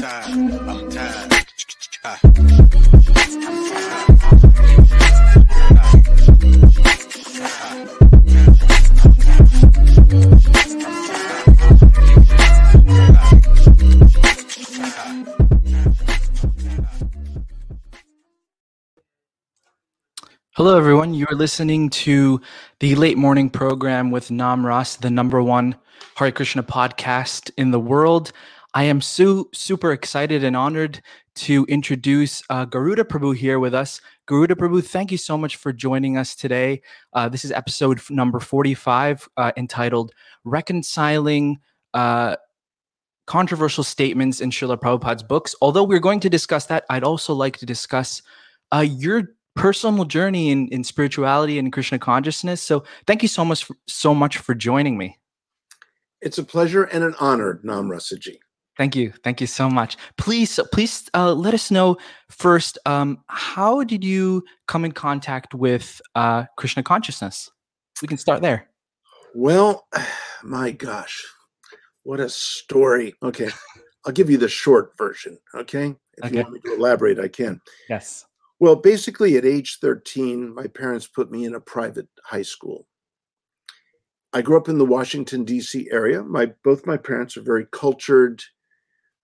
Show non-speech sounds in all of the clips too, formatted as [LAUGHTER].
tired. I'm tired. Ah. Hello, everyone. You're listening to the late morning program with Nam Ras, the number one Hare Krishna podcast in the world. I am su- super excited and honored to introduce uh, Garuda Prabhu here with us. Garuda Prabhu, thank you so much for joining us today. Uh, this is episode number 45 uh, entitled Reconciling uh, Controversial Statements in Srila Prabhupada's Books. Although we're going to discuss that, I'd also like to discuss uh, your personal journey in, in spirituality and Krishna consciousness. So thank you so much for, so much for joining me. It's a pleasure and an honor, Nam Rasaji. Thank you. Thank you so much. Please, please uh, let us know first. Um, how did you come in contact with uh, Krishna consciousness? We can start there. Well, [SIGHS] my gosh, what a story. Okay, I'll give you the short version. Okay, if Okay. you want me to elaborate, I can. Yes. Well, basically, at age 13, my parents put me in a private high school. I grew up in the Washington, D.C. area. My both my parents are very cultured.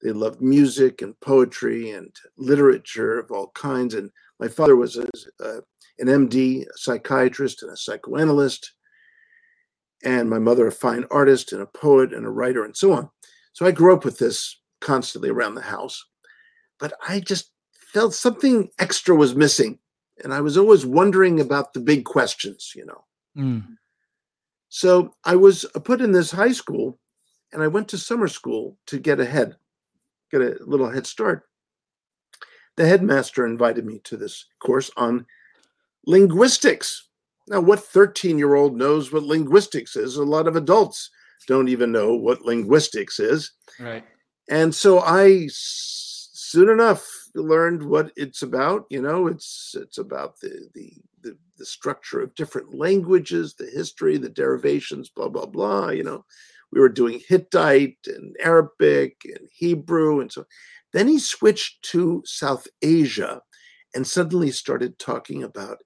They loved music and poetry and literature of all kinds. And my father was a, an MD, a psychiatrist, and a psychoanalyst. And my mother, a fine artist and a poet and a writer, and so on. So I grew up with this constantly around the house. But I just felt something extra was missing. And I was always wondering about the big questions, you know. Mm. So I was put in this high school and I went to summer school to get ahead, get a little head start. The headmaster invited me to this course on linguistics. Now, what 13 year old knows what linguistics is? A lot of adults don't even know what linguistics is. Right. And so I soon enough learned what it's about. You know, it's it's about the the the, the structure of different languages, the history, the derivations, blah blah blah. You know, we were doing Hittite and Arabic and Hebrew, and so then he switched to South Asia, and suddenly started talking about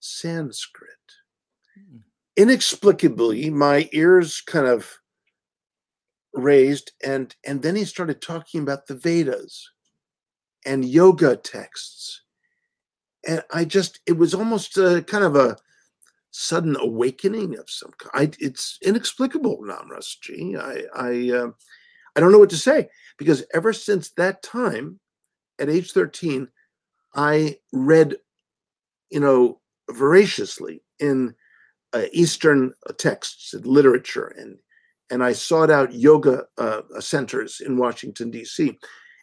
Sanskrit. Hmm. Inexplicably, my ears kind of raised and and then he started talking about the vedas and yoga texts and i just it was almost a kind of a sudden awakening of some kind I, it's inexplicable namras ji i i uh, i don't know what to say because ever since that time at age 13 i read you know voraciously in uh, eastern texts and literature and and I sought out yoga uh, centers in Washington, D.C.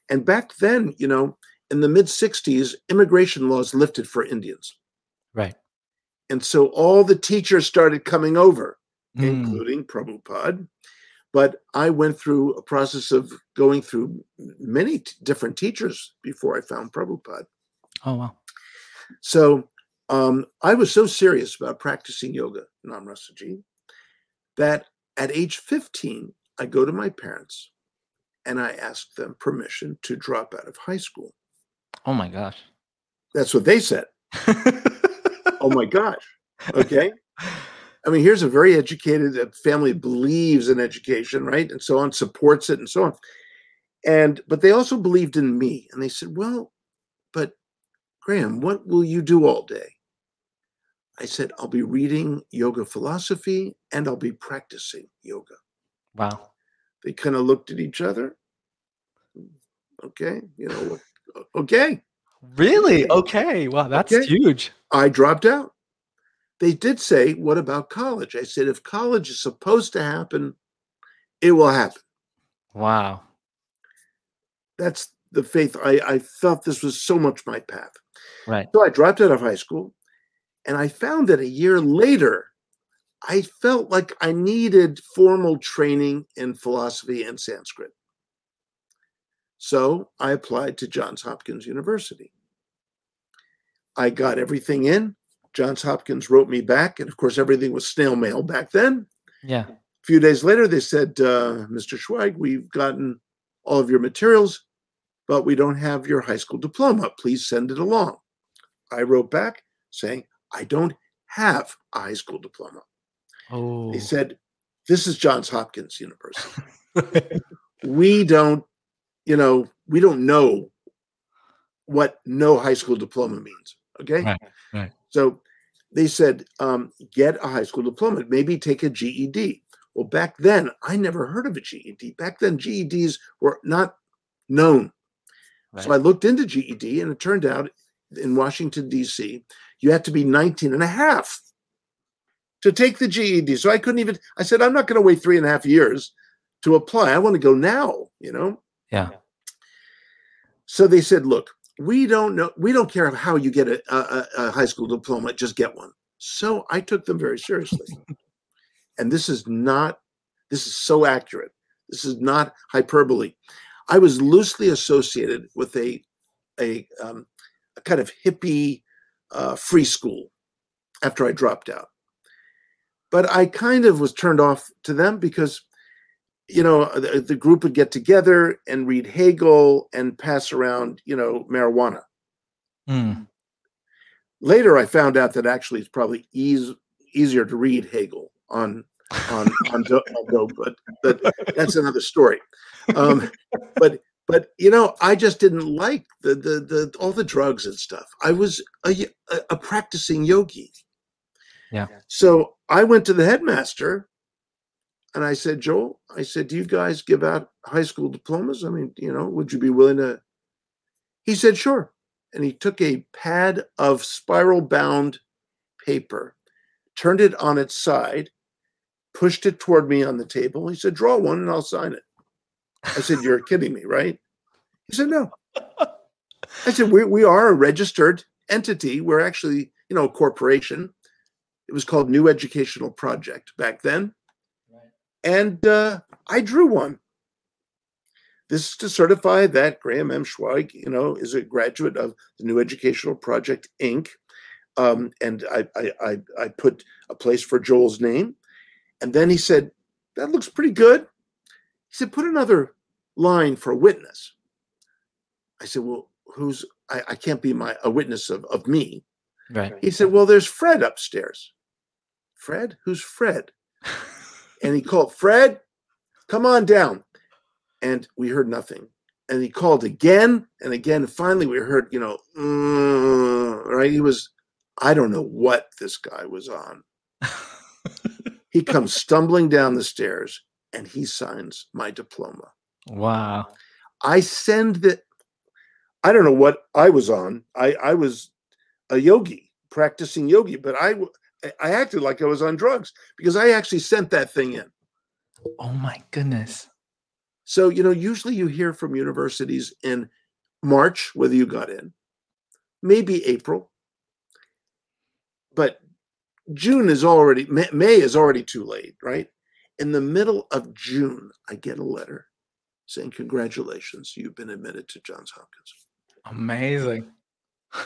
And back then, you know, in the mid 60s, immigration laws lifted for Indians. Right. And so all the teachers started coming over, Mm. including Prabhupada. But I went through a process of going through many t- different teachers before I found Prabhupada. Oh wow. So um, I was so serious about practicing yoga, Namrasaji, that at age 15, I go to my parents and I ask them permission to drop out of high school. Oh my gosh. That's what they said. [LAUGHS] Oh my gosh. Okay. [LAUGHS] I mean, here's a very educated uh, family believes in education, right? And so on, supports it and so on. And, but they also believed in me. And they said, well, but Graham, what will you do all day? I said, I'll be reading yoga philosophy and I'll be practicing yoga. wow. They kind of looked at each other. Okay. You know, what- okay. Really? Okay. Wow, that's Okay. huge. I dropped out. They did say, What about college? I said, If college is supposed to happen, it will happen. Wow. That's the faith. I, I felt this was so much my path. Right. So I dropped out of high school and I found that a year later, I felt like I needed formal training in philosophy and Sanskrit. So I applied to Johns Hopkins University. I got everything in. Johns Hopkins wrote me back. And of course, everything was snail mail back then. Yeah. A few days later, they said, uh, Mr. Schweig, we've gotten all of your materials. but we don't have your high school diploma. Please send it along. I wrote back saying, I don't have a high school diploma. Oh. They said, This is Johns Hopkins University. [LAUGHS] we don't, you know, we don't know what no high school diploma means. Okay. Right, right. So they said, um, get a high school diploma, maybe take a GED. Well, back then, I never heard of a GED. Back then, GEDs were not known. So I looked into GED, and it turned out in Washington, D.C., you had to be 19 and a half to take the GED. So I couldn't even, I said, I'm not going to wait three and a half years to apply. I want to go now, you know? Yeah. So they said, look, we don't know, we don't care how you get a, a, a high school diploma, just get one. So I took them very seriously. and this is not, this is so accurate. This is not hyperbole. I was loosely associated with a, a, um, a kind of hippie uh, free school after I dropped out. But I kind of was turned off to them because you know, the, the, group would get together and read Hegel and pass around, you know, marijuana. Mm. Later, I found out that actually it's probably eas- easier to read Hegel on on on, do- on dope, but, but that's another story. Um, but but you know, I just didn't like the the the all the drugs and stuff. I was a, a practicing yogi. Yeah. So I went to the headmaster and I said, Joel, I said, do you guys give out high school diplomas? I mean, you know, would you be willing to? He said, sure. And he took a pad of spiral bound paper, turned it on its side, pushed it toward me on the table. He said, draw one and I'll sign it. I said, you're [LAUGHS] kidding me, right? He said, no. I said, we, we are a registered entity. We're actually, you know, a corporation. It was called New Educational Project back then and uh, I drew one. This is to certify that Graham M. Schweig, you know, is a graduate of the New Educational Project Inc. Um, and I, I, I, I put a place for Joel's name, and then he said, "That looks pretty good." He said, "Put another line for a witness." I said, "Well, who's? I, I can't be my a witness of of me." Right. He said, "Well, there's Fred upstairs." Fred? Who's Fred? [LAUGHS] and he called Fred, come on down. And we heard nothing. And he called again and again. And finally, we heard, you know, mm, right? He was, I don't know what this guy was on. [LAUGHS] he comes stumbling down the stairs and he signs my diploma. Wow. I send the, I don't know what I was on. I, I was a yogi, practicing yogi, but I, I acted like I was on drugs because I actually sent that thing in. Oh my goodness. So, you know, usually you hear from universities in March whether you got in, maybe April, but June is already, May is already too late, right? In the middle of June, I get a letter saying, Congratulations, you've been admitted to Johns Hopkins. Amazing.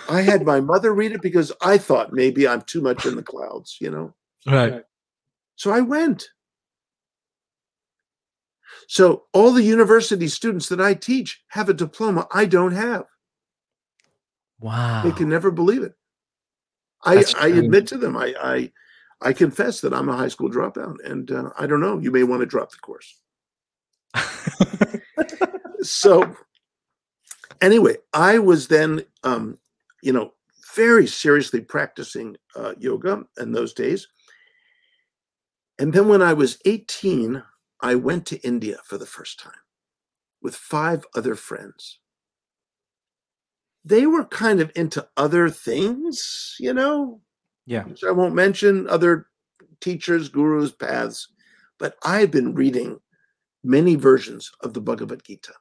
I had my mother read it because I thought maybe I'm too much in the clouds, you know? Right. So I went. So all the university students that I teach have a diploma I don't have. Wow. They can never believe it. I, I admit to them, I, I I confess that I'm a high school dropout, and uh, I don't know. You may want to drop the course. [LAUGHS] so anyway, I was then, um, you know, very seriously practicing uh, yoga in those days. And then when I was 18, I went to India for the first time with five other friends. They were kind of into other things, you know, Yeah. which I won't mention, other teachers, gurus, paths, but I've been reading many versions of the Bhagavad Gita.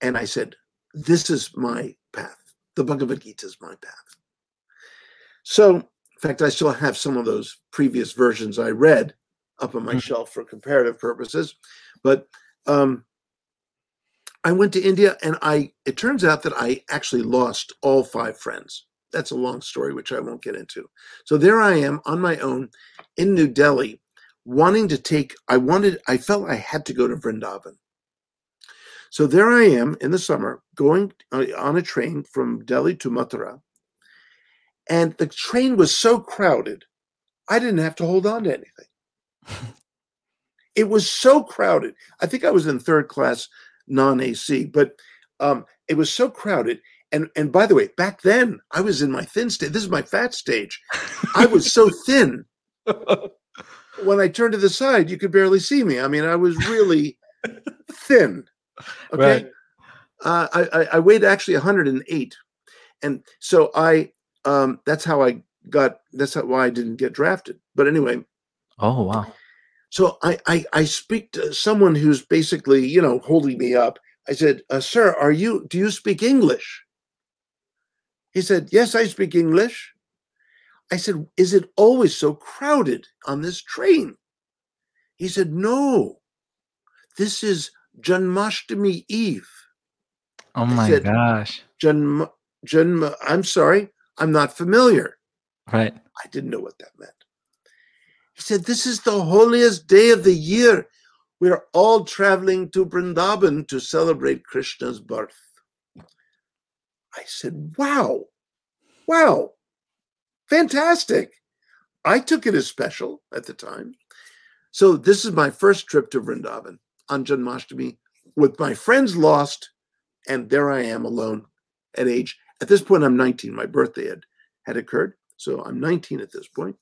And I said, This is my path. The Bhagavad Gita is my path. So, in fact, I still have some of those previous versions I read up on my Mhm. shelf for comparative purposes. But um, I went to India and I it turns out that I actually lost all five friends. That's a long story, which I won't get into. So there I am on my own in New Delhi, wanting to take, I wanted, I felt I had to go to Vrindavan. So there I am in the summer going uh, on a train from Delhi to Mathura. And the train was so crowded, I didn't have to hold on to anything. it was so crowded. I think I was in third class non AC, but um, it was so crowded. And and by the way, back then I was in my thin stage. This is my fat stage. I was so thin. [LAUGHS] When I turned to the side, you could barely see me. I mean, I was really thin. [LAUGHS] Okay. Right. Uh, I, I I weighed actually 108, and so I um that's how I got that's how, why I didn't get drafted. But anyway, Oh wow. so I, I I speak to someone who's basically you know holding me up. I said, uh, "Sir, are you? Do you speak English?" He said, "Yes, I speak English." I said, "Is it always so crowded on this train?" He said, "No, this is Janmashtami Eve. Oh my said- gosh. Jan, Jan. I'm sorry, I'm not familiar." Right. I didn't know what that meant. He said, This is the holiest day of the year. We're all traveling to Vrindavan to celebrate Krishna's birth. I said, Wow, wow, fantastic. I took it as special at the time. So, this is my first trip to Vrindavan on Janmashtami with my friends lost. And there I am alone at age, at this point, I'm 19. My birthday had, had occurred. So I'm 19 at this point,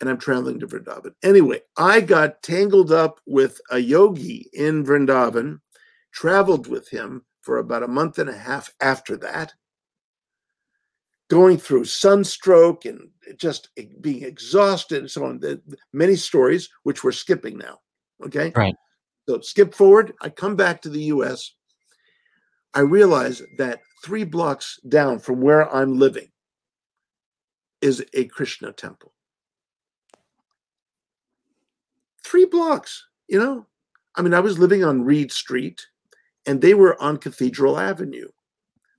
and I'm traveling to Vrindavan. Anyway, I got tangled up with a yogi in Vrindavan, traveled with him for about a month and a half after that, going through sunstroke and just being exhausted and so on. Many stories, which we're skipping now. Okay. Right. So skip forward. I come back to the US. I realize that three blocks down from where I'm living is a Krishna temple. Three blocks, you know? I mean, I was living on Reed Street and they were on Cathedral Avenue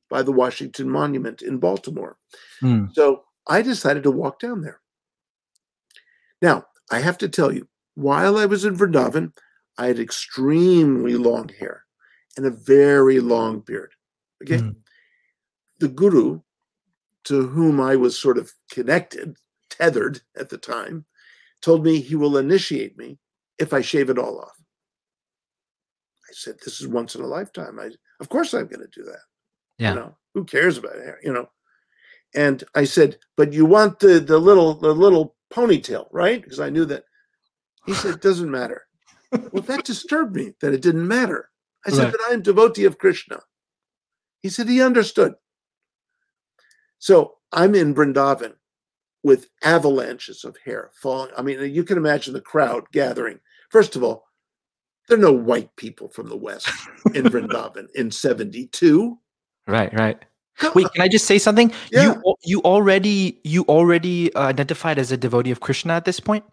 by the Washington Monument in Baltimore. Hmm. So I decided to walk down there. Now, I have to tell you, while I was in Vrindavan, I had extremely long hair and a very long beard. Okay. Hmm. The guru to whom I was sort of connected, tethered at the time, told me he will initiate me if I shave it all off. I said, This is once in a lifetime. I of course I'm gonna do that. Yeah. You know, who cares about hair, you know? And I said, But you want the the little the little ponytail, right? Because I knew that he said, it doesn't matter. Well, that disturbed me that it didn't matter. I said, Right. but I'm devotee of Krishna. He said he understood. So I'm in Vrindavan with avalanches of hair falling. I mean, you can imagine the crowd gathering. First of all, there are no white people from the West in [LAUGHS] Vrindavan in 72. Right. Right. Wait, can I just say something? Yeah. You you already you already identified as a devotee of Krishna at this point?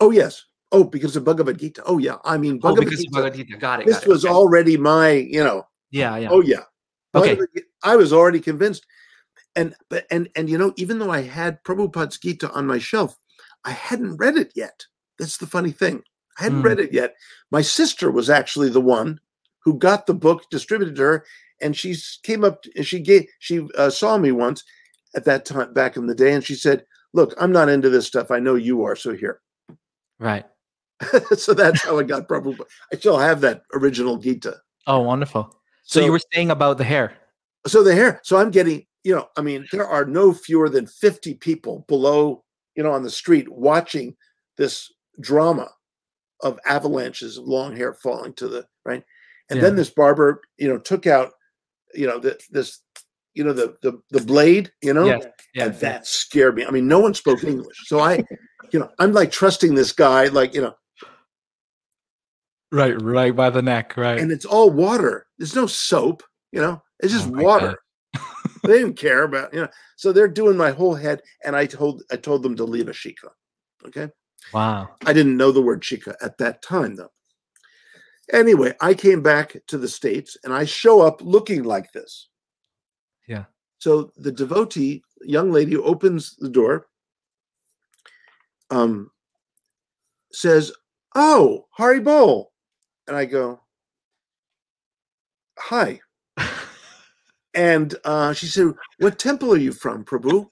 Oh, yes. Oh, because of Bhagavad Gita. Oh, yeah. I mean, Oh, Bhagavad because of Gita. Bhagavad Gita. Got it. This got it. was Okay. already my, you know, Yeah. Yeah. Oh yeah. Okay. Bhagavad I was already convinced. And but and and you know, even though I had Prabhupada's Gita on my shelf, I hadn't read it yet. That's the funny thing. I hadn't Hmm. read it yet. My sister was actually the one who got the book distributed to her, and she came up. She gave. She uh, saw me once at that time back in the day, and she said, "Look, I'm not into this stuff. I know you are. So here." Right. [LAUGHS] so that's how I got Prabhupada. I still have that original Gita. Oh, wonderful. So, you were saying about the hair. so the hair so i'm getting you know i mean there are no fewer than 50 people below you know on the street watching this drama of avalanches of long hair falling to the right and then this barber you know took out you know the, this you know the the, the blade you know Yes, Yeah. and that scared me i mean no one spoke english so i you know i'm like trusting this guy like you know Right. Right by the neck. Right. and it's all water there's no soap you know it's just Oh water [LAUGHS] they didn't care about you know so they're doing my whole head and i told i told them to leave a shika okay wow. i didn't know the word shika at that time though anyway i came back to the states and i show up looking like this Yeah. so the devotee young lady who opens the door um says oh hari bol and i go hi. And uh, she said, What temple are you from, Prabhu?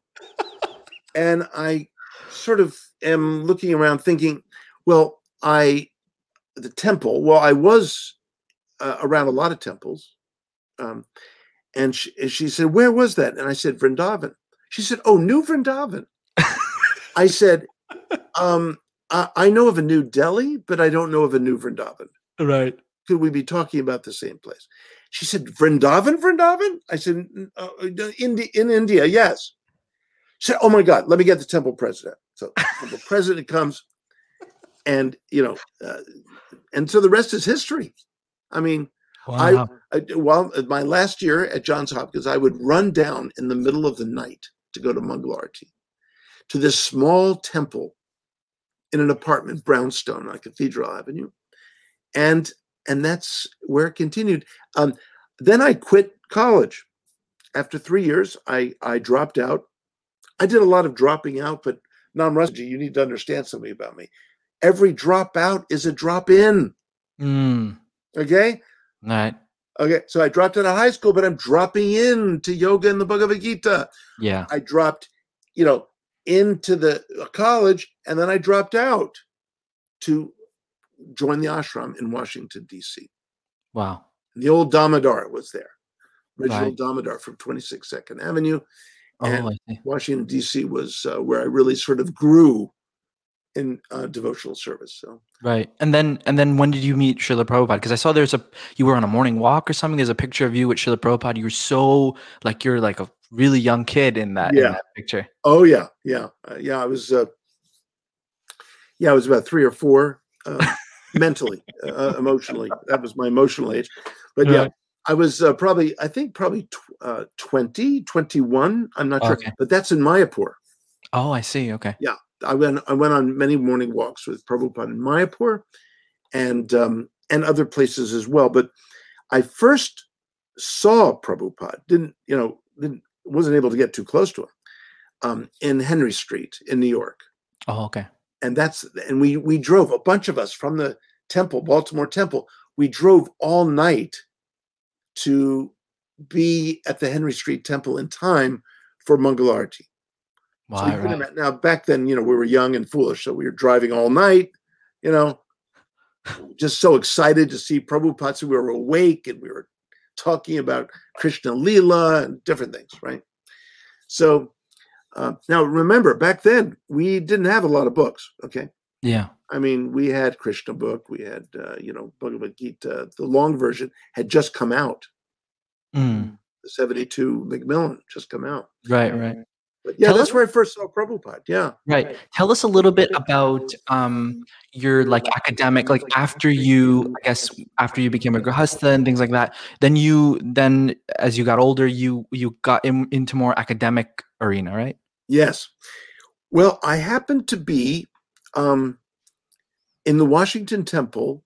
and I sort of am looking around thinking, Well, I, the temple, well, I was uh, around a lot of temples. Um, and she, she said, Where was that? And I said, Vrindavan. She said, Oh, New Vrindavan. I said, um, I, I know of a New Delhi, but I don't know of a New Vrindavan Right. could we be talking about the same place? She said, Vrindavan, Vrindavan? I said, "N- uh, uh, Indi- in India, yes. She said, oh my God, let me get the temple president. So the president comes and, you know, uh, and so the rest is history. I mean, Wow. I, well, uh, my last year at Johns Hopkins, I would run down in the middle of the night to go to Mangalarti to this small temple in an apartment, brownstone on Cathedral Avenue, and and that's where it continued. Um, then I quit college. After three years, I I dropped out. I did a lot of dropping out, but Raji, you need to understand something about me. Every drop out is a drop in. Mm. Okay. Right. Okay, so I dropped out of high school, but I'm dropping in to yoga and the Bhagavad Gita. Yeah. I dropped, you know, into the uh, college, and then I dropped out to join the ashram in Washington D.C. Wow. The old Damodar was there, original Right. Damodar from 26 Second Avenue. Oh, And- see. Washington D.C. was uh, where I really sort of grew in uh, devotional service. So Right. And then and then when did you meet Srila Prabhupada? Because I saw there's a you were on a morning walk or something. There's a picture of you with Srila Prabhupada. You're so like you're like a really young kid in that, in that picture. Oh yeah, yeah, uh, yeah. I was, uh, yeah, I was about three or four, uh, mentally, uh, emotionally. That was my emotional age. But yeah, Right. I was uh, probably, I think probably tw- uh, 20, 21. I'm not sure, Okay. but that's in Mayapur. Oh, I see. Okay. Yeah. I went, I went on many morning walks with Prabhupada in Mayapur, and um, and other places as well. But I first saw Prabhupada. Didn't you know? Didn't wasn't able to get too close to him um, in Henry Street in New York. Oh, okay. and that's and we we drove a bunch of us from the temple baltimore temple we drove all night to be at the henry street temple in time for mangalarti so Wow. can right. now back then you know we were young and foolish so we were driving all night you know just so excited to see prabhupada so we were awake and we were talking about krishna lila and different things right so uh, now remember back then we didn't have a lot of books okay Yeah. I mean, we had Krishna book, we had uh, you know Bhagavad Gita. The long version had just come out. Mm. The seventy-two Macmillan just come out. Right. Right. But yeah, Tell that's us- where I first saw Prabhupada. Yeah. Right. Tell us a little bit about um, your like academic, like after you, I guess, after you became a grahastha and things like that. Then you, then as you got older, you you got in, into more academic arena, right? Yes. Well, I happened to be um, in the Washington Temple.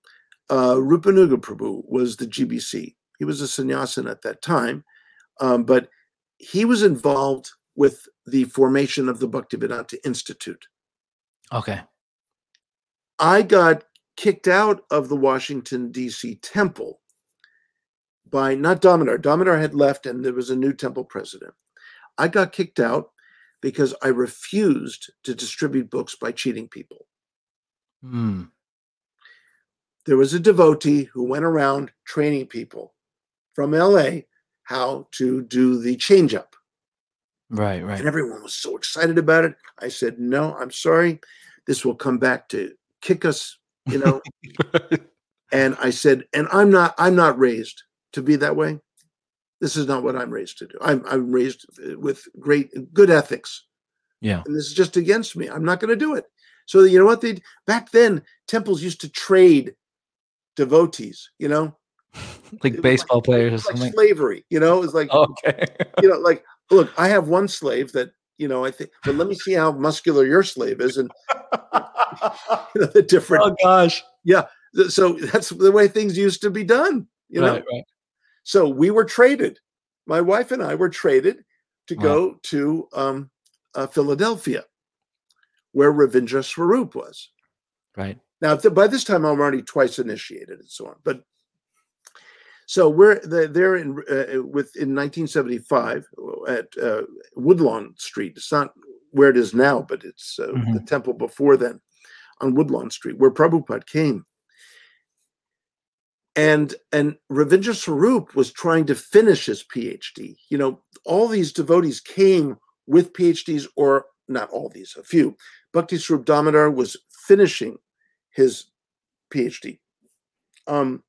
Uh, Rupanuga Prabhu was the GBC. He was a sannyasin at that time, um, but he was involved with the formation of the Bhaktivedanta Institute. Okay. I got kicked out of the Washington, D.C. temple by not Damodar. Damodar had left and there was a new temple president. I got kicked out because I refused to distribute books by cheating people. Mm. There was a devotee who went around training people from LA how to do the change up. Right. And Right. everyone was so excited about it. I said, No, I'm sorry. This will come back to kick us, you know. [LAUGHS] and i said and i'm not i'm not raised to be that way this is not what i'm raised to do i'm, I'm raised with great good ethics yeah. and this is just against me i'm not going to do it so you know what they back then temples used to trade devotees you know [LAUGHS] Like baseball players or like something. slavery you know it's like okay. [LAUGHS] you know like look i have one slave that you know i think but let me see how muscular your slave is and [LAUGHS] you know the different oh gosh. Yeah. So that's the way things used to be done you know right. So we were traded. My wife and I were traded to Wow. go to um, uh, Philadelphia, where Ravindra Swarup was. Right. Now, th- by this time, I'm already twice initiated and so on. But So we're the- they're in uh, with in 1975 at uh, Woodlawn Street. It's not where it is now, but it's uh, the temple before then on Woodlawn Street, where Prabhupada came. And and Ravindra Swarup was trying to finish his PhD. You know, all these devotees came with PhDs, or not all these, a few. Bhakti Swarup Damodar was finishing his PhD. Um,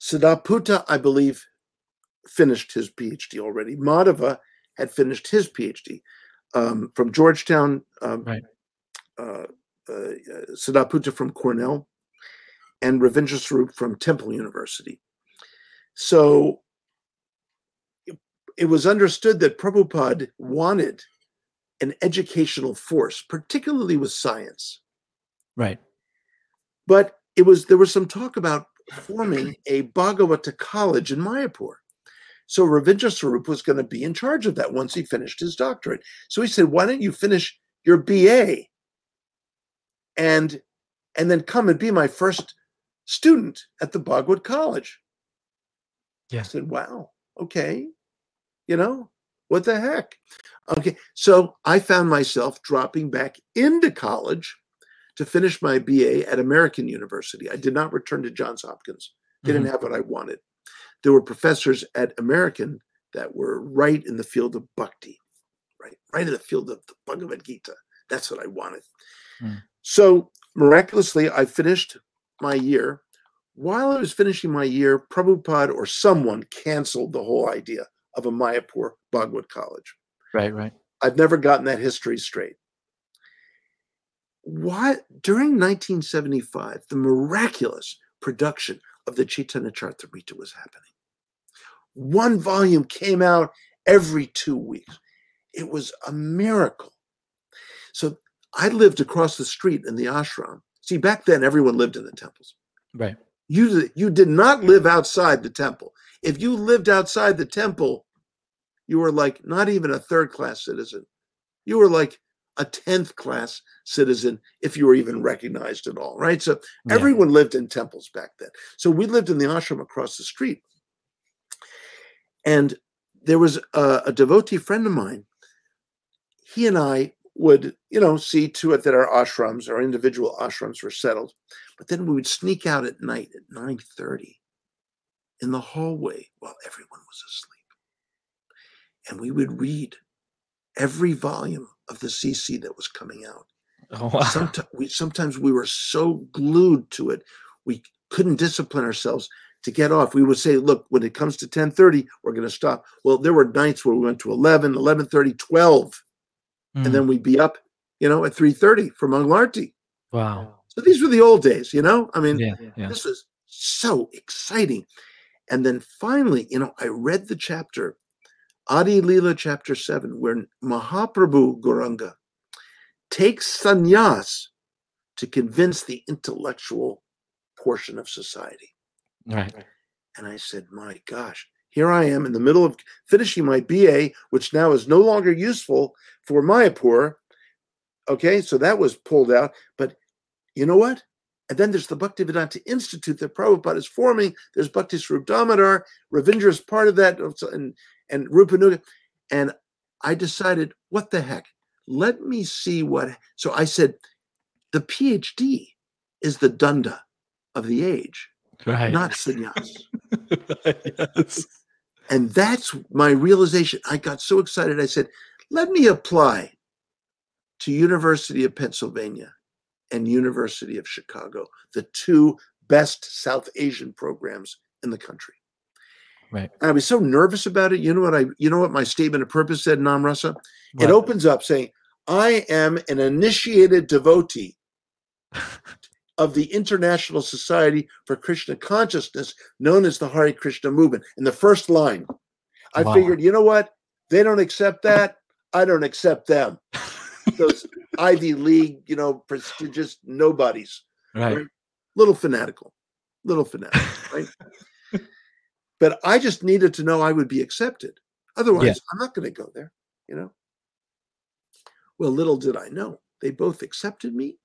Sadaputa, I believe, finished his PhD already. Madhava had finished his PhD um, from Georgetown. Um, Right. Uh, uh, Sadaputa from Cornell, and Ravindra Swarup from Temple University. So it, was understood that Prabhupada wanted an educational force, particularly with science. Right. But it was there was some talk about forming a Bhagavata college in Mayapur. So Ravindra Swarup was going to be in charge of that once he finished his doctorate. So he said, "Why don't you finish your BA and and then come and be my first student at the Bhagavata College?" Yeah. I said, "Wow, okay, you know what the heck." Okay, so I found myself dropping back into college to finish my BA at American University. I did not return to Johns Hopkins. They didn't have what I wanted. There were professors at American that were right in the field of bhakti, right, right in the field of the Bhagavad Gita. That's what I wanted. Hmm. So miraculously, I finished my year. While I was finishing my year, Prabhupada or someone canceled the whole idea of a Mayapur Bhagavata College. Right. Right. I've never gotten that history straight. What during 1975, the miraculous production of the Chaitanya Charitamrita was happening. One volume came out every two weeks. It was a miracle. So I lived across the street in the ashram. See, back then everyone lived in the temples. Right. You, you did not live outside the temple. If you lived outside the temple, you were like not even a third class citizen. You were like a 10th class citizen if you were even recognized at all, right? So Yeah. everyone lived in temples back then. So we lived in the ashram across the street. And there was a, a devotee friend of mine. He and I would, you know, see to it that our ashrams, our individual ashrams were settled. But then we would sneak out at night at 9:30 in the hallway while everyone was asleep. And we would read every volume of the CC that was coming out. Oh, wow. Sometimes we, sometimes we were so glued to it, we couldn't discipline ourselves to get off. We would say, look, when it comes to 10:30, we're going to stop. Well, there were nights where we went to 11, 11:30, 12, Mm. and then we'd be up, you know, at 3:30 for Manglarti. wow. So these were the old days, you know? I mean, Yeah. Yeah. this was so exciting. And then finally, you know, I read the chapter, Adi Lila chapter seven, where Mahaprabhu Gauranga takes sannyas to convince the intellectual portion of society. Right. And I said, my gosh, here I am in the middle of finishing my BA, which now is no longer useful for Mayapur. Okay, so that was pulled out. But you know what? And then there's the Bhaktivedanta Institute that Prabhupada is forming. There's Bhakti Swarup Damodar. Ravindra is part of that, and, and Rupanuga. And I decided, what the heck? Let me see what. So I said, the PhD is the danda of the age, Right. not sannyas. [LAUGHS] yes. And that's my realization. I got so excited. I said, let me apply to University of Pennsylvania and University of Chicago, the two best South Asian programs in the country. Right. And I was so nervous about it. You know what I you know what my statement of purpose said, Namrasa? It opens up saying, I am an initiated devotee [LAUGHS] of the International Society for Krishna Consciousness, known as the Hare Krishna movement. In the first line, I Wow. figured, you know what? They don't accept that. I don't accept them. [LAUGHS] Those Ivy League, you know, prestigious nobodies. right. Little fanatical, little fanatical, right? [LAUGHS] but I just needed to know I would be accepted. Otherwise, I'm not going to go there, you know? Well, little did I know, they both accepted me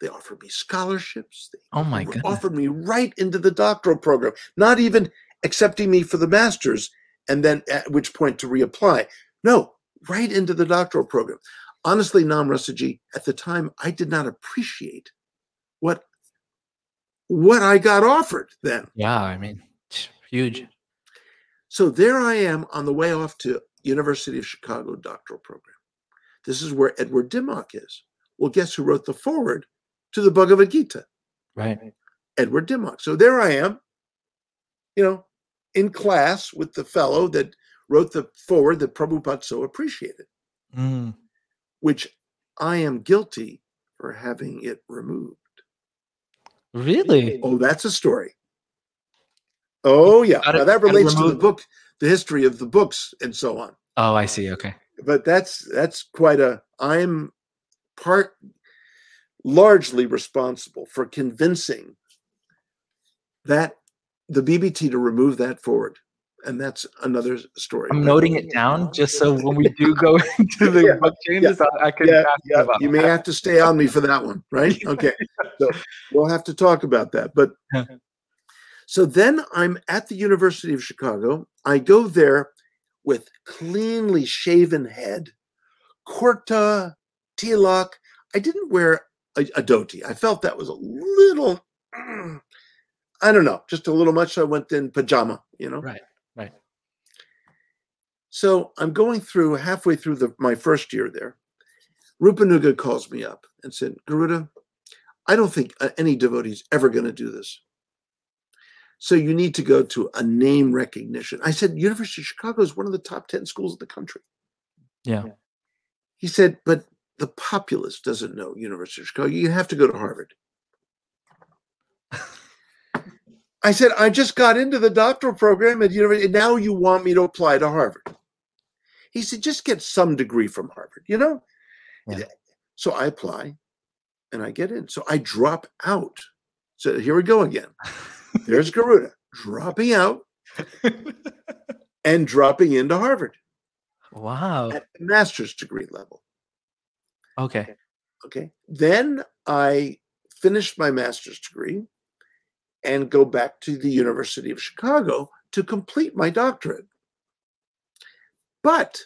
They offered me scholarships. They Oh my god! offered me right into the doctoral program, not even accepting me for the master's, and then at which point to reapply. No, right into the doctoral program. Honestly, Nam Rasaji, at the time, I did not appreciate what what I got offered then. Yeah, I mean, huge. So there I am on the way off to University of Chicago doctoral program. This is where Edward Dimock is. Well, guess who wrote the forward to the Bhagavad Gita? Right. Edward Dimock. So there I am, you know, in class with the fellow that wrote the forward that Prabhupada so appreciated, Mm. which I am guilty for having it removed. Really? Oh, that's a story. Oh, yeah. Now that relates to the book, the history of the books and so on. Oh, I see. Okay. but that's that's quite a i'm part largely responsible for convincing that the bbt to remove that forward. And that's another story. I'm noting it down just so when we do go [LAUGHS] into the Yeah, book changes, I, I can yeah, ask yeah, about you may have to stay on me for that one right? [LAUGHS] Okay. So we'll have to talk about that. But [LAUGHS] so then i'm at the university of chicago. I go there with cleanly shaven head kurta tilak i didn't wear a, a dhoti i felt that was a little [CLEARS THROAT] i don't know just a little much so i went in pajama you know Right, right. so I'm going through halfway through the, my first year there. Rupanuga calls me up and said, Garuda, I don't think uh, any devotee is ever going to do this. So you need to go to a name recognition. I said, University of Chicago is one of the top 10 schools in the country. Yeah. He said, but the populace doesn't know University of Chicago. You have to go to Harvard. [LAUGHS] I said, I just got into the doctoral program at university. And now you want me to apply to Harvard. He said, just get some degree from Harvard, you know? Yeah. So I apply and I get in. So I drop out. So here we go again. There's [LAUGHS] Garuda dropping out [LAUGHS] and dropping into Harvard wow. at the master's degree level. Okay. Okay. Then I finished my master's degree and go back to the University of Chicago to complete my doctorate. But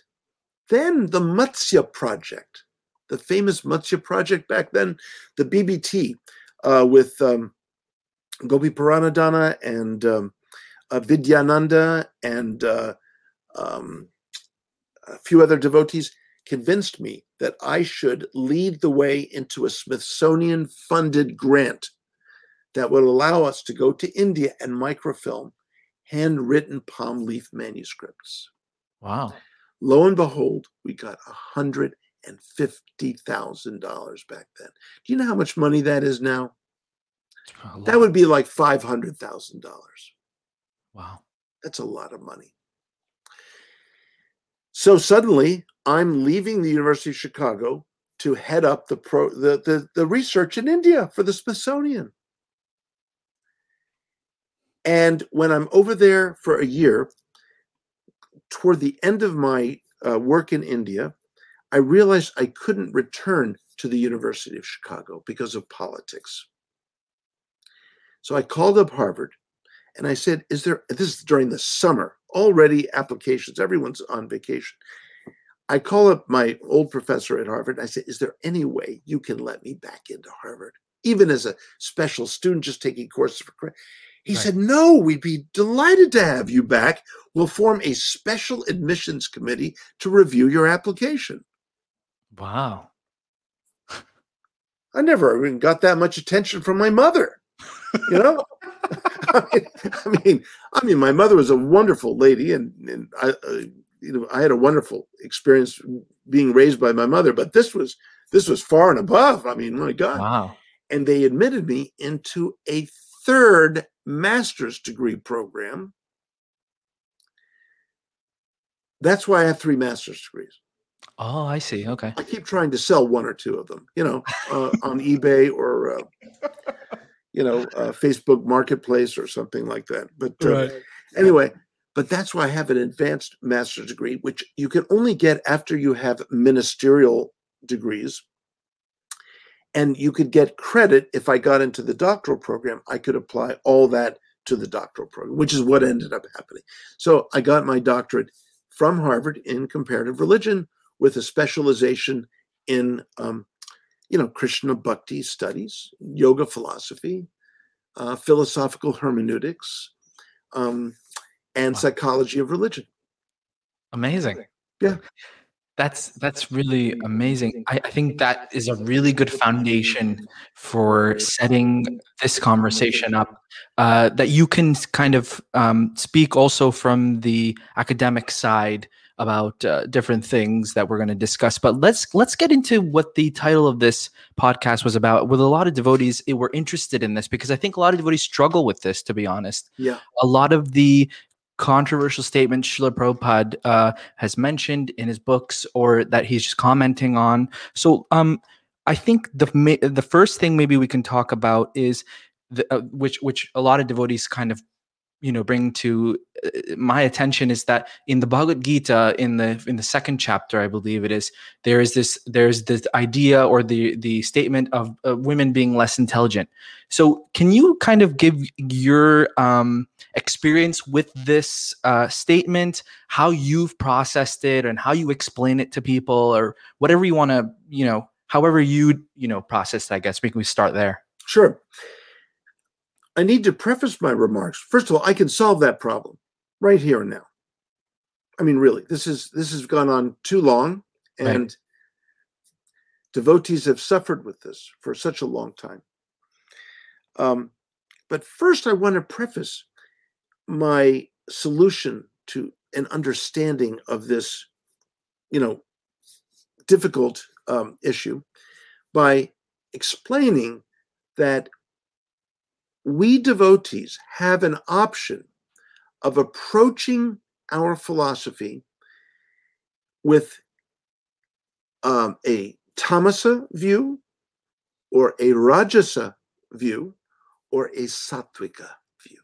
then the Matsya Project, the famous Matsya Project back then, the BBT uh, with um, Gopiparanadhana and um, uh, Vidyananda and uh, um, a few other devotees convinced me that I should lead the way into a Smithsonian funded grant that would allow us to go to India and microfilm handwritten palm leaf manuscripts. Wow. Lo and behold, we got a $150,000 back then. Do you know how much money that is now? That would be like $500,000. Wow. That's a lot of money. So suddenly, I'm leaving the University of Chicago to head up the pro the, the, the research in India for the Smithsonian. And when I'm over there for a year, toward the end of my uh, work in India, I realized I couldn't return to the University of Chicago because of politics. So I called up Harvard and I said, Is there, this is during the summer, already applications, everyone's on vacation. I call up my old professor at Harvard. I said, Is there any way you can let me back into Harvard, even as a special student just taking courses for credit? He Right. said, No, we'd be delighted to have you back. We'll form a special admissions committee to review your application. Wow. I never even got that much attention from my mother. You know, [LAUGHS] [LAUGHS] I, mean, I mean, I mean, my mother was a wonderful lady, and and I, uh, you know, I had a wonderful experience being raised by my mother. But this was this was far and above. I mean, my God! Wow. And they admitted me into a third master's degree program. That's why I have three master's degrees. Oh, I see. Okay. I keep trying to sell one or two of them, you know, uh, on eBay or, uh, you know, uh, Facebook Marketplace or something like that. But uh, anyway, but that's why I have an advanced master's degree, which you can only get after you have ministerial degrees. and you could get credit if I got into the doctoral program. I could apply all that to the doctoral program, which is what ended up happening. So I got my doctorate from Harvard in comparative religion with a specialization in, um, you know, Krishna Bhakti studies, yoga philosophy, uh, philosophical hermeneutics, um, and Wow. psychology of religion. Amazing. Yeah. That's that's really amazing. I, I think that is a really good foundation for setting this conversation up. Uh, that you can kind of um, speak also from the academic side about uh, different things that we're going to discuss. But let's let's get into what the title of this podcast was about. With a lot of devotees, eh, were interested in this because I think a lot of devotees struggle with this. To be honest, Yeah. a lot of the controversial statements Srila Prabhupada uh, has mentioned in his books or that he's just commenting on. So um, I think the the first thing maybe we can talk about is the, uh, which which a lot of devotees kind of you know bring to uh, my attention is that in the Bhagavad Gita in the in the second chapter I believe it is there is this there's this idea or the the statement of uh, women being less intelligent. So can you kind of give your um, experience with this uh, statement, how you've processed it, and how you explain it to people, or whatever you want to, you know, however you, you know, process. it, I guess we can we start there. Sure. I need to preface my remarks. First of all, I can solve that problem right here and now. I mean, really, this is this has gone on too long, Right. and devotees have suffered with this for such a long time. Um, but first, I want to preface my solution to an understanding of this, you know, difficult um, issue by explaining that we devotees have an option of approaching our philosophy with um, a tamasa view or a rajasa view or a sattvika view.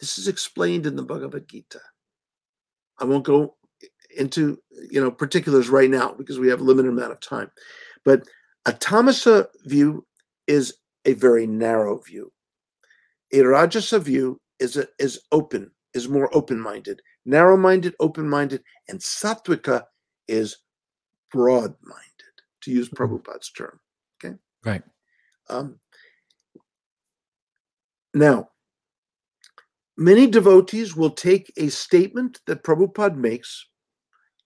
This is explained in the Bhagavad Gita. I won't go into you know particulars right now because we have a limited amount of time. But a tamasa view is a very narrow view. A rajasa view is a, is open, is more open-minded, narrow-minded, open-minded, and sattvika is broad-minded, to use Mhm. Prabhupada's term. Okay. Right. Um, now, many devotees will take a statement that Prabhupada makes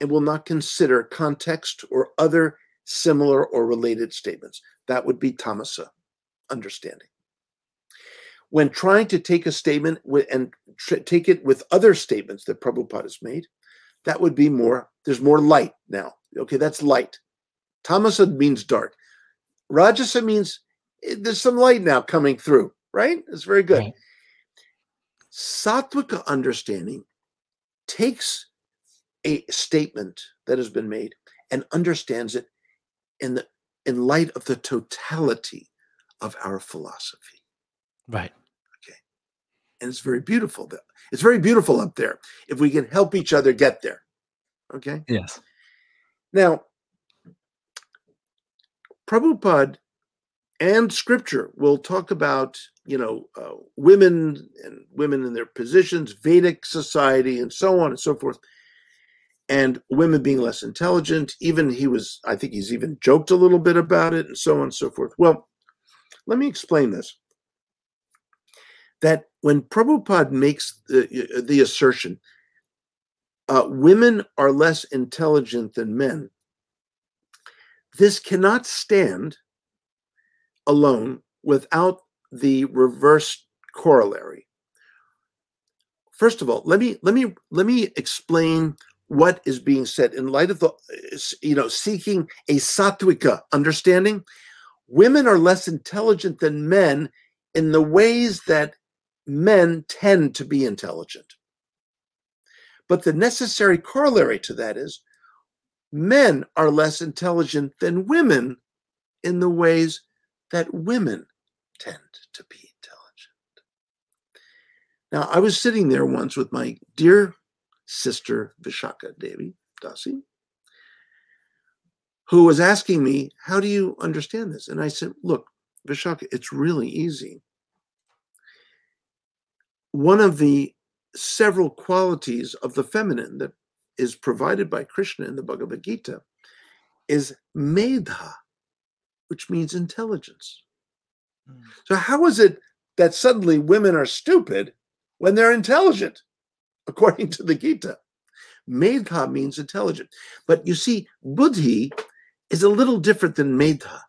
and will not consider context or other similar or related statements. That would be tamasa, understanding. When trying to take a statement with, and tr- take it with other statements that Prabhupada has made, that would be more, there's more light now. Okay, that's light. Tamasa means dark. Rajasa means eh, there's some light now coming through, right? It's very good. Right. Sattvika understanding takes a statement that has been made and understands it in the in light of the totality of our philosophy. Right. Okay. And it's very beautiful. It's very beautiful up there if we can help each other get there. Okay. Yes. Now, Prabhupada and Scripture will talk about, you know, uh, women and women in their positions, Vedic society, and so on and so forth, and women being less intelligent. Even he was, I think he's even joked a little bit about it, and so on and so forth. Well, let me explain this. That when Prabhupada makes the, the assertion, uh, women are less intelligent than men, this cannot stand alone without the reverse corollary. First of all, let me let me let me explain what is being said in light of the you know seeking a sattvika understanding. Women are less intelligent than men in the ways that men tend to be intelligent. But the necessary corollary to that is men are less intelligent than women in the ways that women tend to be intelligent. Now, I was sitting there once with my dear sister Visakha Devi Dasi, who was asking me, How do you understand this? And I said, Look, Visakha, it's really easy. One of the several qualities of the feminine that is provided by Krishna in the Bhagavad Gita is medha, which means intelligence. Mm. So, how is it that suddenly women are stupid when they're intelligent, [LAUGHS] according to the Gita? Medha means intelligent. But you see, buddhi is a little different than medha.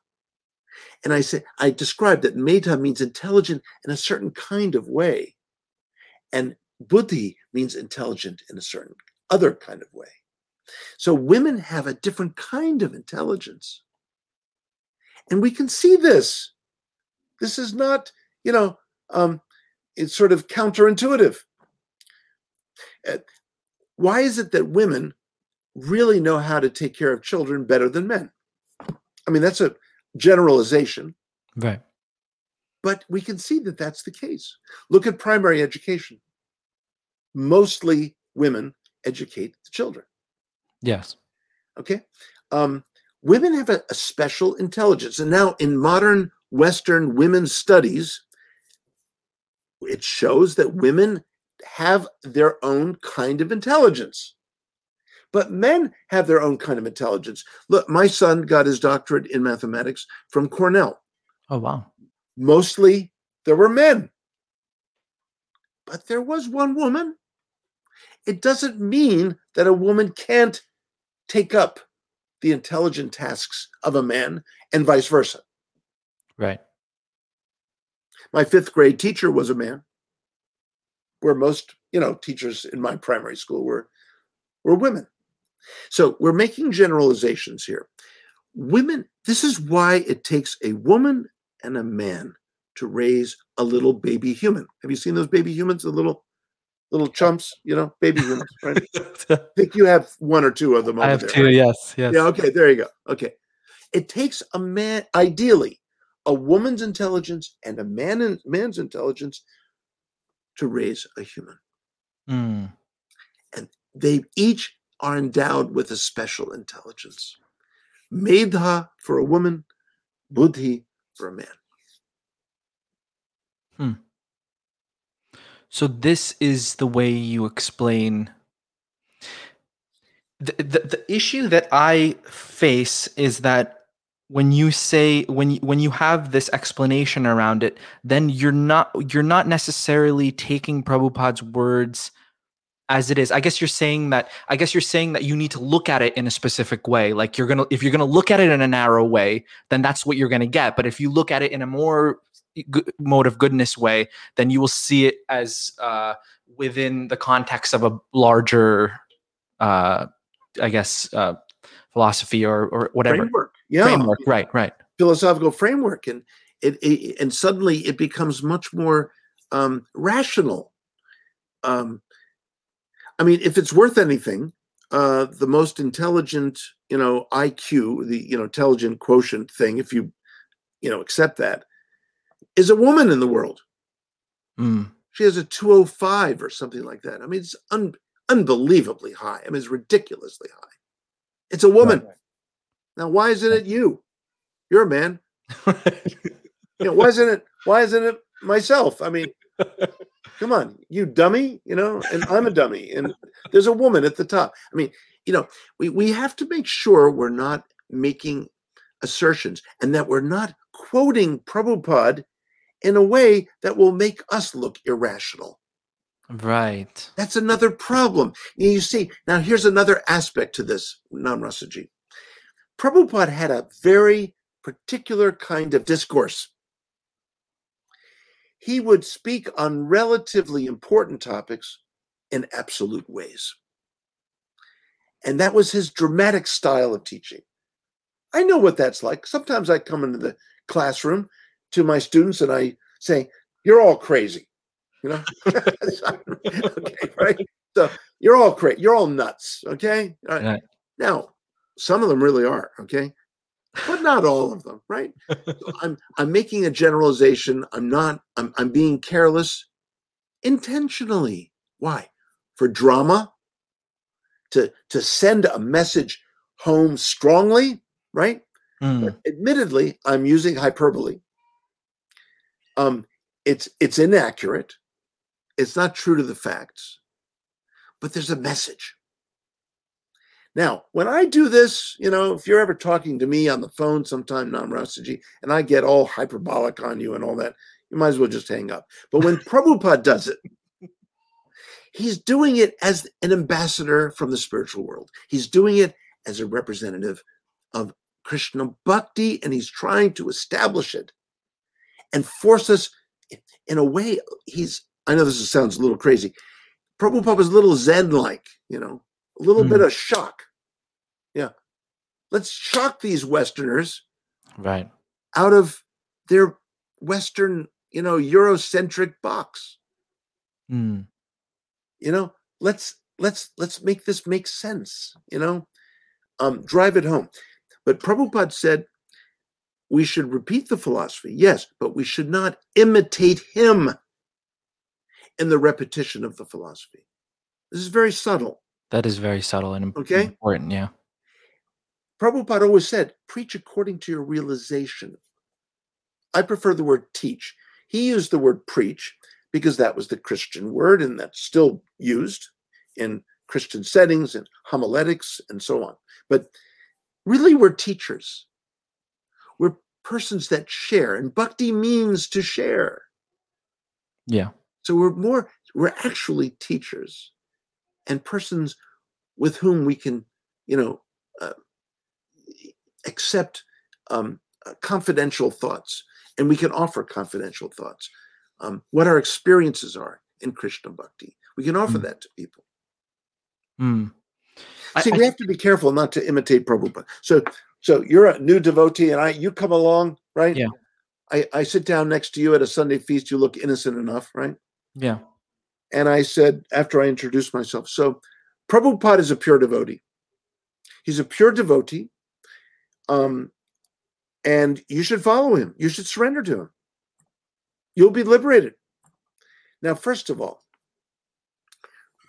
And I say I describe that medha means intelligent in a certain kind of way. And buddhi means intelligent in a certain other kind of way. So women have a different kind of intelligence. And we can see this. This is not, you know, um, it's sort of counterintuitive. Uh, why is it that women really know how to take care of children better than men? I mean, that's a generalization, Right. but we can see that that's the case. Look at primary education. Mostly women educate the children. Yes. Okay. Um, women have a, a special intelligence. And now in modern Western women's studies, it shows that women have their own kind of intelligence. But men have their own kind of intelligence. Look, my son got his doctorate in mathematics from Cornell. Oh wow. Mostly there were men, but there was one woman. It doesn't mean that a woman can't take up the intelligent tasks of a man and vice versa. Right. My fifth grade teacher was a man, where most, you know, teachers in my primary school were were women. So we're making generalizations here. Women, this is why it takes a woman and a man to raise a little baby human. Have you seen those baby humans, the little little chumps, you know, baby humans, [LAUGHS] right? I think you have one or two of them over I have there. two. right? Yes. Yes. Yeah, okay, there you go. Okay. It takes a man, ideally, a woman's intelligence and a man man's intelligence to raise a human. Mm. They each are endowed with a special intelligence. Medha for a woman, buddhi for a man. Hmm. So this is the way you explain. The, the the issue that I face is that when you say when you, when you have this explanation around it, then you're not you're not necessarily taking Prabhupada's words as it is. I guess you're saying that I guess you're saying that you need to look at it in a specific way. Like you're gonna if you're gonna look at it in a narrow way, then that's what you're gonna get. But if you look at it in a more good, mode of goodness way, then you will see it as uh, within the context of a larger, uh, I guess, uh, philosophy or or whatever Framework. Yeah. framework. Right, right. Philosophical framework. And it, it and suddenly it becomes much more um, rational. Um, I mean, if it's worth anything, uh, the most intelligent, you know, IQ, the you know intelligent quotient thing, if you you know accept that, is a woman in the world. Mm. She has a 205 or something like that. I mean, it's un- unbelievably high. I mean, it's ridiculously high. It's a woman. Now, why isn't it you? You're a man. [LAUGHS] You know, why isn't it? Why isn't it myself? I mean, [LAUGHS] come on, you dummy. You know, and I'm a dummy, and there's a woman at the top. I mean, you know, we we have to make sure we're not making assertions and that we're not quoting Prabhupada in a way that will make us look irrational. right. That's another problem. You see, now here's another aspect to this, Namrasaji. Prabhupada had a very particular kind of discourse. He would speak on relatively important topics in absolute ways. And that was his dramatic style of teaching. I know what that's like. Sometimes I come into the classroom to my students and I say, You're all crazy. You know? [LAUGHS] okay, right? So you're all crazy. You're all nuts. Okay. All right. Right. Now, some of them really are. Okay. But not all of them, right? So I'm I'm making a generalization. I'm not, I'm I'm being careless intentionally. Why? For drama? To to send a message home strongly? right? Mm. Admittedly, I'm using hyperbole. Um, it's it's inaccurate. It's not true to the facts, but there's a message. Now, when I do this, you know, if you're ever talking to me on the phone sometime, Nam Rasaji, and I get all hyperbolic on you and all that, you might as well just hang up. But when [LAUGHS] Prabhupada does it, he's doing it as an ambassador from the spiritual world. He's doing it as a representative of Krishna Bhakti, and he's trying to establish it and force us in a way. He's, I know this sounds a little crazy. Prabhupada was a little Zen like, you know, a little Hmm. bit of shock. Yeah. Let's shock these Westerners Right. out of their Western, you know, Eurocentric box. Mm. you know let's let's let's make this make sense you know um drive it home but prabhupada said we should repeat the philosophy yes but we should not imitate him in the repetition of the philosophy this is very subtle That is very subtle and Okay. important. Yeah. prabhupada always said preach according to your realization i prefer the word teach he used the word preach because that was the christian word and that's still used in christian settings and homiletics and so on but really we're teachers we're persons that share and bhakti means to share Yeah. so we're more we're actually teachers and persons with whom we can you know uh, accept um, uh, confidential thoughts and we can offer confidential thoughts um, what our experiences are in krishna bhakti we can offer Mm. that to people Mm. See I we have to be careful not to imitate prabhupada so so you're a new devotee and i you come along right Yeah. I, I sit down next to you at a sunday feast you look innocent enough right Yeah. And I said, after I introduced myself, so Prabhupada is a pure devotee. He's a pure devotee. Um, and you should follow him. You should surrender to him. You'll be liberated. Now, first of all,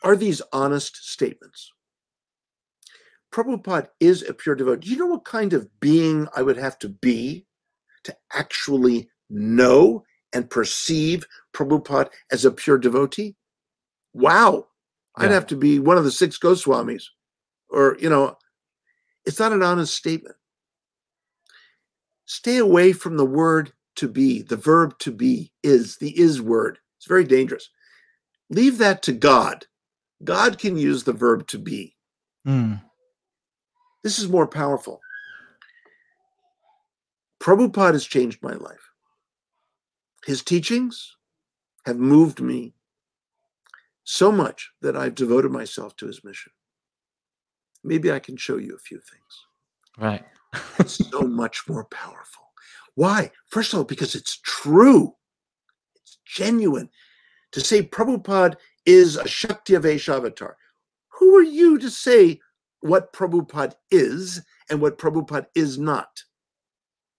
are these honest statements? Prabhupada is a pure devotee. Do you know what kind of being I would have to be to actually know and perceive Prabhupada as a pure devotee? Wow. I'd Yeah. have to be one of the six Goswamis. Or, you know, it's not an honest statement. Stay away from the word to be, the verb to be is, the is word. It's very dangerous. Leave that to God. God can use the verb to be. Mm. This is more powerful. Prabhupada has changed my life. His teachings have moved me so much that I've devoted myself to his mission. Maybe I can show you a few things. Right. It's so [LAUGHS] much more powerful. Why? First of all, because it's true, it's genuine. To say Prabhupada is a Shakti Avesh avatar, who are you to say what Prabhupada is and what Prabhupada is not?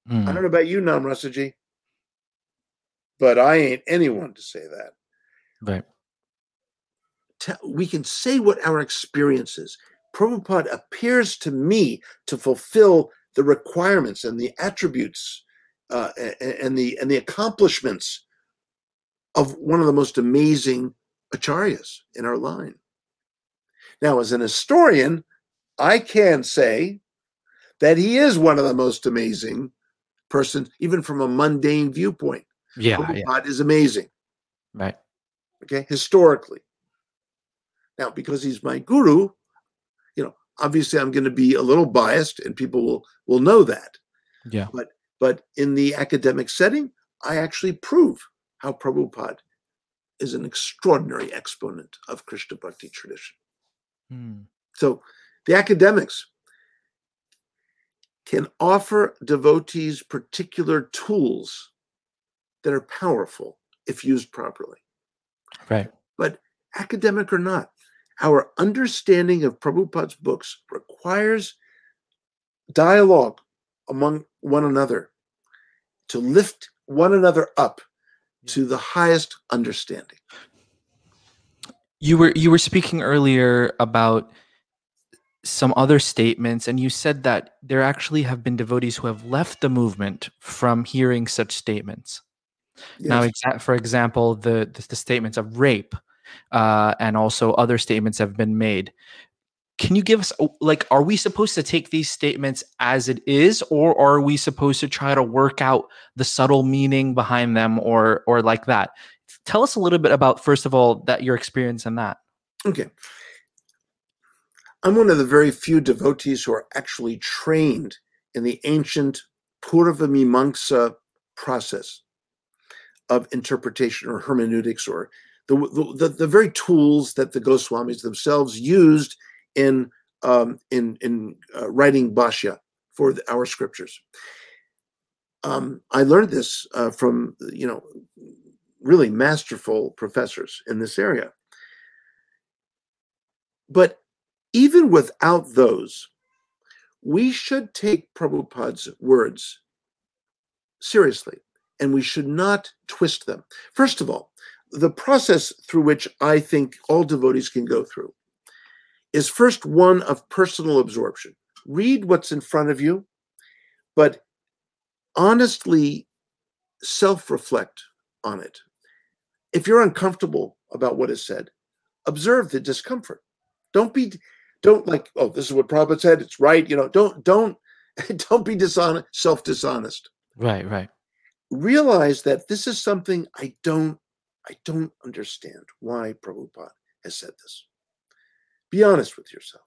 I Mm. don't know about you, Nam Rasaji, but I ain't anyone to say that. Right. We can say what our experience is. Prabhupada appears to me to fulfill the requirements and the attributes uh, and the and the accomplishments of one of the most amazing acharyas in our line. Now, as an historian, I can say that he is one of the most amazing persons, even from a mundane viewpoint. Yeah. yeah. Prabhupada is amazing Right. okay historically now because he's my guru you know obviously i'm going to be a little biased and people will will know that Yeah. but but in the academic setting i actually prove how prabhupada is an extraordinary exponent of krishna bhakti tradition Mm. so the academics can offer devotees particular tools that are powerful if used properly Right. but academic or not, our understanding of Prabhupada's books requires dialogue among one another to lift one another up to the highest understanding. You were you were speaking earlier about some other statements, and you said that there actually have been devotees who have left the movement from hearing such statements. Now, Yes. exa- for example, the, the the statements of rape, uh, and also other statements have been made. Can you give us like, are we supposed to take these statements as it is, or are we supposed to try to work out the subtle meaning behind them, or or like that? Tell us a little bit about first of all that your experience in that. Okay. I'm one of the very few devotees who are actually trained in the ancient Purva Mimamsa process of interpretation or hermeneutics or the, the, the, very tools that the Goswamis themselves used in, um, in, in uh, writing Bhashya for the, our scriptures. Um, I learned this uh, from, you know, really masterful professors in this area. But even without those, we should take Prabhupada's words seriously and we should not twist them. First of all, the process through which I think all devotees can go through is first one of personal absorption. Read what's in front of you, but honestly self reflect on it. If you're uncomfortable about what is said, observe the discomfort. Don't be don't like, oh, this is what Prabhupada said, it's right. You know, don't don't [LAUGHS] don't be dishonest, self-dishonest. Right, right. Realize that this is something I don't I don't understand why Prabhupada has said this. Be honest with yourself.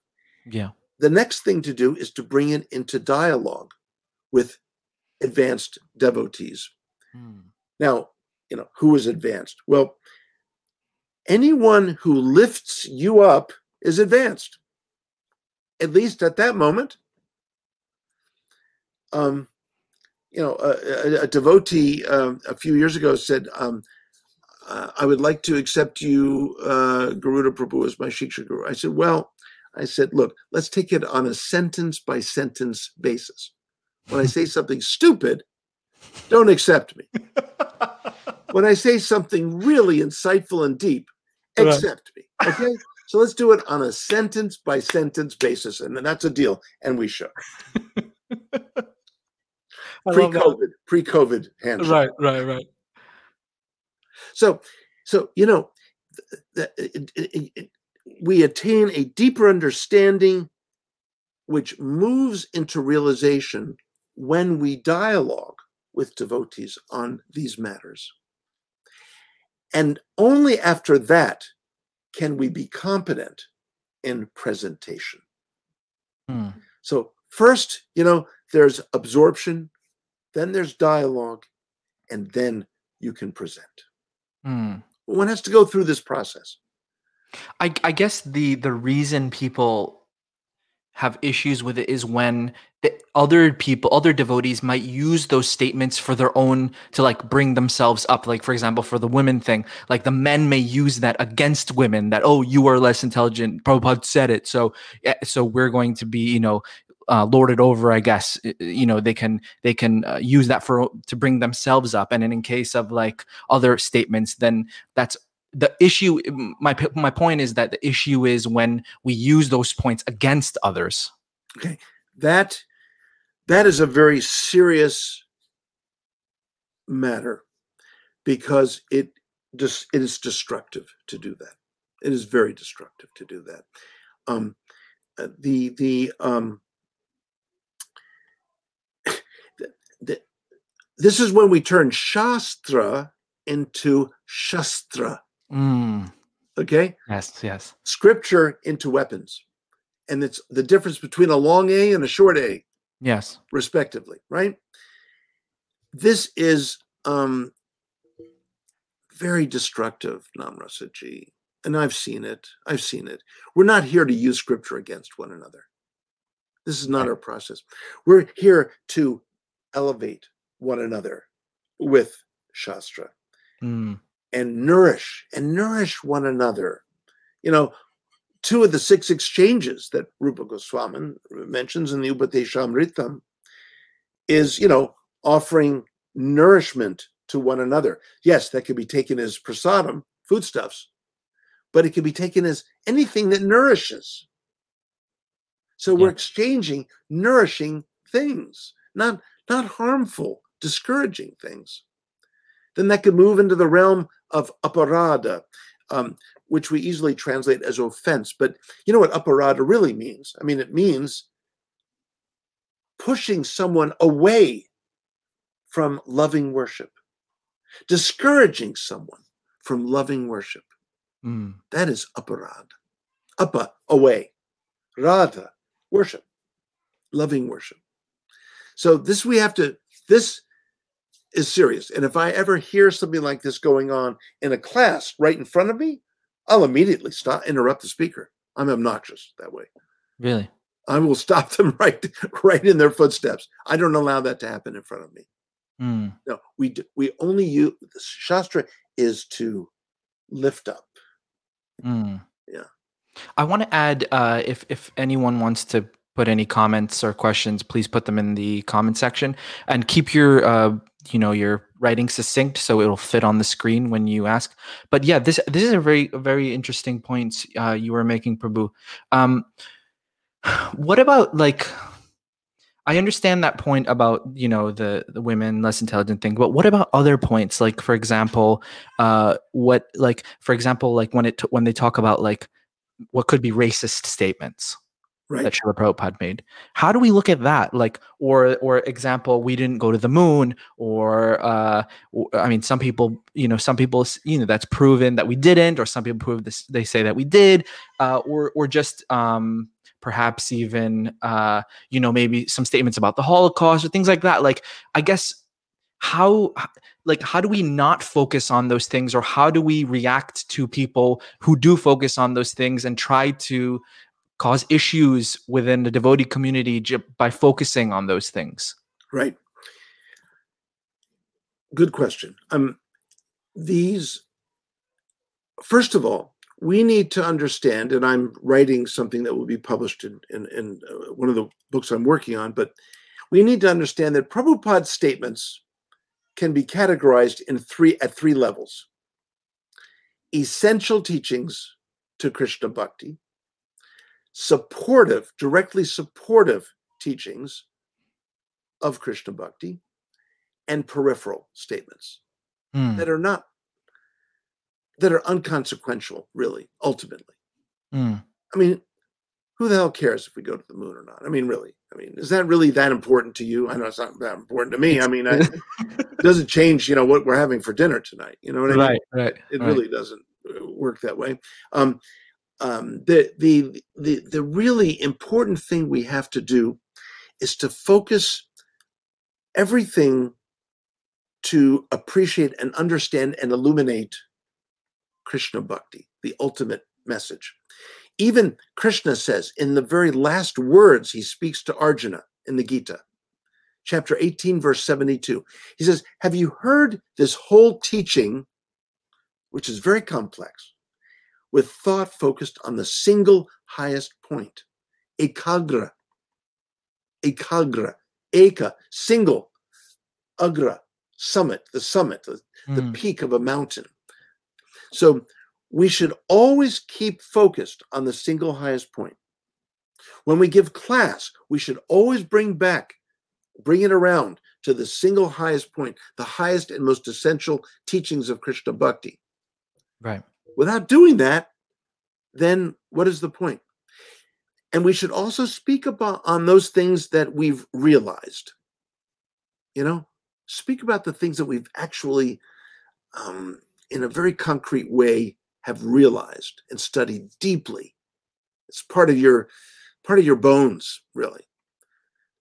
Yeah. The next thing to do is to bring it into dialogue with advanced devotees. Hmm. Now, you know, who is advanced? Well, anyone who lifts you up is advanced, at least at that moment. Um, you know, a, a, a devotee um, a few years ago said, um, uh, I would like to accept you, uh, Garuda Prabhu, as my Shiksha Guru. I said, Well, I said, look, let's take it on a sentence by sentence basis. When I say [LAUGHS] something stupid, don't accept me. when I say something really insightful and deep, accept me. Okay. So let's do it on a sentence by sentence basis. And then that's a deal. And we should. [LAUGHS] pre COVID, pre COVID handshake. Right, right, right. So, so you know, it- it- it- we attain a deeper understanding, which moves into realization when we dialogue with devotees on these matters. And only after that can we be competent in presentation. Hmm. So, first, you know, there's absorption, then there's dialogue, and then you can present. Hmm. One has to go through this process. I, I guess the the reason people have issues with it is when the other people other devotees might use those statements for their own to like bring themselves up like for example for the women thing like the men may use that against women that oh you are less intelligent Prabhupada said it so so we're going to be you know uh, lorded over i guess you know they can they can uh, use that for to bring themselves up and in case of like other statements then that's the issue my my point is that the issue is when we use those points against others Okay. That that is a very serious matter because it just it is destructive to do that. It is very destructive to do that. Um, uh, the the um, the, this is when we turn shastra into shastra. Mm, Okay, yes yes scripture into weapons, and it's the difference between a long A and a short A. yes respectively, right? This is um, very destructive, Namrasaji. And I've seen it. I've seen it. We're not here to use scripture against one another. This is not Right. our process. We're here to elevate one another with Shastra Mm, and nourish and nourish one another. You know, two of the six exchanges that Rupa Goswami mentions in the Upadeshamritam is, you know, offering nourishment to one another. Yes, that could be taken as prasadam, foodstuffs, but it can be taken as anything that nourishes. So we're exchanging nourishing things, not not harmful, discouraging things. Then that could move into the realm of aparadha, um, which we easily translate as offense. But you know what aparadha really means? I mean, it means pushing someone away from loving worship, discouraging someone from loving worship. Mm. That is aparadha. Apa, away. Radha, worship, loving worship. So this we have to, this is serious. And if I ever hear something like this going on in a class right in front of me, I'll immediately stop, interrupt the speaker. I'm obnoxious that way. Really? I will stop [LAUGHS] them right, right in their footsteps. I don't allow that to happen in front of me. Mm. No, we do, we only use the Shastra is to lift up. Mm. Yeah. I want to add uh, if if anyone wants to put any comments or questions, please put them in the comment section and keep your uh, you know your writing succinct so it'll fit on the screen when you ask. But yeah, this this is a very very interesting point uh, you were making, Prabhu. Um, what about like? I understand that point about you know the the women less intelligent thing, but what about other points? Like for example, uh, what like for example, like when it when they talk about like what could be racist statements Right. that Srila Prabhupada made. How do we look at that? Like, or or example, we didn't go to the moon, or uh, I mean, some people, you know, some people, you know, that's proven that we didn't, or some people prove this, they say that we did, uh, or or just um, perhaps even, uh, you know, maybe some statements about the Holocaust or things like that. Like, I guess how like how do we not focus on those things or how do we react to people who do focus on those things and try to cause issues within the devotee community by focusing on those things Right. Good question. Um, these, first of all, we need to understand, and I'm writing something that will be published in, in, in uh, one of the books I'm working on, but we need to understand that Prabhupada's statements can be categorized in three at three levels. Essential teachings to Krishna Bhakti, supportive, directly supportive teachings of Krishna Bhakti, and peripheral statements Hmm, that are not that are unconsequential, really, ultimately. hmm, I mean, who the hell cares if we go to the moon or not? I mean, really. I mean, is that really that important to you? I know it's not that important to me. I mean, I, it doesn't change, you know, what we're having for dinner tonight. You know what I mean? right right it right. really doesn't uh, work that way um, um, the, the the the really important thing we have to do is to focus everything to appreciate and understand and illuminate krishna bhakti the ultimate message. Even krishna says in the very last words he speaks to arjuna in the gita chapter 18 verse 72 he says have you heard this whole teaching which is very complex, with thought focused on the single highest point. Ekagra. Ekagra. Eka, single. Agra, summit, the summit, the, the Hmm, peak of a mountain. So we should always keep focused on the single highest point. When we give class, we should always bring back, bring it around to the single highest point, the highest and most essential teachings of Krishna Bhakti. right Without doing that, then what is the point? And we should also speak about on those things that we've realized. You know, speak about the things that we've actually, um, in a very concrete way, have realized and studied deeply. It's part of your part of your bones, really.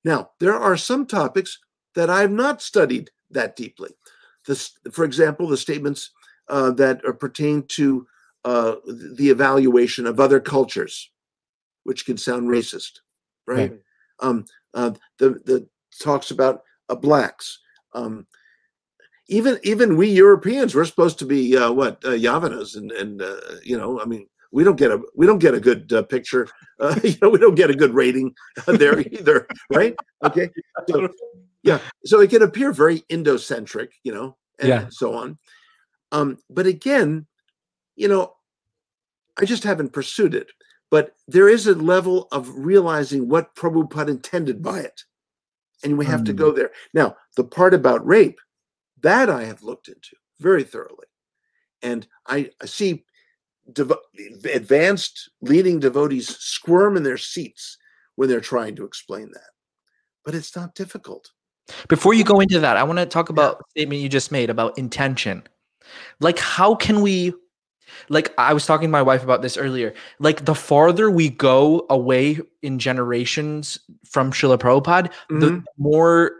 Now, there are some topics that I've not studied that deeply. This, for example, the statements uh, that are pertain to uh, the evaluation of other cultures, which can sound racist, right? Um, uh, the the talks about uh, blacks. Um, even even we Europeans, we're supposed to be uh, what uh, Yavanas, and and uh, you know, I mean, we don't get a we don't get a good uh, picture. [LAUGHS] Uh, you know, we don't get a good rating there [LAUGHS] either, right? Okay, so yeah, so it can appear very Indo-centric, you know, and, Yeah. and so on. Um, but again, you know, I just haven't pursued it. but there is a level of realizing what Prabhupada intended by it. And we have to go there. Now, the part about rape, that I have looked into very thoroughly. And I, I see devo- advanced leading devotees squirm in their seats when they're trying to explain that. But it's not difficult. Before you go into that, I want to talk about the statement you just made about intention. Like, how can we, like, I was talking to my wife about this earlier. Like, the farther we go away in generations from Srila Prabhupada, the Mhm. more,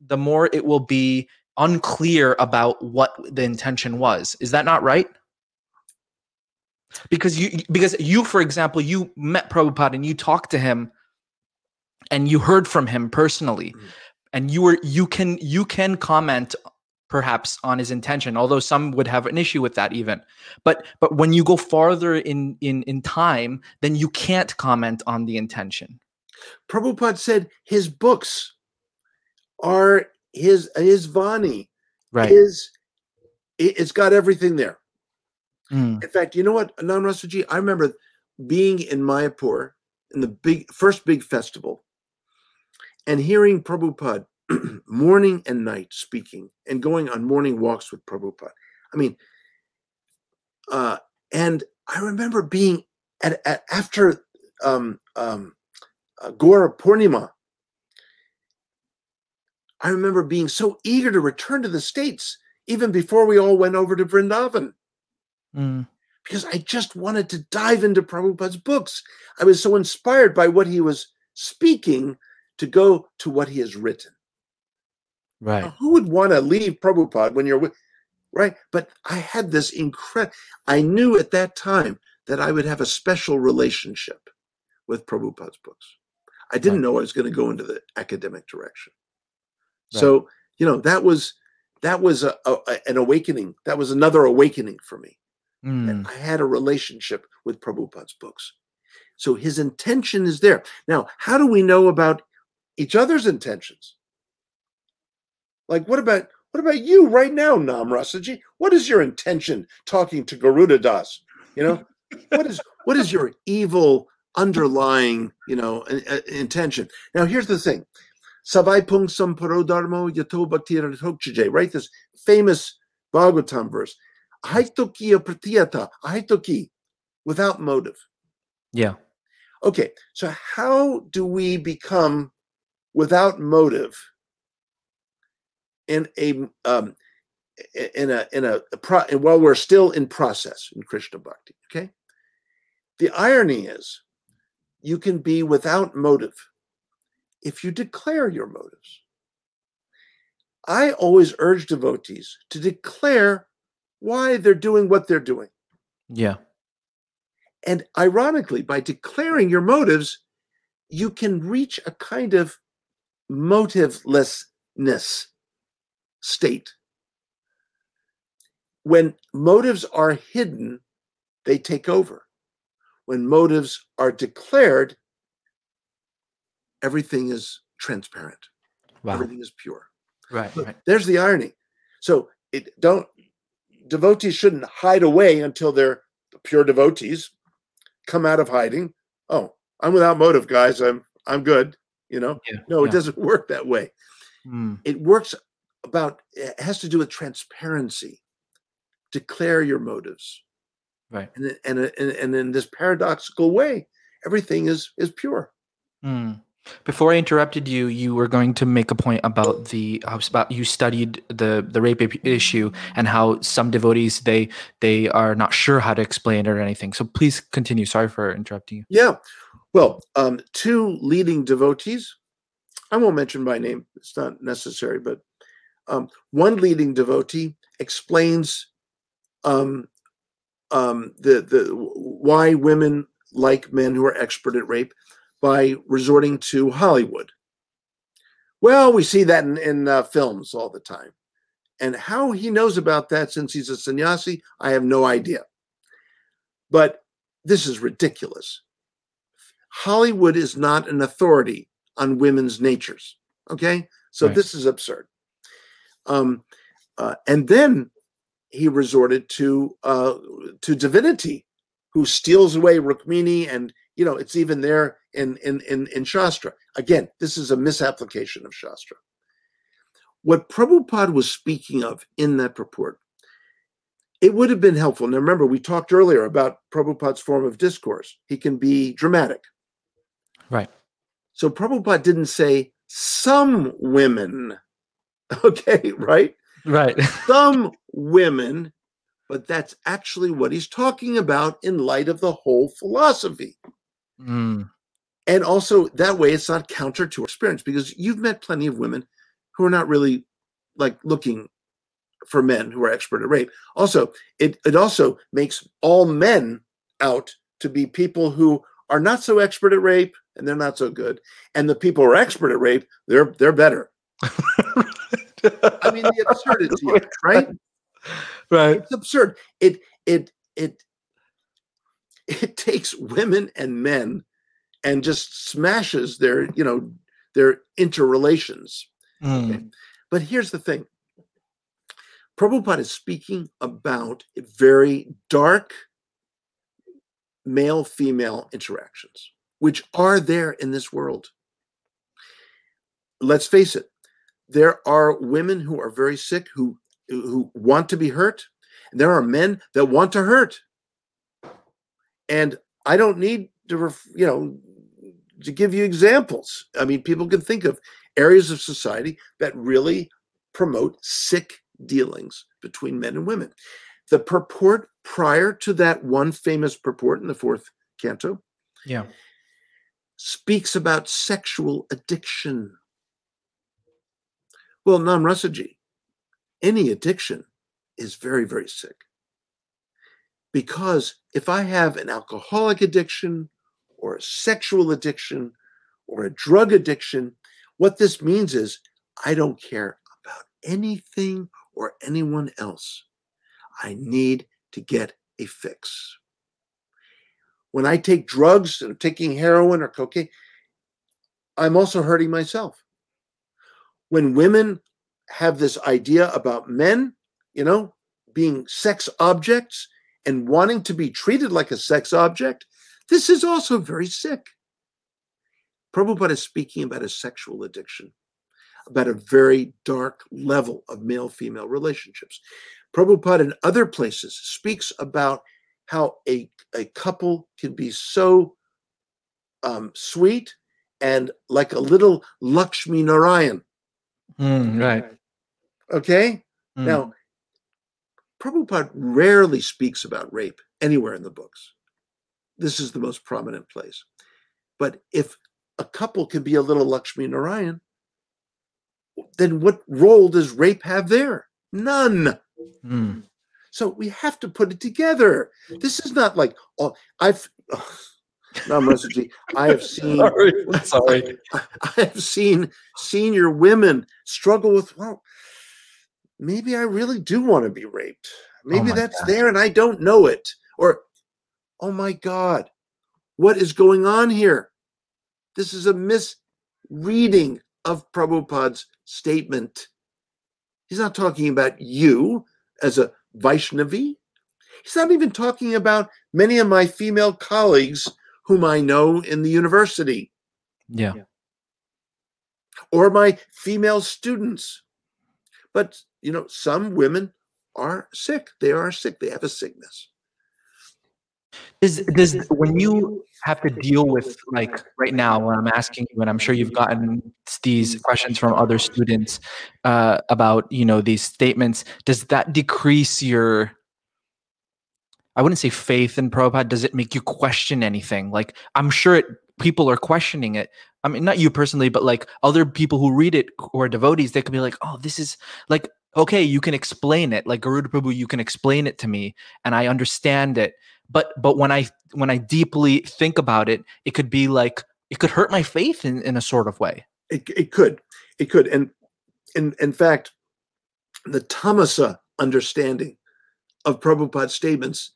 the more it will be unclear about what the intention was. Is that not right? Because you, because you, for example, you met Prabhupada and you talked to him, and you heard from him personally Mhm. and you were you can you can comment perhaps on his intention although some would have an issue with that even but but when you go farther in in in time then you can't comment on the intention Prabhupada said his books are his his Vani. right His it, it's got everything there. Mm, In fact, you know what, Anand Rasaji? I remember being in Mayapur in the big first big festival and hearing Prabhupada [CLEARS THROAT] morning and night speaking and going on morning walks with Prabhupada. I mean, uh, and I remember being at, at after um, um, uh, Gaura Purnima. I remember being so eager to return to the States even before we all went over to Vrindavan mm, because I just wanted to dive into Prabhupada's books. I was so inspired by what he was speaking to go to what he has written. Right Now, who would want to leave Prabhupada when you're with, right? But I had this incredible, I knew at that time that I would have a special relationship with Prabhupada's books. I didn't Right. know I was going to go into the academic direction. So, you know, that was that was a, a- an awakening. That was another awakening for me. Mm, And I had a relationship with Prabhupada's books. So his intention is there. Now, how do we know about each other's intentions? Like, what about what about you right now, Nam Rasaji? What is your intention talking to Garuda Das? You know, what is what is your evil underlying, you know, uh, intention? Now, here's the thing. Savai pung samparodharmo yato bhakti right? This famous Bhagavatam verse. Ahaitoki apratihata, ahaitoki, without motive. yeah Okay, so how do we become without motive in a um, in a in a, a pro, and while we're still in process in Krishna Bhakti? Okay, the irony is you can be without motive if you declare your motives. I always urge devotees to declare why they're doing what they're doing. yeah And ironically, by declaring your motives, you can reach a kind of motivelessness state. When motives are hidden, they take over. When motives are declared, everything is transparent, wow everything is pure. right right There's the irony. So it don't devotees shouldn't hide away until they're pure devotees, come out of hiding. Oh, I'm without motive, guys. I'm I'm good. You know, yeah no, it yeah. doesn't work that way. Mm, It works about it has to do with transparency. Declare your motives, right and and and, and in this paradoxical way, everything is is pure. Mm. Before I interrupted you, you were going to make a point about the uh, about you studied the the rape issue and how some devotees they they are not sure how to explain it or anything. So please continue. Sorry for interrupting you. Yeah. Well, um, two leading devotees, I won't mention by name, it's not necessary, but um, one leading devotee explains um, um, the, the why women like men who are expert at rape by resorting to Hollywood. Well, we see that in, in uh, films all the time. And how he knows about that since he's a sannyasi, I have no idea. But this is ridiculous. Hollywood is not an authority on women's natures. Okay, so Right. this is absurd. Um, uh, and then he resorted to uh, to divinity, who steals away Rukmini, and you know it's even there in in in, in Shastra. Again, this is a misapplication of Shastra. What Prabhupada was speaking of in that purport, it would have been helpful. Now remember, we talked earlier about Prabhupada's form of discourse. He can be dramatic. Right. So Prabhupada didn't say some women. [LAUGHS] Okay, right? Right. [LAUGHS] Some women, but that's actually what he's talking about in light of the whole philosophy. Mm, And also, that way, it's not counter to experience because you've met plenty of women who are not really like looking for men who are expert at rape. Also, it, it also makes all men out to be people who are not so expert at rape and they're not so good. And the people who are expert at rape, they're they're better. [LAUGHS] I mean, the absurdity, right? [LAUGHS] right. It's absurd. It it it it takes women and men and just smashes their, you know, their interrelations. Mm, But here's the thing. Prabhupada is speaking about very dark male female interactions, which are there in this world. Let's face it, there are women who are very sick who, who want to be hurt, and there are men that want to hurt. And I don't need to, ref, you know, to give you examples. I mean, people can think of areas of society that really promote sick dealings between men and women. The purport prior to that one famous purport in the fourth canto yeah. speaks about sexual addiction. Well, Namrasaji, any addiction is very, very sick. Because if I have an alcoholic addiction or a sexual addiction or a drug addiction, what this means is I don't care about anything or anyone else. I need to get a fix. When I take drugs and taking heroin or cocaine, I'm also hurting myself. When women have this idea about men, you know, being sex objects and wanting to be treated like a sex object, this is also very sick. Prabhupada is speaking about a sexual addiction, about a very dark level of male female relationships. Prabhupada in other places speaks about how a, a couple can be so um, sweet and like a little Lakshmi Narayan. Mm, right. Okay. Mm, Now, Prabhupada rarely speaks about rape anywhere in the books. This is the most prominent place. But if a couple can be a little Lakshmi Narayan, then what role does rape have there? None. mm. So we have to put it together. This is not like oh, I've no Messaji, I have [LAUGHS] seen Sorry. Sorry. I, I have seen senior women struggle with well, maybe I really do want to be raped. Oh maybe my that's gosh. there and I don't know it. Or oh my God, what is going on here? This is a misreading of Prabhupada's statement. He's not talking about you as a Vaishnavi. He's not even talking about many of my female colleagues whom I know in the university Yeah. or my female students. But, you know, some women are sick. They are sick. They have a sickness. Does does when you have to deal with like right now when I'm asking you, and I'm sure you've gotten these questions from other students uh, about you know these statements, does that decrease your I wouldn't say faith in Prabhupada. Does it make you question anything? Like I'm sure it, people are questioning it. I mean, not you personally, but like other people who read it who are devotees, they could be like, "Oh, this is like okay, you can explain it, like Garuda Prabhu, you can explain it to me, and I understand it." But but when I when I deeply think about it, it could be like it could hurt my faith in, in a sort of way. It, it could. It could. And in, in fact, the Tamasa understanding of Prabhupada's statements,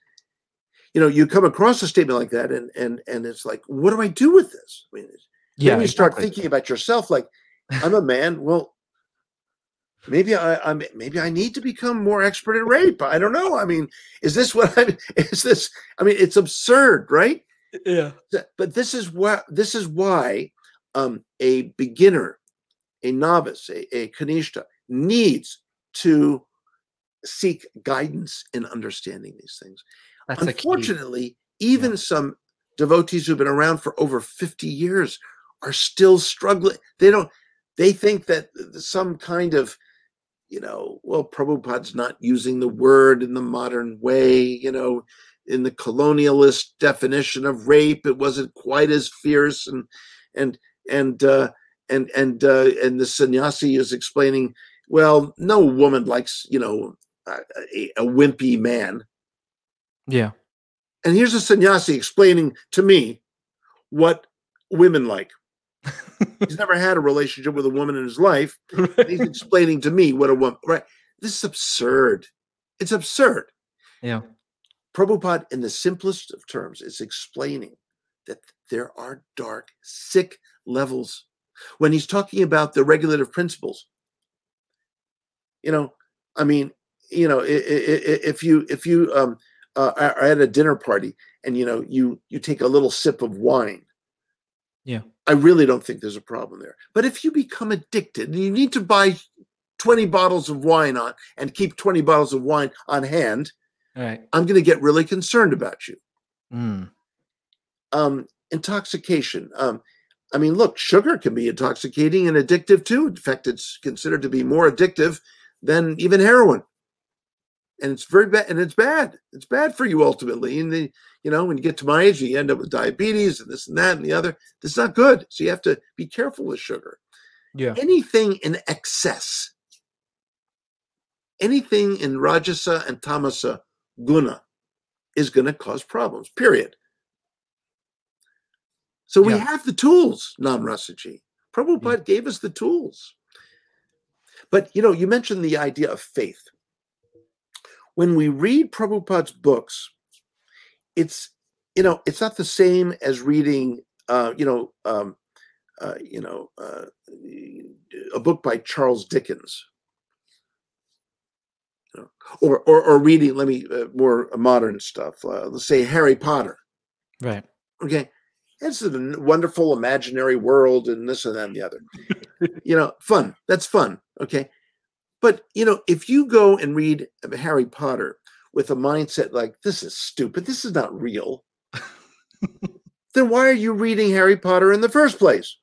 you know, you come across a statement like that and and and it's like, what do I do with this? I mean, Yeah, then you start exactly. thinking about yourself like, I'm a man. Well, maybe I, I'm maybe I need to become more expert at rape. I don't know. I mean, is this what I [LAUGHS] is this? I mean, it's absurd, right? Yeah. But this is what this is why um, a beginner, a novice, a, a kanishta needs to seek guidance in understanding these things. That's. Unfortunately, even some devotees who've been around for over 50 years are still struggling. They don't, they think that some kind of, you know, well, Prabhupada's not using the word in the modern way, you know, in the colonialist definition of rape, it wasn't quite as fierce and, and, and, uh, and, and, uh, and the sannyasi is explaining, well, no woman likes, you know, a, a wimpy man. Yeah. And here's a sannyasi explaining to me what women like. [LAUGHS] He's never had a relationship with a woman in his life. and He's explaining to me what a woman, right? This is absurd. It's absurd. yeah. Prabhupada, in the simplest of terms, is explaining that there are dark, sick levels. When he's talking about the regulative principles, you know, I mean, you know, if you if you um, uh, are at a dinner party and you know you you take a little sip of wine, Yeah. I really don't think there's a problem there. But if you become addicted, and you need to buy twenty bottles of wine on and keep twenty bottles of wine on hand, All right. I'm going to get really concerned about you. Mm. um, intoxication. Um, I mean, look, sugar can be intoxicating and addictive too. In fact, it's considered to be more addictive than even heroin. And it's very bad, and it's bad. It's bad for you ultimately. And the, you know, when you get to my age, you end up with diabetes and this and that and the other. That's not good. So you have to be careful with sugar. Yeah. Anything in excess, anything in Rajasa and Tamasa guna is going to cause problems, period. So we Yeah. have the tools, Nam Rasaji. Mm. Prabhupada gave us the tools. But you know, you mentioned the idea of faith. When we read Prabhupada's books, it's you know, it's not the same as reading uh, you know, um, uh, you know, uh, a book by Charles Dickens. You know, Or, or, or reading, let me, uh, more modern stuff. Uh, let's say Harry Potter. Right. Okay. It's a wonderful imaginary world and this and that and the other. you know, fun. That's fun. Okay. But, you know, if you go and read Harry Potter with a mindset like, this is stupid, this is not real, [LAUGHS] then why are you reading Harry Potter in the first place?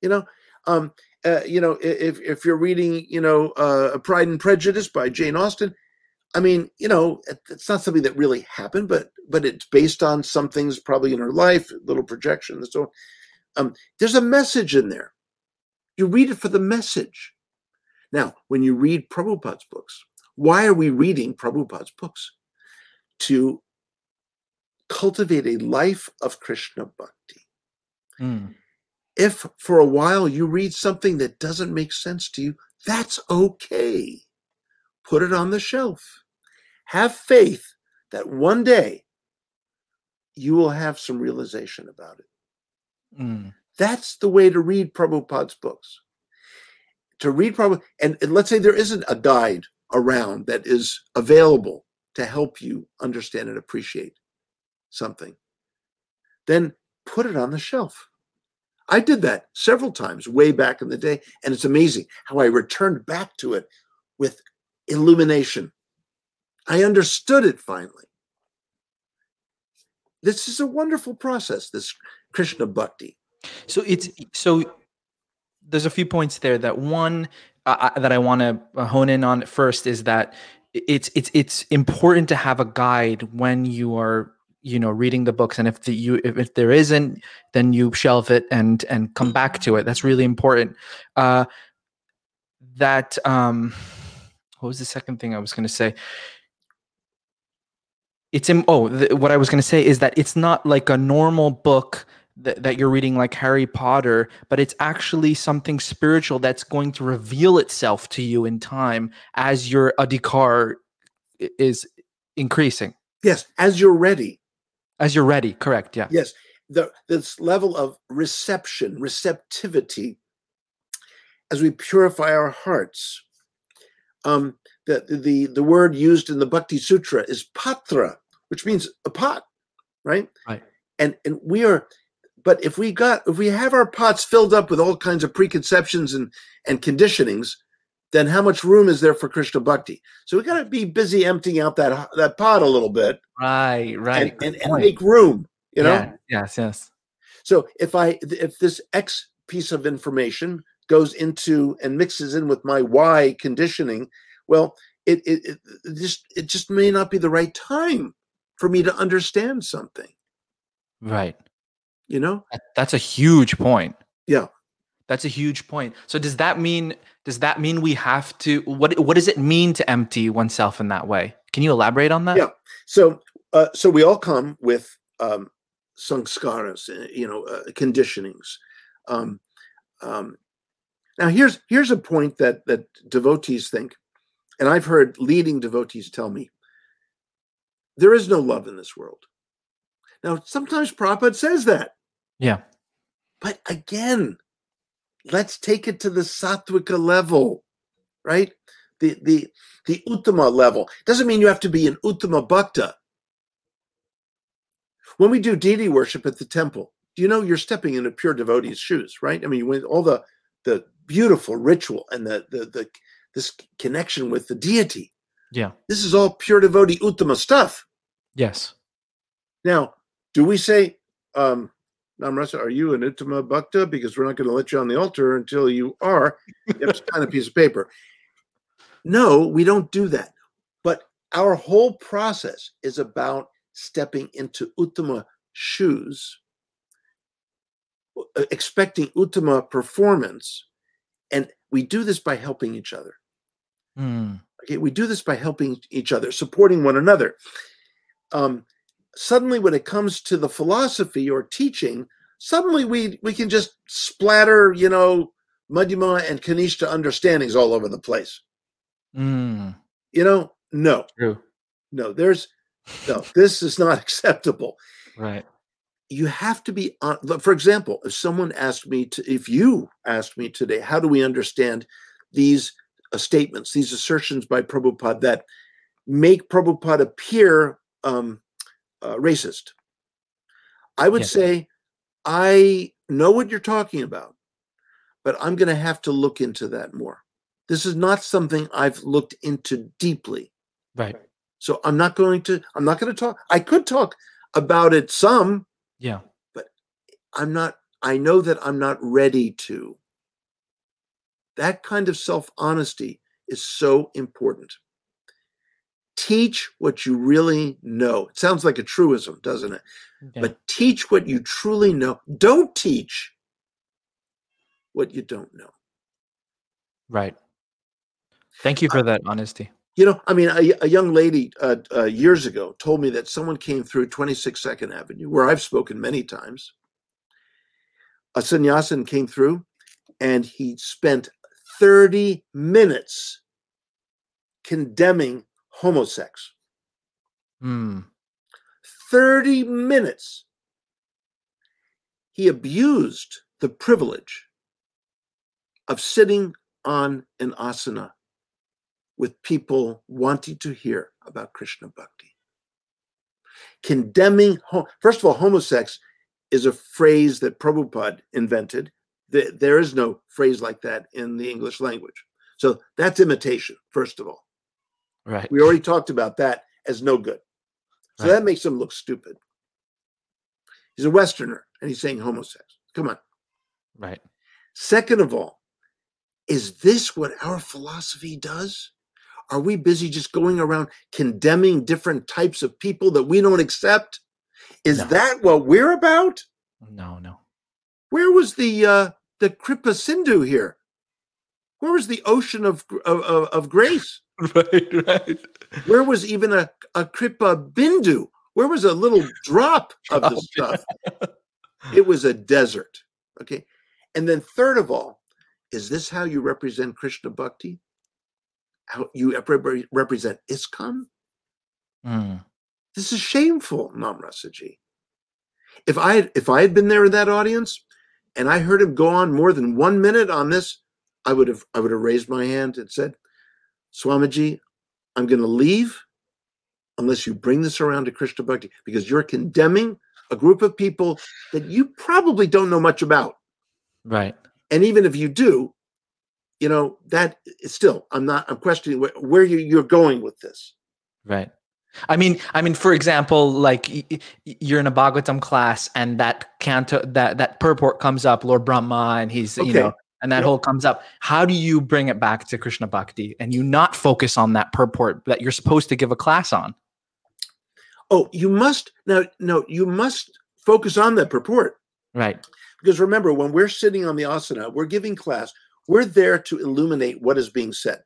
You know, um, uh, you know, if if you're reading, you know, uh, Pride and Prejudice by Jane Austen, I mean, you know, it's not something that really happened, but but it's based on some things probably in her life, little projection and so on. Um, there's a message in there. You read it for the message. Now, when you read Prabhupada's books, why are we reading Prabhupada's books? To cultivate a life of Krishna bhakti. Mm. If for a while you read something that doesn't make sense to you, that's okay. Put it on the shelf. Have faith that one day you will have some realization about it. Mm. That's the way to read Prabhupada's books. To read Prabhupada, and, and let's say there isn't a guide around that is available to help you understand and appreciate something, then put it on the shelf. I did that several times way back in the day, and it's amazing how I returned back to it with illumination. I understood it finally. This is a wonderful process, this Krishna Bhakti. So it's so there's a few points there that one uh, uh, that I want to hone in on first is that it's it's it's important to have a guide when you are you know reading the books. And if the you if, if there isn't then you shelve it and and come back to it. That's really important. Uh that um what was the second thing i was going to say? It's in oh th- what i was going to say is that it's not like a normal book that, that you're reading like harry potter but it's actually something spiritual that's going to reveal itself to you in time as your adhikar is increasing Yes, as you're ready. as you're ready correct yeah Yes, the this level of reception, receptivity, as we purify our hearts. Um, the, the, the word used in the Bhakti Sutra is patra, which means a pot, right? Right. And and we are, but if we got if we have our pots filled up with all kinds of preconceptions and and conditionings, then how much room is there for Krishna Bhakti? So we got to be busy emptying out that that pot a little bit Right. Right. and, and, and make room, you know? Yeah, Yes. Yes. So if I if this X piece of information goes into and mixes in with my Y conditioning, well, it it, it it just it just may not be the right time for me to understand something. Right. You know? That's a huge point. Yeah. That's a huge point. So does that mean does that mean we have to what what does it mean to empty oneself in that way? Can you elaborate on that? Yeah. So uh, so we all come with um, sanskaras, uh, you know, uh, conditionings. Um, um, now here's here's a point that that devotees think, and I've heard leading devotees tell me, there is no love in this world. Now sometimes Prabhupada says that, Yeah. but again, let's take it to the sattvika level, right? The the the uttama level doesn't mean you have to be an uttama bhakta. When we do deity worship at the temple, do you know you're stepping into pure devotee's shoes, right? I mean, when all the the beautiful ritual and the the the this connection with the deity, Yeah. this is all pure devotee uttama stuff. Yes. Now, do we say, um, Namrasa, are you an Uttama Bhakta? Because we're not going to let you on the altar until you are. You have to sign a piece of paper. No, we don't do that. But our whole process is about stepping into Uttama shoes, uh, expecting Uttama performance. And we do this by helping each other. Hmm. Okay, we do this by helping each other, supporting one another. Um, suddenly, when it comes to the philosophy or teaching, suddenly we we can just splatter, you know, Madhyama and Kanishta understandings all over the place. Hmm. You know, no, True. no, there's no. [LAUGHS] This is not acceptable. Right. You have to be on. For example, if someone asked me to, if you asked me today, how do we understand these uh, statements, these assertions by Prabhupada that make Prabhupada appear um, uh, racist? I would say, I know what you're talking about, but I'm going to have to look into that more. This is not something I've looked into deeply. Right. So I'm not going to, I'm not going to talk. I could talk about it some, Yeah. But I'm not, I know that I'm not ready to. That kind of self honesty is so important. Teach what you really know. It sounds like a truism, doesn't it? Yeah. But teach what you truly know. Don't teach what you don't know. right. Thank you for that honesty. You know, I mean, a, a young lady uh, uh, years ago told me that someone came through 26 Second Avenue, where I've spoken many times. A sannyasin came through and he spent 30 minutes condemning homosex. Hmm. 30 minutes. He abused the privilege of sitting on an asana with people wanting to hear about Krishna Bhakti. Condemning, first of all, homosex is a phrase that Prabhupada invented. There is no phrase like that in the English language. So that's imitation, first of all. Right. We already talked about that as no good. So Right. that makes him look stupid. He's a Westerner and he's saying homosex. Come on. Right. Second of all, is this what our philosophy does? Are we busy just going around condemning different types of people that we don't accept? Is No. that what we're about? No. No. Where was the uh, the Kripa Sindhu here? Where was the ocean of of, of, of grace? [LAUGHS] Right. Right. Where was even a, a Kripa Bindu? Where was a little drop of the [LAUGHS] stuff? It was a desert. Okay. And then, third of all, is this how you represent Krishna Bhakti? How you represent ISKCON? Hmm. This is shameful, Namrasaji. If I had, if I had been there in that audience and I heard him go on more than one minute on this I would have I would have raised my hand and said, Swamiji, I'm going to leave unless you bring this around to Krishna Bhakti because you're condemning a group of people that you probably don't know much about. Right. And even if you do, you know, that still, I'm not, I'm questioning where, where you, you're going with this. Right. I mean, I mean, for example, like you're in a Bhagavatam class and that canto, that, that purport comes up, Lord Brahma, and he's, you know, and that Yep. whole comes up. How do you bring it back to Krishna Bhakti and you not focus on that purport that you're supposed to give a class on? Oh, you must, now, no, you must focus on that purport. Right. Because remember, when we're sitting on the asana, we're giving class, we're there to illuminate what is being said.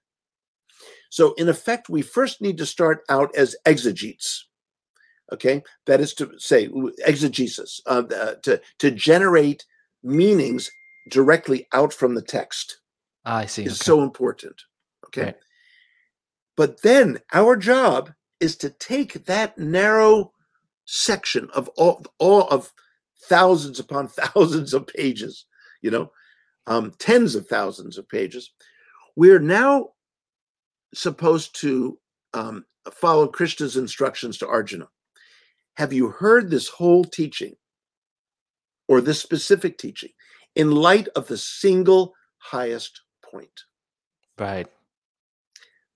So, in effect, we first need to start out as exegetes. Okay, that is to say, exegesis, uh, uh, to, to generate meanings directly out from the text Ah, I see. is Okay. so important. Okay. Right. But then our job is to take that narrow section of all, all of thousands upon [LAUGHS] thousands of pages, you know, um, tens of thousands of pages. We're now supposed to um, follow Krishna's instructions to Arjuna. Have you heard this whole teaching or this specific teaching in light of the single highest point? right.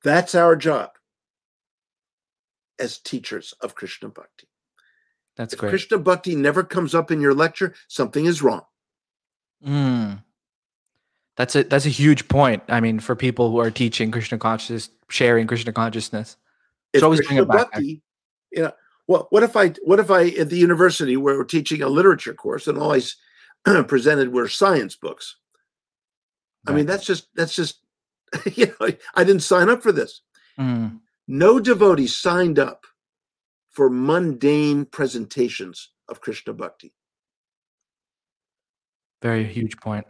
That's our job as teachers of Krishna Bhakti. That's If great. Krishna Bhakti never comes up in your lecture, something is wrong. Mm. That's a that's a huge point. I mean, for people who are teaching Krishna consciousness, sharing Krishna consciousness. If always Krishna it back there. Bhakti, you know, well, what if I what if I at the university where we're teaching a literature course and all I [CLEARS THROAT] presented were science books? I mean, that's just that's just [LAUGHS] you know, I didn't sign up for this. Mm. No devotee signed up for mundane presentations of Krishna Bhakti. Very huge point.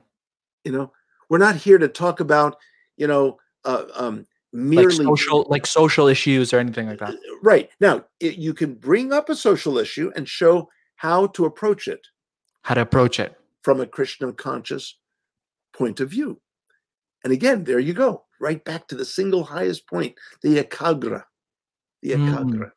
You know, we're not here to talk about, you know, uh, um, Like merely social, like social issues or anything like that. right now. It, you can bring up a social issue and show how to approach it How to approach it. From a Krishna conscious point of view. And again, there you go, right back to the single highest point, the ekagra, the Mm.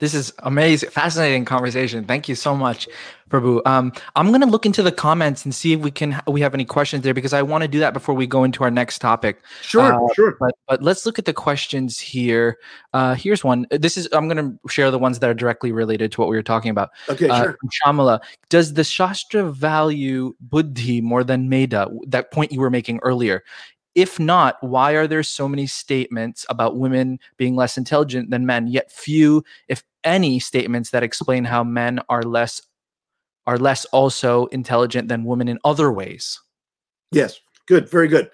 This is amazing, fascinating conversation. Thank you so much, Prabhu. Um, I'm gonna look into the comments and see if we can we have any questions there because I want to do that before we go into our next topic. Sure, Uh, sure. But but let's look at the questions here. Uh, here's one. This is I'm gonna share the ones that are directly related to what we were talking about. Okay, Uh, sure. Shamala, does the Shastra value buddhi more than medha? That point you were making earlier. If not, why are there so many statements about women being less intelligent than men, yet few, if any, statements that explain how men are less are less also intelligent than women in other ways? Yes, good, very good.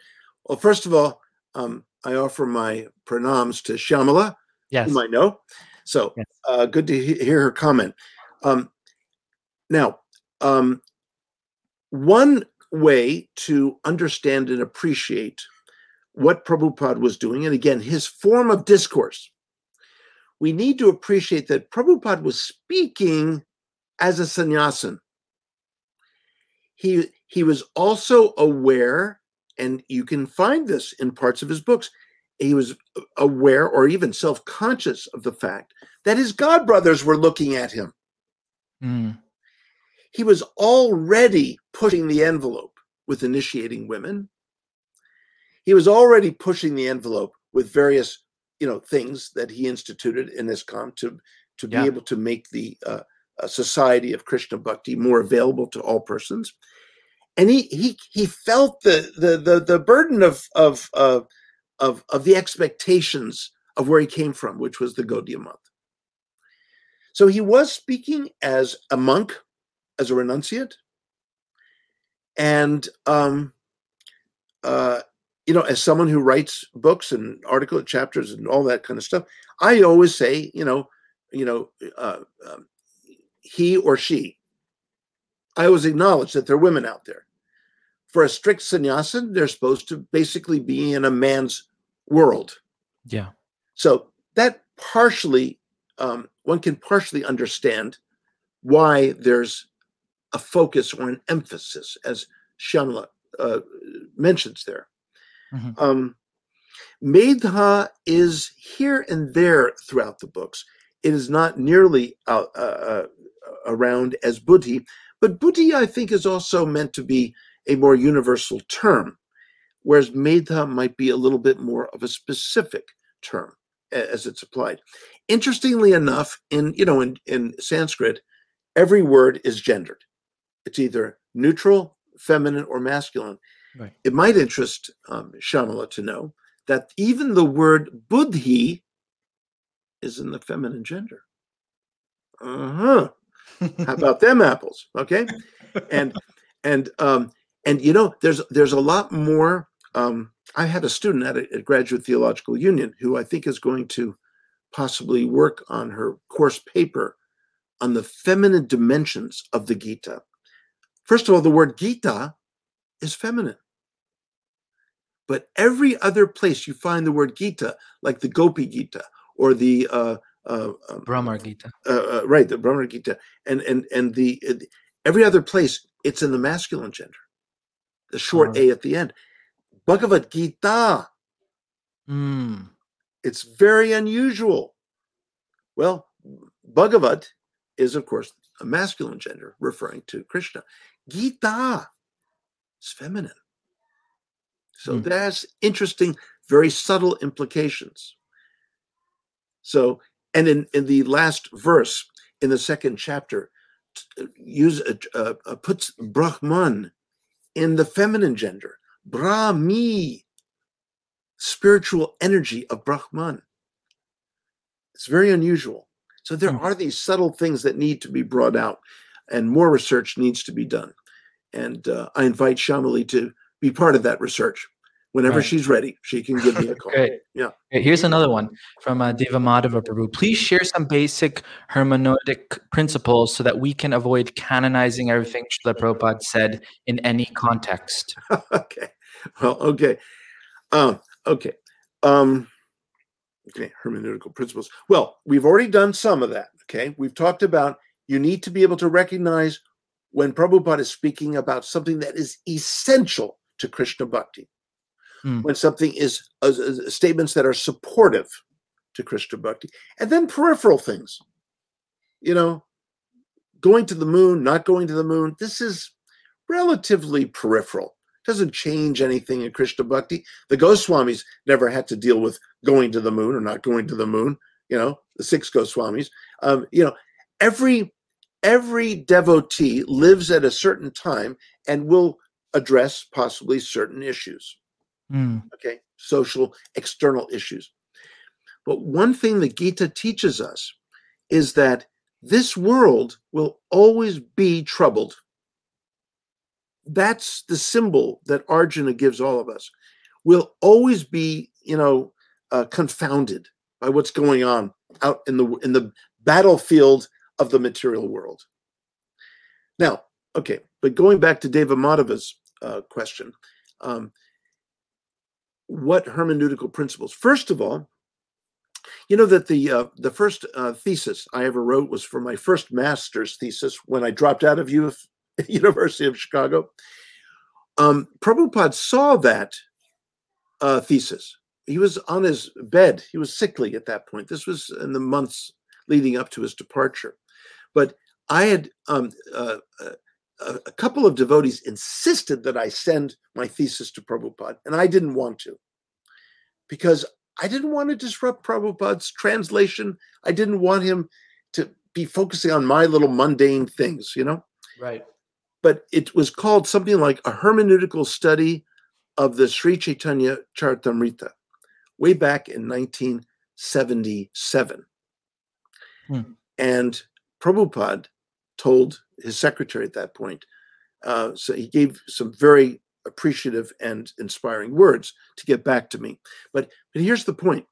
Well, first of all, um, I offer my pranams to Shyamala, Yes. whom I know. So Yes. uh, good to he- hear her comment. Um, now, um, one way to understand and appreciate what Prabhupada was doing, and again, his form of discourse, we need to appreciate that Prabhupada was speaking as a sannyasin. He, he was also aware, and you can find this in parts of his books, he was aware or even self conscious of the fact that his god brothers were looking at him. Mm, He was already pushing the envelope with initiating women. He was already pushing the envelope with various, you know, things that he instituted in ISKCON to to Yeah. be able to make the uh, uh, society of Krishna Bhakti more available to all persons. And he he he felt the the the, the burden of of uh, of of the expectations of where he came from, which was the Gaudiya Math. So he was speaking as a monk, as a renunciate, and um, uh, you know, as someone who writes books and article chapters and all that kind of stuff. I always say, you know, you know, uh, um, he or she. I always acknowledge that there are women out there. For a strict sannyasin, they're supposed to basically be in a man's world. yeah. So that partially, um, one can partially understand why there's a focus or an emphasis, as Shamla uh, mentions there. Mhm. Um, Medha is here and there throughout the books. It is not nearly uh, uh, around as buddhi, but buddhi, I think, is also meant to be a more universal term, whereas medha might be a little bit more of a specific term as it's applied. Interestingly enough, in you know in, in Sanskrit, every word is gendered. It's either neutral, feminine, or masculine. Right. It might interest um, Shamala to know that even the word buddhi is in the feminine gender. Uh huh. How [LAUGHS] about them apples? Okay, and and um, and you know, there's there's a lot more. Um, I had a student at, a, at Graduate Theological Union who I think is going to possibly work on her course paper on the feminine dimensions of the Gita. First of all, the word Gita is feminine. But every other place you find the word Gita, like the Gopi Gita or the uh, uh, um, Bhramar Gita. uh, uh, right, the Brahmana Gita, and and and the uh, every other place it's in the masculine gender, the short Alright. a at the end. Bhagavad Gita, Mm. it's very unusual. Well, Bhagavad is of course a masculine gender, referring to Krishna. Gita is feminine. So Hmm. that's interesting, very subtle implications. So, and in, in the last verse in the second chapter, t- use uh, uh, uh, puts Brahman in the feminine gender, Brahmi, spiritual energy of Brahman. It's very unusual. So there Hmm. are these subtle things that need to be brought out, and more research needs to be done. And uh, I invite Shamali to be part of that research. Whenever Right. she's ready, she can give me a [LAUGHS] call. Great. Yeah. Okay, here's another one from uh, Deva Madhava Prabhu. Please share some basic hermeneutic principles so that we can avoid canonizing everything Srila Prabhupada said in any context. [LAUGHS] okay. Well, okay. Um, okay. Um, okay. Hermeneutical principles. Well, we've already done some of that. Okay. We've talked about you need to be able to recognize when Prabhupada is speaking about something that is essential to Krishna bhakti, Hmm. when something is uh, uh, statements that are supportive to Krishna bhakti, and then peripheral things. You know, going to the moon, not going to the moon. This is relatively peripheral. Doesn't change anything in Krishna bhakti. The Goswamis never had to deal with going to the moon or not going to the moon. You know, the six Goswamis. Um, you know, every every devotee lives at a certain time and will address possibly certain issues Mm. okay? Social external issues. But one thing the gita teaches us is that this world will always be troubled. That's the symbol that arjuna gives all of us. We'll always be you know uh, confounded by what's going on out in the in the battlefield of the material world. Now okay but going back to deva madhava's uh, question um, what hermeneutical principles? First of all you know that the uh, the first uh, thesis i ever wrote was for my first master's thesis when i dropped out of UF, [LAUGHS] university of chicago. Um, prabhupada saw that uh, thesis. He was on his bed. He was sickly at that point. This was in the months leading up to his departure but i had um, uh, uh, a a couple of devotees insisted that I send my thesis to Prabhupada, and I didn't want to because I didn't want to disrupt Prabhupada's translation. I didn't want him to be focusing on my little mundane things, you know? Right. But it was called something like a hermeneutical study of the Sri Chaitanya Charitamrita way back in 1977. Hmm. And Prabhupada told his secretary at that point, uh, so he gave some very appreciative and inspiring words to get back to me. But but here's the point.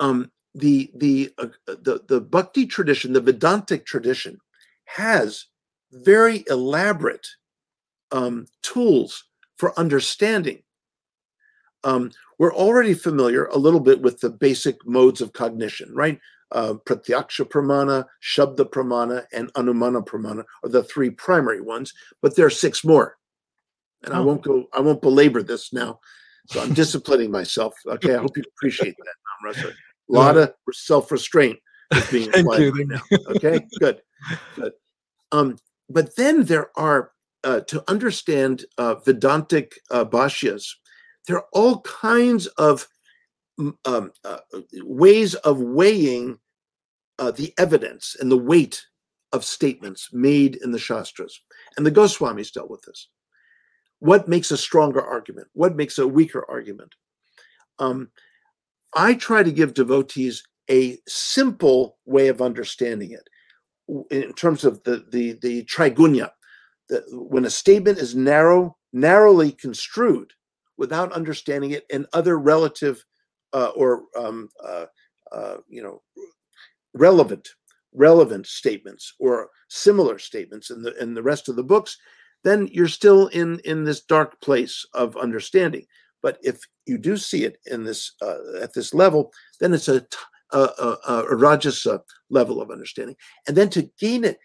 Um, the the uh, the the Bhakti tradition, the Vedantic tradition, has very elaborate um, tools for understanding. Um, we're already familiar a little bit with the basic modes of cognition, right? Uh, Pratyaksha pramana, Shabda pramana, and Anumana pramana are the three primary ones, but there are six more and I Oh. won't go. I won't belabor this now. So I'm disciplining myself. Okay, I hope you appreciate that, A lot of self restraint is being applied right now. Okay, good, good. Um, but then there are uh, to understand uh, Vedantic uh, bhashyas, there are all kinds of mm, um, uh, ways of weighing uh, the evidence and the weight of statements made in the Shastras. And the Goswamis dealt with this. What makes a stronger argument? What makes a weaker argument? Um, I try to give devotees a simple way of understanding it in terms of the the the trigunya. The, when a statement is narrow, narrowly construed, without understanding it and other relative uh, or um, uh, uh, you know relevant relevant statements or similar statements in the in the rest of the books, then you're still in in this dark place of understanding. But if you do see it in this uh, at this level, then it's a a rajasa level of understanding, and then to gain it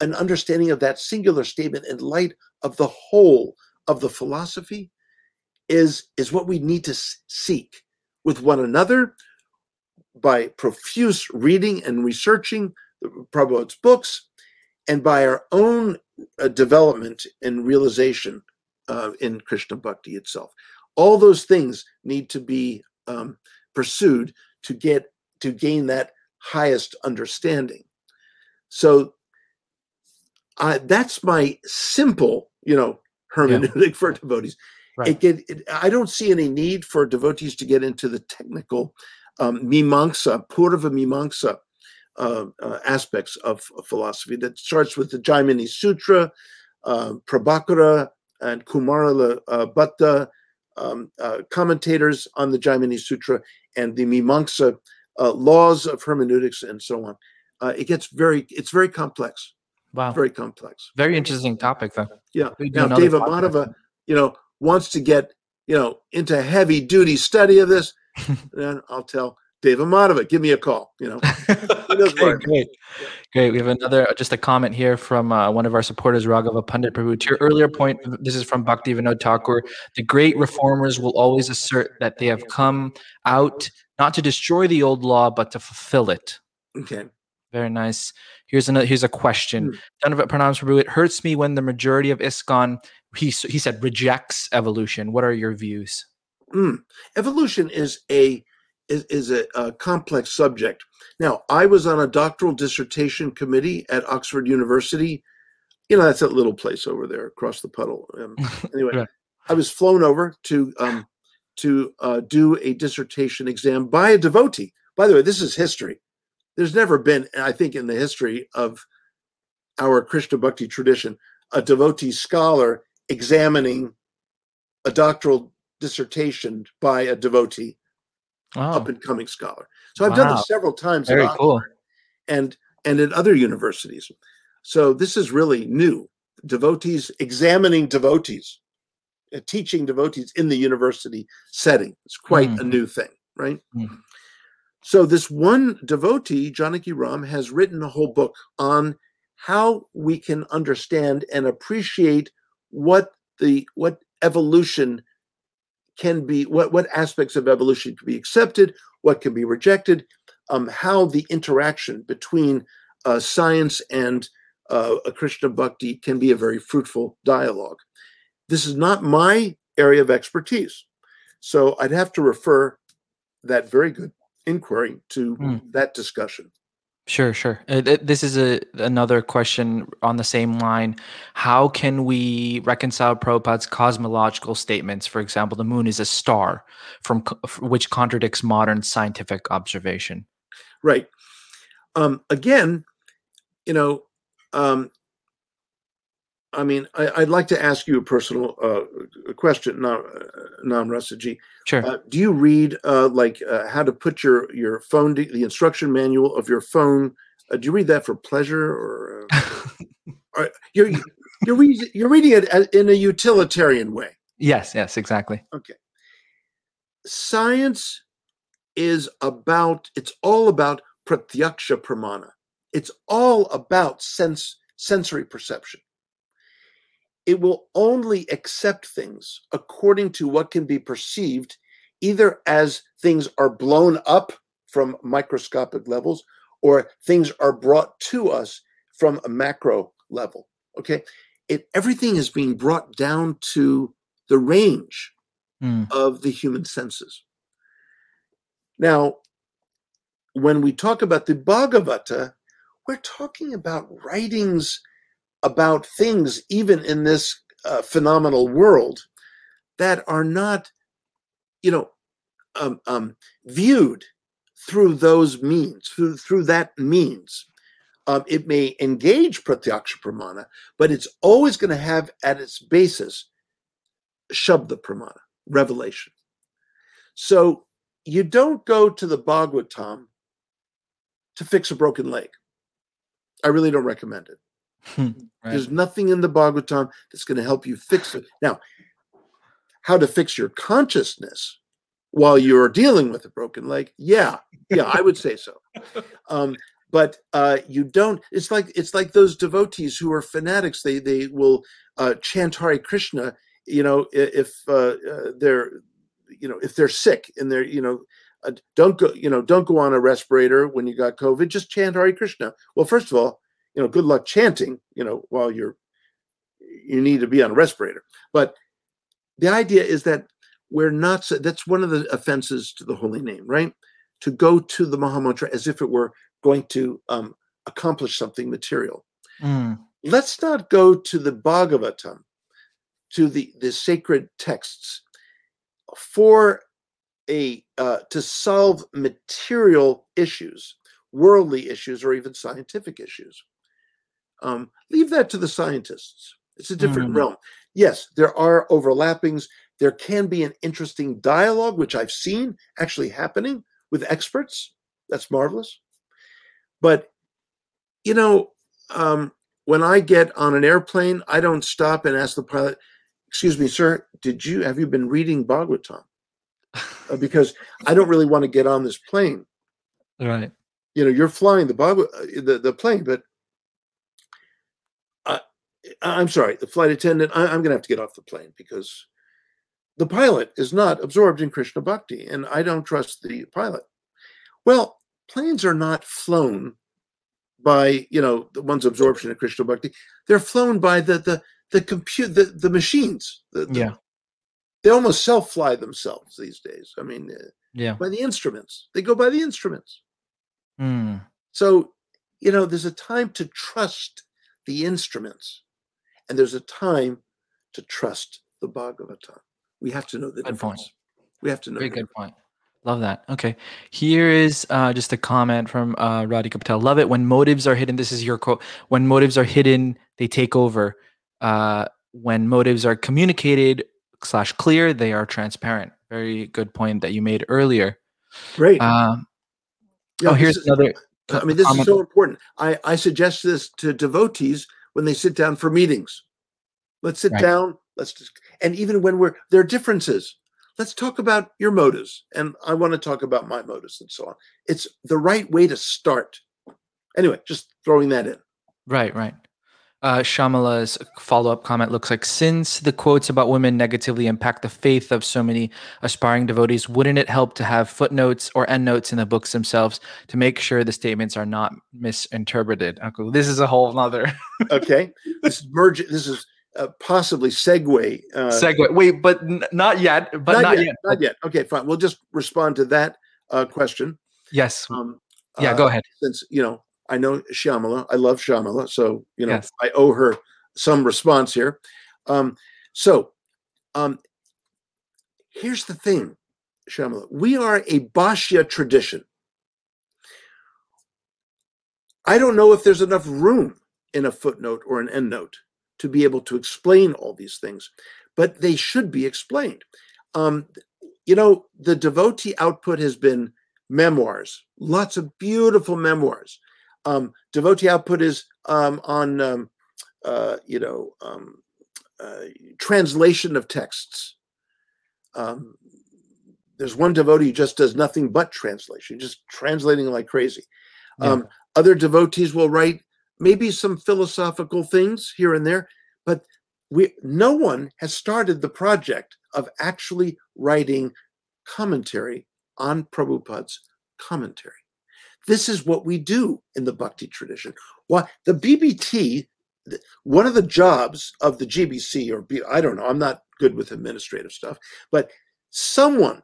an understanding of that singular statement in light of the whole of the philosophy is is what we need to seek with one another by profuse reading and researching the Prabhupada's books and by our own uh, development and realization uh, in Krishna Bhakti itself. All those things need to be um, pursued to get to gain that highest understanding. So uh, that's my simple, you know, hermeneutic for devotees. Right. It get, it, I don't see any need for devotees to get into the technical um, mimamsa, purva mimamsa uh, uh, aspects of, of philosophy that starts with the Jaimini Sutra, uh, Prabhakara and Kumara uh, Bhatta, um, uh, commentators on the Jaimini Sutra, and the Mimamsa uh, laws of hermeneutics and so on. Uh, it gets very, it's very complex, Wow. very complex. Very interesting topic, though. Yeah. Now, Deva. Madhava, you know, wants to get, you know, into heavy duty study of this, [LAUGHS] then I'll tell Deva Madhava, give me a call, you know. [LAUGHS] okay, great. Great. We have another, just a comment here from uh, one of our supporters, Raghava Pandit Prabhu. To your earlier point, this is from Bhakti Vinod Thakur. The great reformers will always assert that they have come out not to destroy the old law, but to fulfill it. Okay. Very nice. Here's another. Here's a question. Hmm. Prabhu. It hurts me when the majority of ISKCON, he he said, rejects evolution. What are your views? Mm. Evolution is a is, is a, a complex subject. Now, I was on a doctoral dissertation committee at Oxford University. You know, that's that little place over there across the puddle. Um, [LAUGHS] anyway. I was flown over to um, to uh, do a dissertation exam by a devotee. By the way, this is history. There's never been, I think, in the history of our Krishna Bhakti tradition, a devotee scholar examining a doctoral dissertation by a devotee, up Oh, and coming scholar. So I've done this several times very cool. and and at other universities. So this is really new. Devotees examining devotees, uh, teaching devotees in the university setting. It's quite a Mm. new thing, right? Mm. So this one devotee, Janaki Ram, has written a whole book on how we can understand and appreciate what the what evolution can be, what what aspects of evolution can be accepted, what can be rejected, um, how the interaction between uh, science and uh, a Krishna bhakti can be a very fruitful dialogue. This is not my area of expertise, so I'd have to refer that very good inquiry to Hmm. that discussion. Sure, sure. Uh, th- this is a another question on the same line. How can we reconcile Prabhupada's cosmological statements? For example, the moon is a star, from which contradicts modern scientific observation. Right. Um, again, you know, um, I mean, I, I'd like to ask you a personal uh, question, Nam, Nam Rasaji. Sure. Uh, do you read uh, like uh, how to put your your phone, the instruction manual of your phone? Uh, do you read that for pleasure, or, uh, [LAUGHS] or you're you're reading you're reading it in a utilitarian way? yes, yes, exactly. Okay. Science is about it's all about pratyaksha pramana. It's all about sense sensory perception. It will only accept things according to what can be perceived either as things are blown up from microscopic levels or things are brought to us from a macro level okay it everything is being brought down to the range Mm. of the human senses now when we talk about the bhagavata we're talking about writings about things even in this uh, phenomenal world that are not you know um, um, viewed through those means through through that means. Um, it may engage pratyaksha pramana but it's always going to have at its basis shabda pramana revelation. So you don't go to the bhagavatam to fix a broken leg. I really don't recommend it Right. there's nothing in the Bhagavatam that's going to help you fix it. Now, how to fix your consciousness while you're dealing with a broken leg? Yeah, yeah, I would say so. Um, but uh, you don't. It's like it's like those devotees who are fanatics. They they will uh, chant Hare Krishna. You know, if uh, uh, they're you know if they're sick and they're you know uh, don't go you know don't go on a respirator when you got COVID. Just chant Hare Krishna. Well, first of all, you know, good luck chanting, you know, while you're you need to be on a respirator. But the idea is that we're not so that's one of the offenses to the holy name, right? To go to the Mahamantra as if it were going to um, accomplish something material. Mm. Let's not go to the Bhagavatam, to the, the sacred texts for a uh, to solve material issues, worldly issues, or even scientific issues. Um, leave that to the scientists. It's a different Mm. realm. Yes, there are overlappings. There can be an interesting dialogue, which I've seen actually happening with experts. That's marvelous. But, you know, um, when I get on an airplane, I don't stop and ask the pilot, excuse me, sir, did you, have you been reading Bhagavatam? Uh, [LAUGHS] because I don't really want to get on this plane Right. you know you're flying the Bhagavad, uh, the, the plane but i'm sorry the flight attendant I, i'm going to have to get off the plane because the pilot is not absorbed in krishna bhakti and i don't trust the pilot well planes are not flown by you know the one's absorption in krishna bhakti they're flown by the the the compute the, the machines the, the- Yeah. they almost self-fly themselves these days i mean uh, Yeah. by the instruments they go by the instruments Mm. so, you know, there's a time to trust the instruments, and there's a time to trust the Bhagavatam. We have to know the Good point. difference. We have to know. Very good point. Love that. Okay. Here is uh, just a comment from uh, Radhika Patel. Love it when motives are hidden. This is your quote. When motives are hidden, they take over. Uh, when motives are communicated slash clear, they are transparent. Very good point that you made earlier. Great. Um, Yeah, oh, here's is- another. I mean, this is so important. I, I suggest this to devotees when they sit down for meetings. Let's sit Right. down. Let's just, and even when we're there are differences. Let's talk about your motives, and I want to talk about my motives and so on. It's the right way to start. Anyway, just throwing that in. Right, right. Uh, Shyamala's follow up comment looks like since the quotes about women negatively impact the faith of so many aspiring devotees, wouldn't it help to have footnotes or endnotes in the books themselves to make sure the statements are not misinterpreted? Uncle, this is a whole nother [LAUGHS] Okay, this is merge. This is uh, possibly segue. Uh, segue. Wait, but n- not yet. But not, yet. Not yet. Okay, fine. We'll just respond to that uh, question. Yes. Um, yeah, uh, go ahead. Since you know, I know Shyamala. I love Shyamala, so you know, Yes. I owe her some response here. Um, so, um, here's the thing, Shyamala. We are a Bhashya tradition. I don't know if there's enough room in a footnote or an endnote to be able to explain all these things, but they should be explained. Um, you know, the devotee output has been memoirs, lots of beautiful memoirs. Um, devotee output is um, on, um, uh, you know, um, uh, translation of texts. Um, there's one devotee who just does nothing but translation, just translating like crazy. Yeah. Um, other devotees will write maybe some philosophical things here and there, but we no one has started the project of actually writing commentary on Prabhupada's commentary. This is what we do in the Bhakti tradition. Why the BBT, one of the jobs of the GBC or B, I don't know, I'm not good with administrative stuff, but someone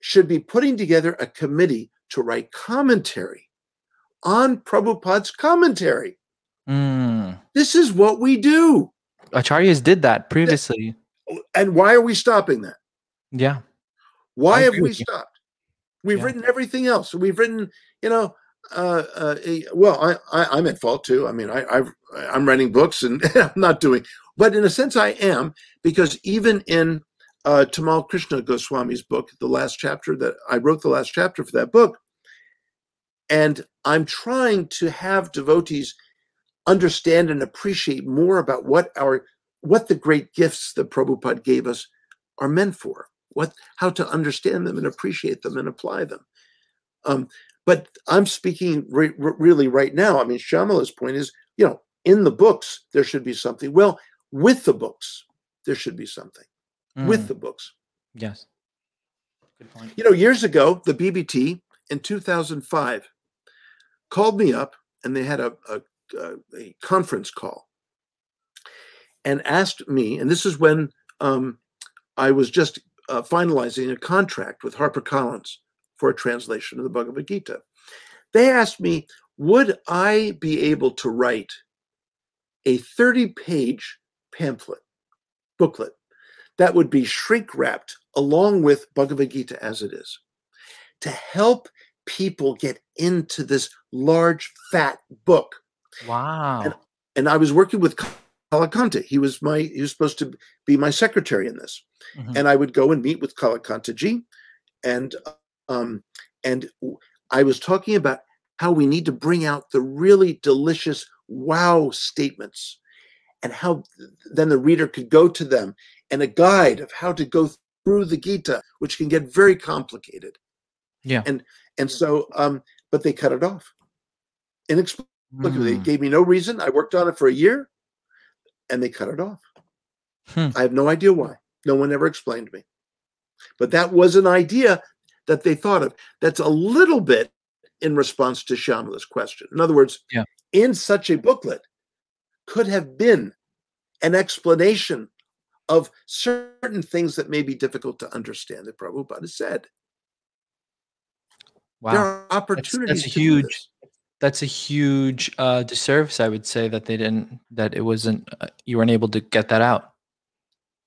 should be putting together a committee to write commentary on Prabhupada's commentary. Mm. This is what we do. Acharyas did that previously. And why are we stopping that? Yeah. Why have we stopped? We've Yeah. written everything else. We've written, you know, uh, uh, well, I, I, I'm at fault too. I mean, I, I've, I'm writing books and [LAUGHS] I'm not doing, but in a sense, I am because even in uh, Tamal Krishna Goswami's book, the last chapter that I wrote, the last chapter for that book, and I'm trying to have devotees understand and appreciate more about what our what the great gifts that Prabhupada gave us are meant for, what how to understand them and appreciate them and apply them. Um, but I'm speaking re- re- really right now. I mean, Shyamala's point is, you know, in the books there should be something. Well, with the books there should be something. With Mm. the books, yes. Good point. you know, years ago, the BBT in 2005 called me up and they had a, a, a, a conference call and asked me, and this is when um, I was just uh, finalizing a contract with HarperCollins for a translation of the Bhagavad Gita. They asked me, would I be able to write a 30 page pamphlet, booklet, that would be shrink wrapped along with Bhagavad Gita as it is to help people get into this large, fat book. Wow. And I was working with Kalakanta. He was my he was supposed to be my secretary in this. Mhm. And I would go and meet with Kalakanta ji, and um, and I was talking about how we need to bring out the really delicious wow statements, and how then the reader could go to them and a guide of how to go through the Gita, which can get very complicated. Yeah. And and so um, but they cut it off. Inexplicably, they Mm. gave me no reason. I worked on it for a year, and they cut it off. Hmm. I have no idea why. No one ever explained to me. But that was an idea that they thought of. That's a little bit in response to Shyamala's question. In other words, Yeah. in such a booklet could have been an explanation of certain things that may be difficult to understand that Prabhupada said. Wow. There are opportunities. that's a huge- That's a huge uh, disservice, I would say, that they didn't, that it wasn't, uh, you weren't able to get that out.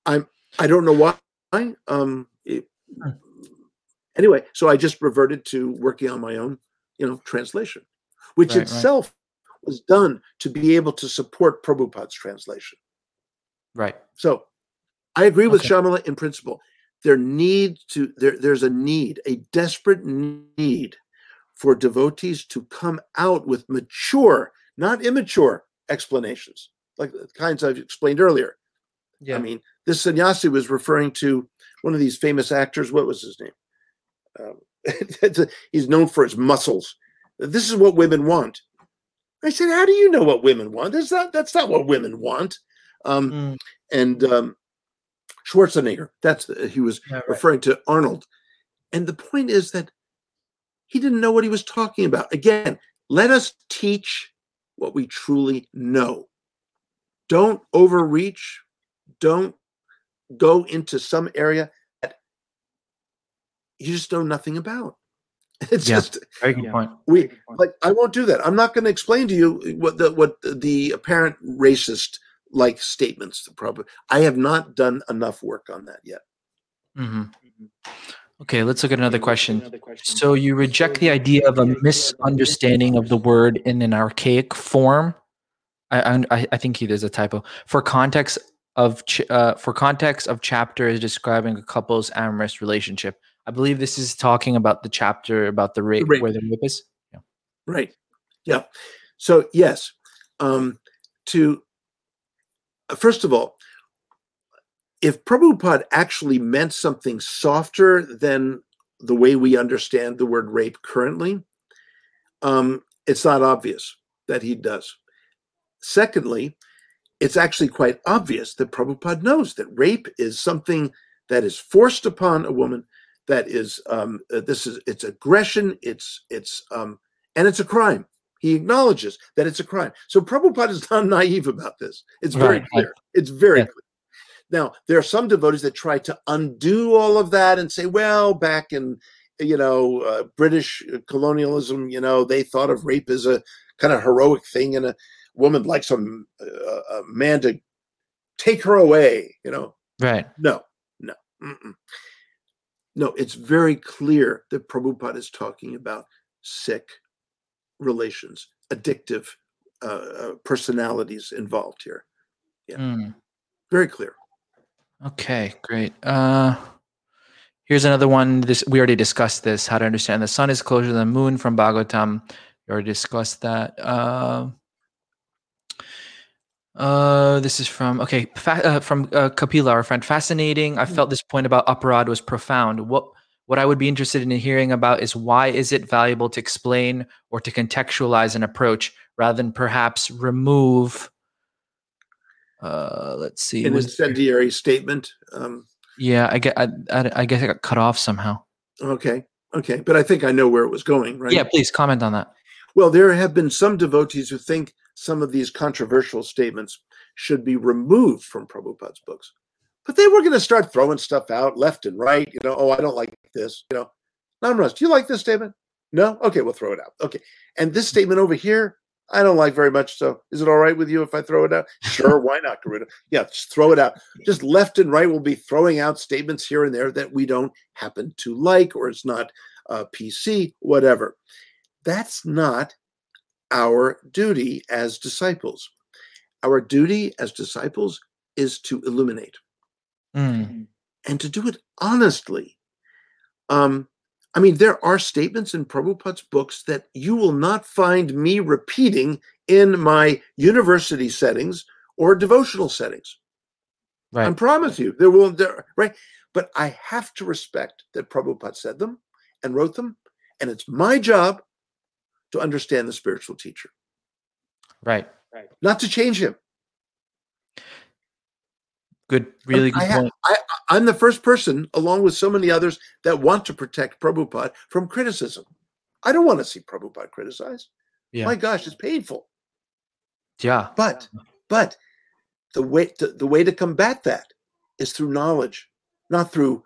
i'm i don't know why. Um, it- Hmm. Anyway, so I just reverted to working on my own, you know, translation, which Right, right. itself was done to be able to support Prabhupada's translation. Right. So I agree with Okay. Shyamala in principle. There needs to there, there's a need, a desperate need for devotees to come out with mature, not immature explanations, like the kinds I've explained earlier. Yeah. I mean, this sannyasi was referring to one of these famous actors. What was his name? Um, [LAUGHS] a- he's known for his muscles. This is what women want. I said, "How do you know what women want? That's not. That's not what women want." Um, Mm, and um, Schwarzenegger. That's the, he was yeah, right. referring to Arnold. And the point is that he didn't know what he was talking about. Again, let us teach what we truly know. Don't overreach. Don't go into some area you just know nothing about. [LAUGHS] It's Yeah. just Very good point. we like I won't do that. I'm not going to explain to you what the what the apparent racist like statements. The problem. I have not done enough work on that yet. hmm Okay, let's look at another question. So you reject the idea of a misunderstanding of the word in an archaic form. I I, I think there's a typo for context of ch- uh, for context of chapter is describing a couple's amorous relationship. I believe this is talking about the chapter about the rape, rape. where the rape is. Right. Yeah. So yes, um, to uh, first of all, if Prabhupada actually meant something softer than the way we understand the word rape currently, um, it's not obvious that he does. Secondly, it's actually quite obvious that Prabhupada knows that rape is something that is forced upon a woman. That is, um, uh, this is it's aggression. It's it's um, and it's a crime. He acknowledges that it's a crime. So Prabhupada is [LAUGHS] not naive about this. It's very Right. clear. It's very Yeah. clear. Now there are some devotees that try to undo all of that and say, well, back in you know uh, British colonialism, you know, they thought of rape as a kind of heroic thing, and a woman likes a, a, a man to take her away. You know, Right. no, no, mm-mm. No. It's very clear that Prabhupada is talking about sick relations, addictive uh, uh, personalities involved here. Yeah. Mm. Very clear. Okay, great. Uh, here's another one. This we already discussed this. How to understand the sun is closer to the moon from Bhagavatam. We already discussed that. Uh, uh, this is from okay fa- uh, from uh, Kapila, our friend. Fascinating. I felt this point about aparad was profound. What what I would be interested in hearing about is why is it valuable to explain or to contextualize an approach rather than perhaps remove. Uh, let's see. An was- incendiary statement. Um, yeah, I get. I, I, I guess I got cut off somehow. okay, okay, but I think I know where it was going. Right? Yeah, please comment on that. Well, there have been some devotees who think some of these controversial statements should be removed from Prabhupada's books. But they were going to start throwing stuff out left and right. You know, oh, I don't like this. You know, Namras, do you like this statement? No? Okay, we'll throw it out. Okay. And this statement over here, I don't like very much. So is it all right with you if I throw it out? Sure, [LAUGHS] why not, Garuda? Yeah, just throw it out. Just left and right we'll be throwing out statements here and there that we don't happen to like or it's not uh, PC, whatever. That's not our duty as disciples. Our duty as disciples is to illuminate Mm, and to do it honestly. Um, I mean, there are statements in Prabhupada's books that you will not find me repeating in my university settings or devotional settings. I promise you, there will there right. But I have to respect that Prabhupada said them and wrote them, and it's my job to understand the spiritual teacher, Right. Right. not to change him. Good. Really I good ha- point. I, I'm the first person, along with so many others, that want to protect Prabhupada from criticism. I don't want to see Prabhupada criticized. Yeah. My gosh, it's painful. Yeah. But, but the way to, the way to combat that is through knowledge, not through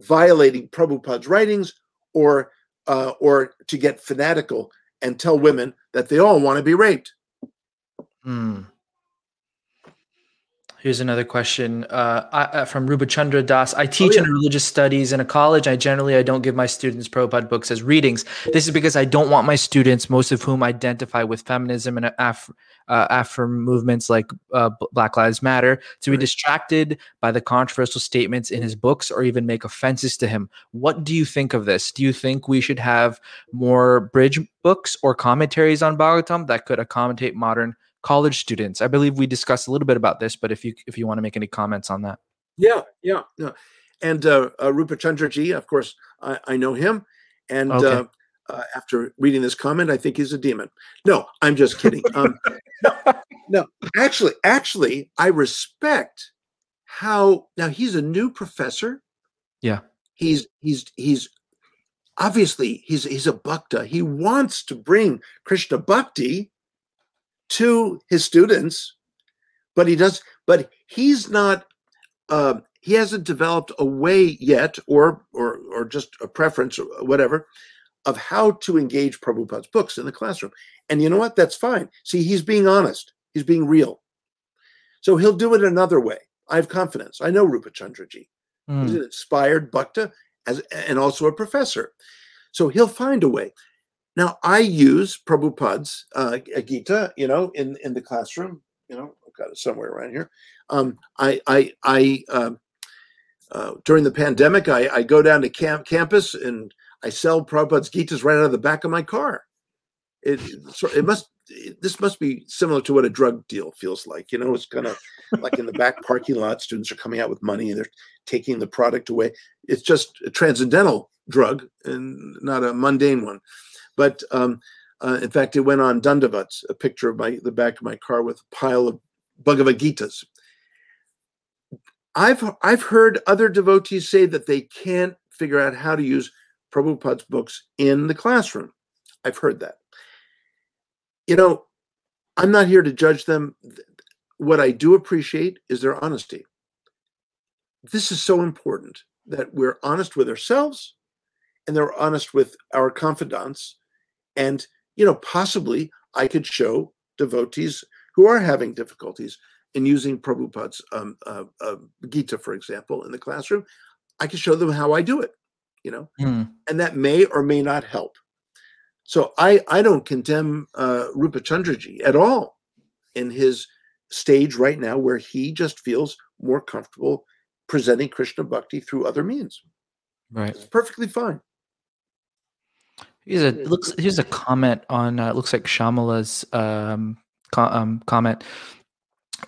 violating Prabhupada's writings or uh, or to get fanatical and tell women that they all want to be raped. Mm. Here's another question uh, I, uh, from Rupa Chandra Das. I teach in yeah. religious studies in a college. I generally I don't give my students Prabhupada books as readings. This is because I don't want my students, most of whom identify with feminism and Af- uh, affirm movements like uh, Black Lives Matter, to be Right. distracted by the controversial statements in his books or even make offenses to him. What do you think of this? Do you think we should have more bridge books or commentaries on Bhagavatam that could accommodate modern college students. I believe we discussed a little bit about this, but if you if you want to make any comments on that. Yeah, yeah, yeah. And uh, uh, Rupa Chandraji, of course, I, I know him. And Okay. uh, uh, after reading this comment, I think he's a demon. No, I'm just kidding. Um, no, no, actually, actually, I respect how now he's a new professor. Yeah. he's he's he's obviously he's he's a bhakta. He wants to bring Krishna bhakti to his students, but he does. But he's not uh, he hasn't developed a way yet, or or or just a preference or whatever, of how to engage Prabhupada's books in the classroom. And you know what? That's fine. See, he's being honest. He's being real. So he'll do it another way. I have confidence. I know Rupa Chandraji. Mm, He's an inspired bhakta as and also a professor. So he'll find a way. Now I use Prabhupada's uh, Gita, you know, in in the classroom. You know, I've got it somewhere around here. Um, I I I um, uh, during the pandemic, I, I go down to camp campus and I sell Prabhupada's Gitas right out of the back of my car. It it must this must be similar to what a drug deal feels like. You know, it's kind of like in the back parking lot. Students are coming out with money and they're taking the product away. It's just a transcendental drug and not a mundane one. But um, uh, in fact, it went on Dandavats, a picture of my the back of my car with a pile of Bhagavad Gitas. I've I've heard other devotees say that they can't figure out how to use Prabhupada's books in the classroom. I've heard that. You know, I'm not here to judge them. What I do appreciate is their honesty. This is so important that we're honest with ourselves and they're honest with our confidants. And, you know, possibly I could show devotees who are having difficulties in using Prabhupada's um, uh, uh, Gita, for example, in the classroom. I could show them how I do it, you know, Hmm. and that may or may not help. So I I don't condemn uh, Rupa Chandraji at all in his stage right now, where he just feels more comfortable presenting Krishna Bhakti through other means. Right. It's perfectly fine. Here's a looks. Here's a comment on. Uh, looks like Shyamala's um, co- um, comment.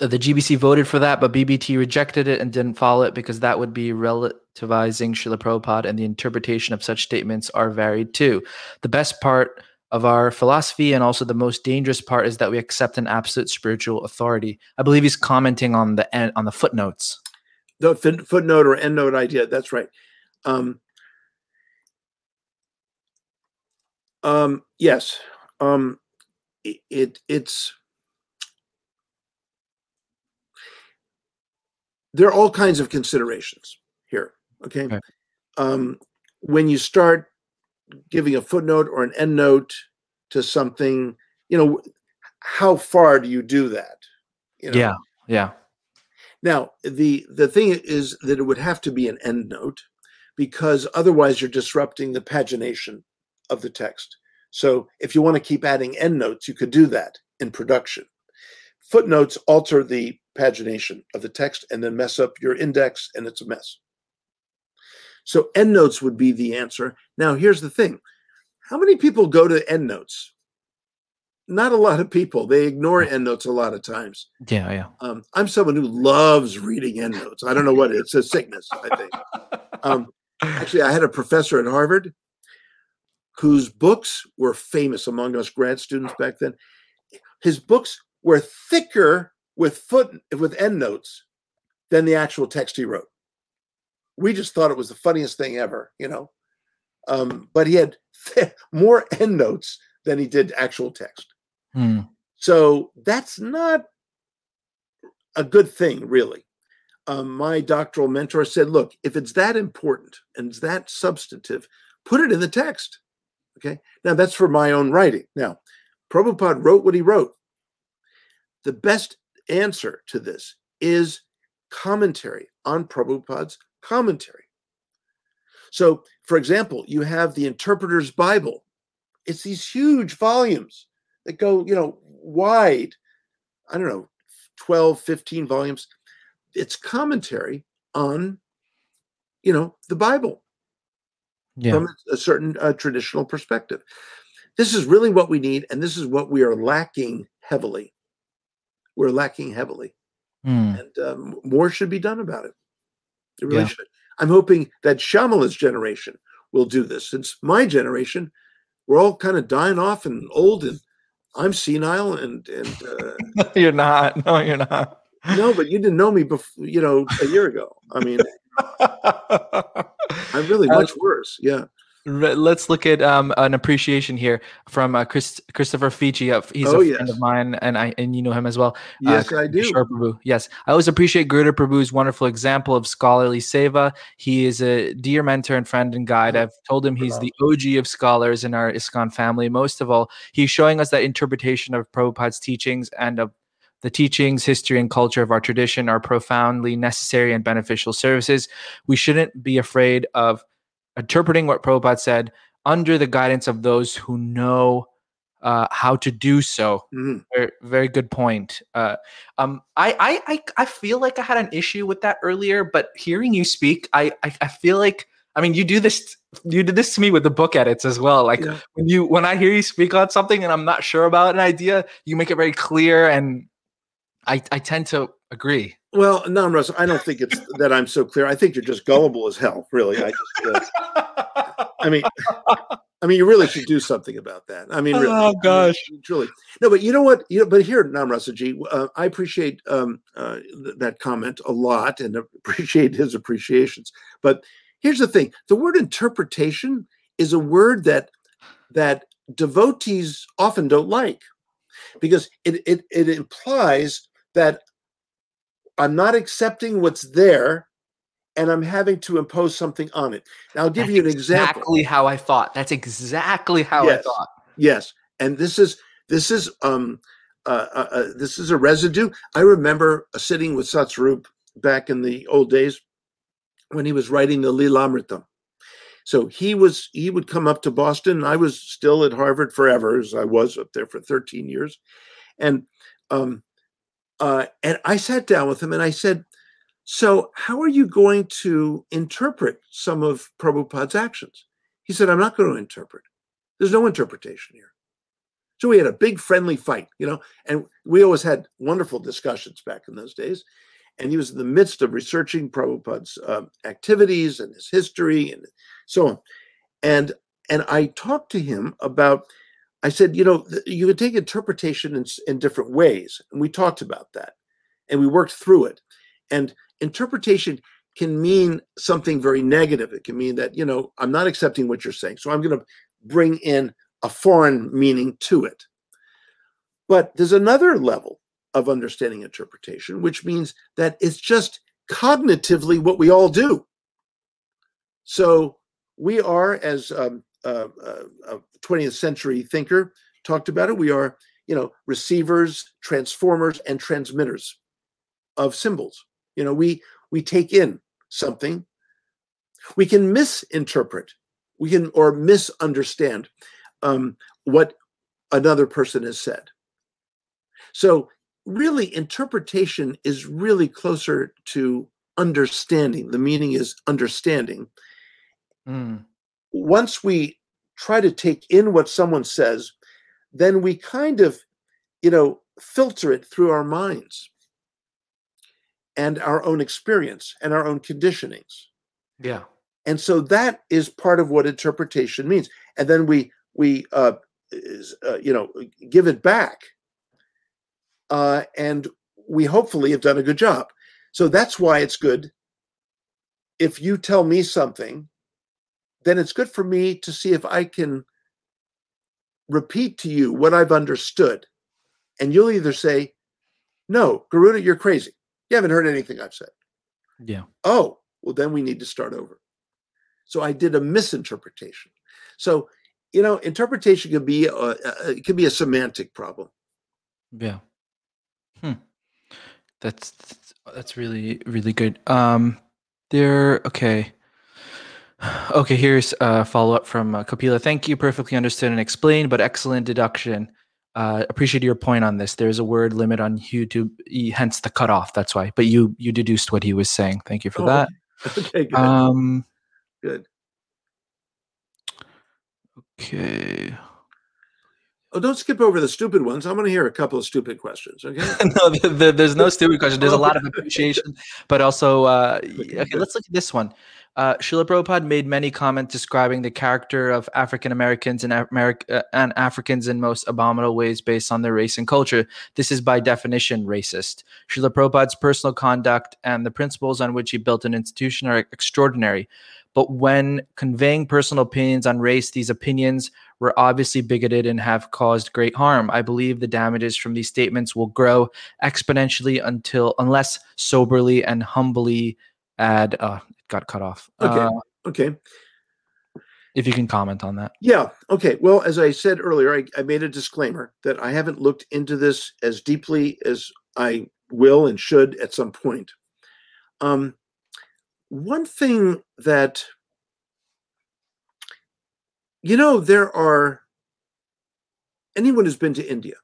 Uh, The GBC voted for that, but BBT rejected it and didn't follow it because that would be relativizing Srila Prabhupada, and the interpretation of such statements are varied too. The best part of our philosophy and also the most dangerous part is that we accept an absolute spiritual authority. I believe he's commenting on the end, on the footnotes. The fin- footnote or endnote idea. That's right. Um, um, yes. Um, it, it it's there are all kinds of considerations here. Okay. Okay. Um, when you start giving a footnote or an endnote to something, you know, how far do you do that? You know? Yeah, yeah, Now, the the thing is that it would have to be an endnote because otherwise you're disrupting the pagination of the text. So if you want to keep adding endnotes, you could do that in production. Footnotes alter the pagination of the text and then mess up your index and it's a mess. So endnotes would be the answer. Now, here's the thing. How many people go to endnotes? Not a lot of people. They ignore endnotes a lot of times. yeah, yeah. Um, I'm someone who loves reading endnotes. I don't know what it is. It's a sickness, I think. [LAUGHS] Um, actually, I had a professor at Harvard whose books were famous among us grad students back then. His books were thicker with foot with endnotes than the actual text he wrote. We just thought it was the funniest thing ever, you know. Um, but he had more endnotes than he did actual text. Hmm. So that's not a good thing, really. Um, my doctoral mentor said, look, if it's that important and it's that substantive, put it in the text. Okay. Now that's for my own writing. Now, Prabhupada wrote what he wrote. The best answer to this is commentary on Prabhupada's commentary. So, for example, you have the Interpreter's Bible. It's these huge volumes that go, you know, wide. I don't know, 12, 15 volumes. It's commentary on, you know, the Bible Yeah, from a certain uh, traditional perspective. This is really what we need, and this is what we are lacking heavily. We're lacking heavily, Hmm. and um, more should be done about it. It really Yeah. should. I'm hoping that Shyamala's generation will do this. Since my generation, we're all kind of dying off and old, and I'm senile, and and uh, [LAUGHS] you're not. No, you're not. no, but you didn't know me before, you know, a year ago. I mean, [LAUGHS] I'm really Uh, much worse. Yeah. Let's look at um, an appreciation here from uh, Chris, Christopher Fici. Uh, he's Oh, a yes. friend of mine, and I and you know him as well. Yes, uh, I do. Kishore Prabhu. Yes, I always appreciate Garuda Prabhu's wonderful example of scholarly seva. He is a dear mentor and friend and guide. I've told him he's the OG of scholars in our ISKCON family. Most of all, he's showing us that interpretation of Prabhupada's teachings and of the teachings, history, and culture of our tradition are profoundly necessary and beneficial services. We shouldn't be afraid of interpreting what Prabhupada said under the guidance of those who know uh, how to do so. Mhm. Very, very good point. Uh, um, I, I, I, I feel like I had an issue with that earlier, but hearing you speak, I, I, I feel like, I mean, you do this, you did this to me with the book edits as well. Like Yeah. when you, when I hear you speak on something and I'm not sure about an idea, you make it very clear, and I, I tend to agree. Well, no, Russ, I don't think it's [LAUGHS] that I'm so clear. I think you're just gullible as hell, really. I just, uh, I mean, I mean, you really should do something about that. I mean, really, Oh, I mean, gosh. truly. No, but you know what? You know, but here, Namrasaji, uh, I appreciate um, uh, th- that comment a lot and [LAUGHS] appreciate his appreciations. But here's the thing: the word interpretation is a word that that devotees often don't like because it it, it implies that I'm not accepting what's there and I'm having to impose something on it. Now, I'll give That's you an example. Exactly how I thought. That's exactly how I thought. Yes, and this is this is um uh, uh, uh, this is a residue. I remember sitting with Satsvarup back in the old days when he was writing the Lilamritam. So he was he would come up to Boston. I was still at Harvard forever, as I was up there for 13 years, and um, uh, and I sat down with him and I said, "So how are you going to interpret some of Prabhupada's actions?" He said, "I'm not going to interpret. There's no interpretation here." So we had a big friendly fight, you know, and we always had wonderful discussions back in those days. And he was in the midst of researching Prabhupada's um, activities and his history and so on. And and I talked to him about. I said, you know, you can take interpretation in, in different ways, and we talked about that, and we worked through it. And interpretation can mean something very negative. It can mean that you know I'm not accepting what you're saying, so I'm going to bring in a foreign meaning to it. But there's another level of understanding interpretation, which means that it's just cognitively what we all do. So we are, as um, uh, uh, a 20th century thinker talked about it, we are, you know, receivers, transformers, and transmitters of symbols. You know, we we take in something. We can misinterpret, we can or misunderstand um, what another person has said. So, really, interpretation is really closer to understanding. The meaning is understanding. Mm. Once we try to take in what someone says, then we kind of, you know, filter it through our minds and our own experience and our own conditionings. Yeah. and so that is part of what interpretation means and then we we uh, is, uh you know give it back uh and we hopefully have done a good job so that's why it's good if you tell me something then it's good for me to see if i can repeat to you what i've understood and you'll either say no garuda you're crazy you haven't heard anything i've said Yeah. oh well then we need to start over so i did a misinterpretation so you know interpretation can be a, a- it can be a semantic problem Yeah. Hmm. That's that's really really good. Um, there. Okay. Okay. Here's a follow up from uh, Kapila. Thank you. Perfectly understood and explained, but excellent deduction. Uh, appreciate your point on this. There's a word limit on YouTube, hence the cutoff. That's why. But you you deduced what he was saying. Thank you for Oh, that. [LAUGHS] okay good Um. good Okay. oh don't skip over the stupid ones i'm going to hear a couple of stupid questions okay [LAUGHS] no, the, the, there's no stupid question. There's a lot of [LAUGHS] appreciation, but also, uh, okay, let's look at this one. Uh, Srila Prabhupada made many comments describing the character of African Americans and, Ameri- uh, and Africans in most abominable ways based on their race and culture. This is by definition racist. Srila Prabhupada's personal conduct and the principles on which he built an institution are extraordinary. But when conveying personal opinions on race, these opinions were obviously bigoted and have caused great harm. I believe the damages from these statements will grow exponentially until unless soberly and humbly add uh got cut off. Okay. Uh, okay if you can comment on that. yeah okay well as i said earlier I, I made a disclaimer that i haven't looked into this as deeply as i will and should at some point um one thing that you know there are anyone who's been to india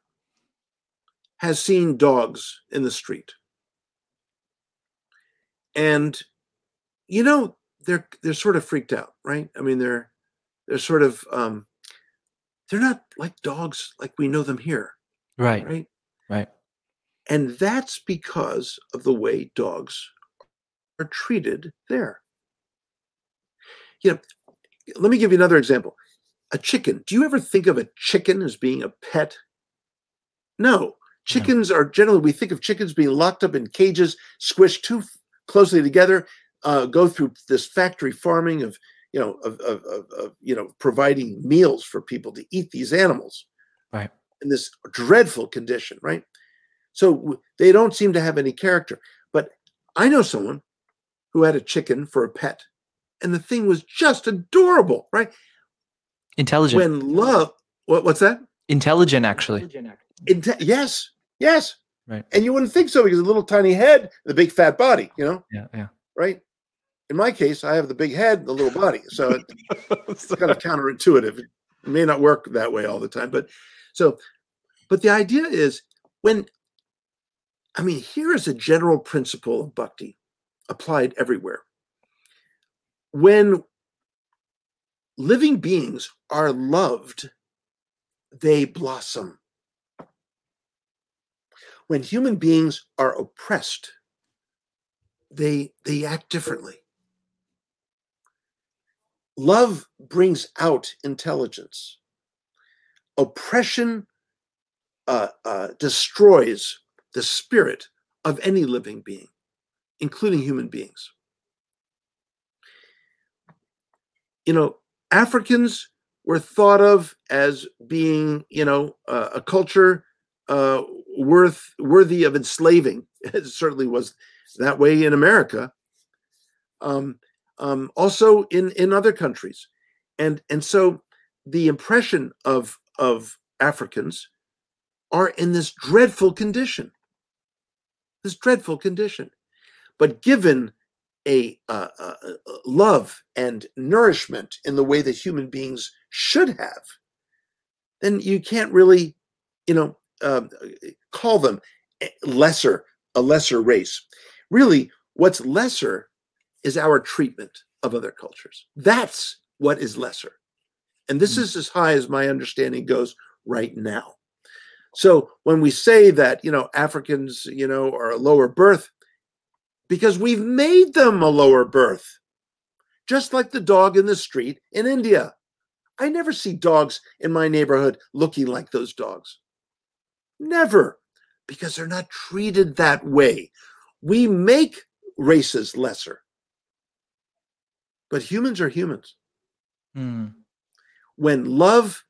has seen dogs in the street and you know they're they're sort of freaked out right i mean they're they're sort of um they're not like dogs like we know them here Right. right Right. and that's because of the way dogs are treated there you know let me give you another example a chicken. Do you ever think of a chicken as being a pet? No. Chickens are generally, we think of chickens being locked up in cages, squished too closely together, uh, go through this factory farming of, you know, of, of, of, of, you know, providing meals for people to eat these animals. Right. In this dreadful condition, right? So w- they don't seem to have any character. But I know someone who had a chicken for a pet, and the thing was just adorable, right? Intelligent. When love, what, what's that? Intelligent, actually. Inte- yes, yes. Right. And you wouldn't think so because the little tiny head, the big fat body, you know, Yeah, yeah. right? In my case, I have the big head, the little body. So it- [LAUGHS] it's kind of counterintuitive. It may not work that way all the time, but so, but the idea is when, I mean, here is a general principle of bhakti applied everywhere. When living beings are loved, they blossom. When human beings are oppressed, they they act differently. Love brings out intelligence. Oppression uh, uh, destroys the spirit of any living being, including human beings. You know, Africans were thought of as being, you know, uh, a culture uh, worth worthy of enslaving. [LAUGHS] It certainly was that way in America. Um, um, also in in other countries, and and so the impression of of Africans are in this dreadful condition, this dreadful condition, but given a uh, uh, uh, love and nourishment in the way that human beings should have, then you can't really, you know, um, call them lesser, a lesser race. Really, what's lesser is our treatment of other cultures. That's what is lesser. And this Mm. is as high as my understanding goes right now. So when we say that, you know, Africans, you know, are a lower birth, because we've made them a lower birth, just like the dog in the street in India. I never see dogs in my neighborhood looking like those dogs. Never, because they're not treated that way. We make races lesser, but humans are humans. Hmm. When love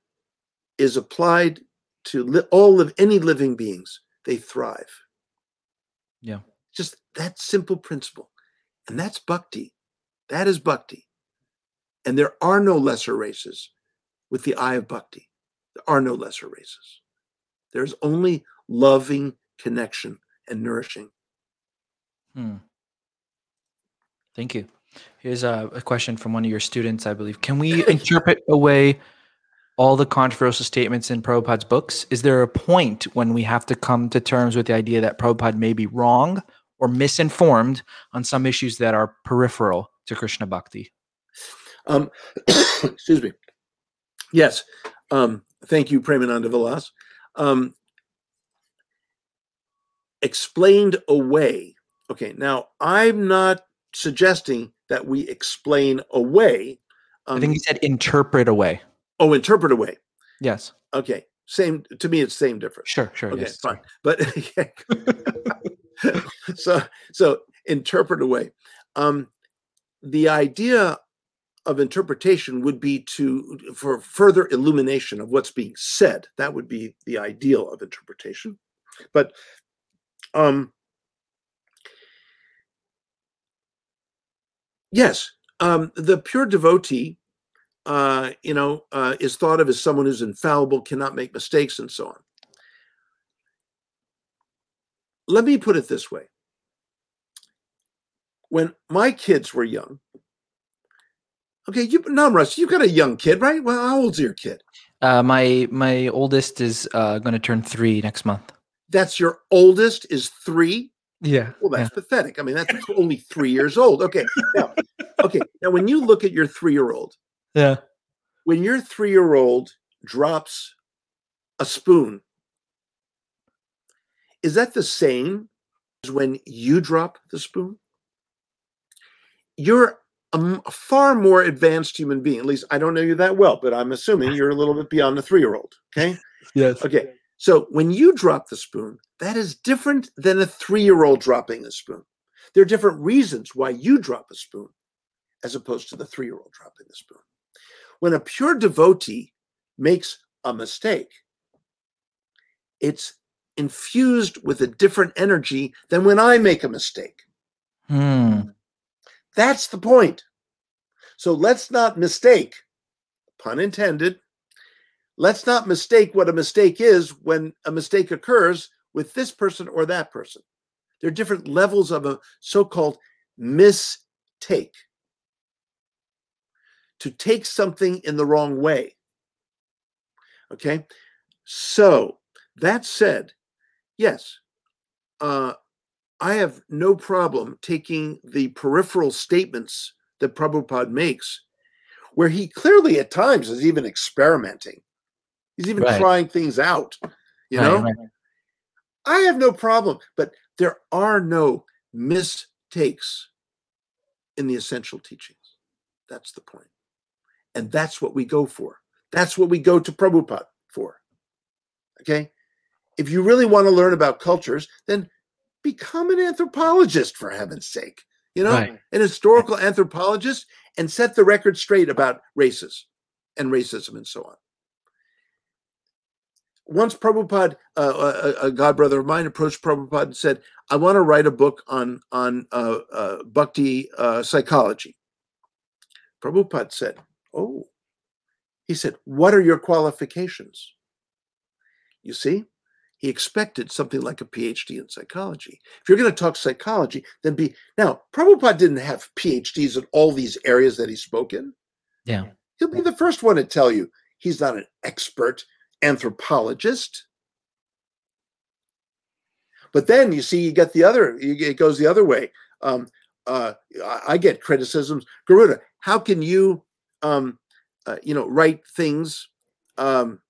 is applied to li- all of any living beings, they thrive. Yeah. Just that simple principle. And that's bhakti. That is bhakti. And there are no lesser races with the eye of bhakti. There are no lesser races. There's only loving connection and nourishing. Hmm. Thank you. Here's a, a question from one of your students, I believe. Can we [LAUGHS] interpret away all the controversial statements in Prabhupada's books? Is there a point when we have to come to terms with the idea that Prabhupada may be wrong or misinformed on some issues that are peripheral to Krishna Bhakti? Um, [COUGHS] excuse me. Yes. Um, thank you, Premananda Vilas. Um, explained away. Okay, now I'm not suggesting that we explain away. Um, I think he said interpret away. oh, interpret away. Yes. Okay, same to me. It's same difference. Sure, sure. Okay, yes. fine. But [LAUGHS] so so interpret away. Um, the idea of interpretation would be to for further illumination of what's being said. That would be the ideal of interpretation. But um, yes, um, the pure devotee, uh, you know, uh, is thought of as someone who's infallible, cannot make mistakes, and so on. Let me put it this way. When my kids were young, okay, you Namras, you've got a young kid, right? Well, how old's your kid? Uh, my my oldest is uh, going to turn three next month. That's your oldest is three. Yeah. Well, that's pathetic. I mean, that's only three years old. Okay, now, okay, now when you look at your three-year-old, Yeah. when your three-year-old drops a spoon, is that the same as when you drop the spoon? You're a far more advanced human being. At least I don't know you that well, but I'm assuming you're a little bit beyond the three year old. Okay. Yes. Okay. So when you drop the spoon, that is different than a three year old dropping a spoon. There are different reasons why you drop a spoon as opposed to the three year old dropping the spoon. When a pure devotee makes a mistake, it's infused with a different energy than when I make a mistake. Hmm. That's the point. So let's not mistake, pun intended, let's not mistake what a mistake is when a mistake occurs with this person or that person. There are different levels of a so called mistake. To take something in the wrong way. Okay. So that said, yes, uh, I have no problem taking the peripheral statements that Prabhupada makes, where he clearly at times is even experimenting. He's even Right. trying things out. You Right, know, right. I have no problem, but there are no mistakes in the essential teachings. That's the point. And that's what we go for. That's what we go to Prabhupada for. Okay? If you really want to learn about cultures, then become an anthropologist for heaven's sake. You know, Right. an historical anthropologist and set the record straight about races and racism and so on. Once Prabhupada, uh, a, a god brother of mine, approached Prabhupada and said, "I want to write a book on on uh, uh, bhakti uh, psychology." Prabhupada said, "Oh," he said, "What are your qualifications?" You see, he expected something like a PhD in psychology. If you're going to talk psychology, then be now. Prabhupada didn't have PhDs in all these areas that he spoke in. Yeah. He'll be the first one to tell you he's not an expert anthropologist. But then you see, you get the other. It goes the other way. Um, uh, I get criticisms. Garuda, how can you, um, uh, you know, write things um,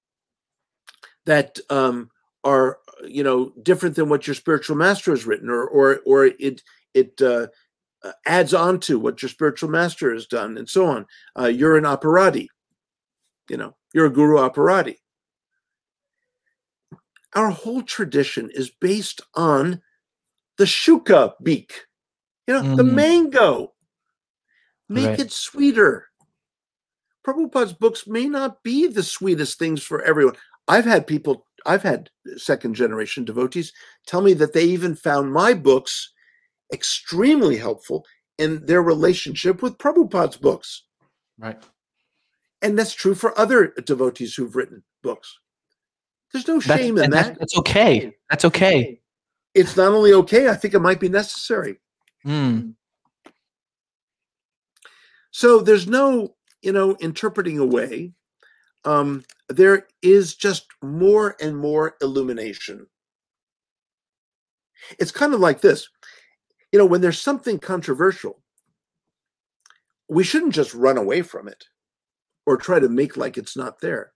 that um, are, you know, different than what your spiritual master has written, or or or it it uh, uh, adds on to what your spiritual master has done, and so on. Uh, you're an aparadhi. You know, you're a guru aparadhi. Our whole tradition is based on the shuka beak, you know, the Mm. mango. Make Right. it sweeter. Prabhupada's books may not be the sweetest things for everyone. I've had people, I've had second generation devotees tell me that they even found my books extremely helpful in their relationship with Prabhupada's books. Right. And that's true for other devotees who've written books. There's no That's, shame in and that's, that. that's okay. That's okay. It's not only okay, I think it might be necessary. Hmm. So there's no, you know, interpreting away. Um, there is just more and more illumination. It's kind of like this. You know, when there's something controversial, we shouldn't just run away from it or try to make like it's not there.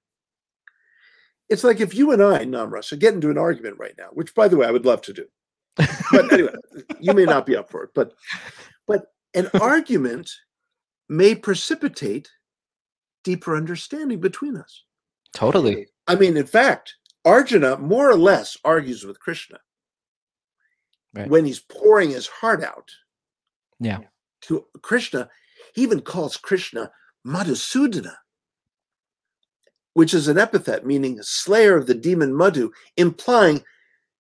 It's like if you and I, Namras, are getting into an argument right now, which by the way, I would love to do. But anyway, you may not be up for it, but but an [LAUGHS] argument may precipitate deeper understanding between us. totally. I mean, in fact, Arjuna more or less argues with Krishna Right. when he's pouring his heart out Yeah. to Krishna. He even calls Krishna Madhusudana, which is an epithet meaning slayer of the demon Madhu, implying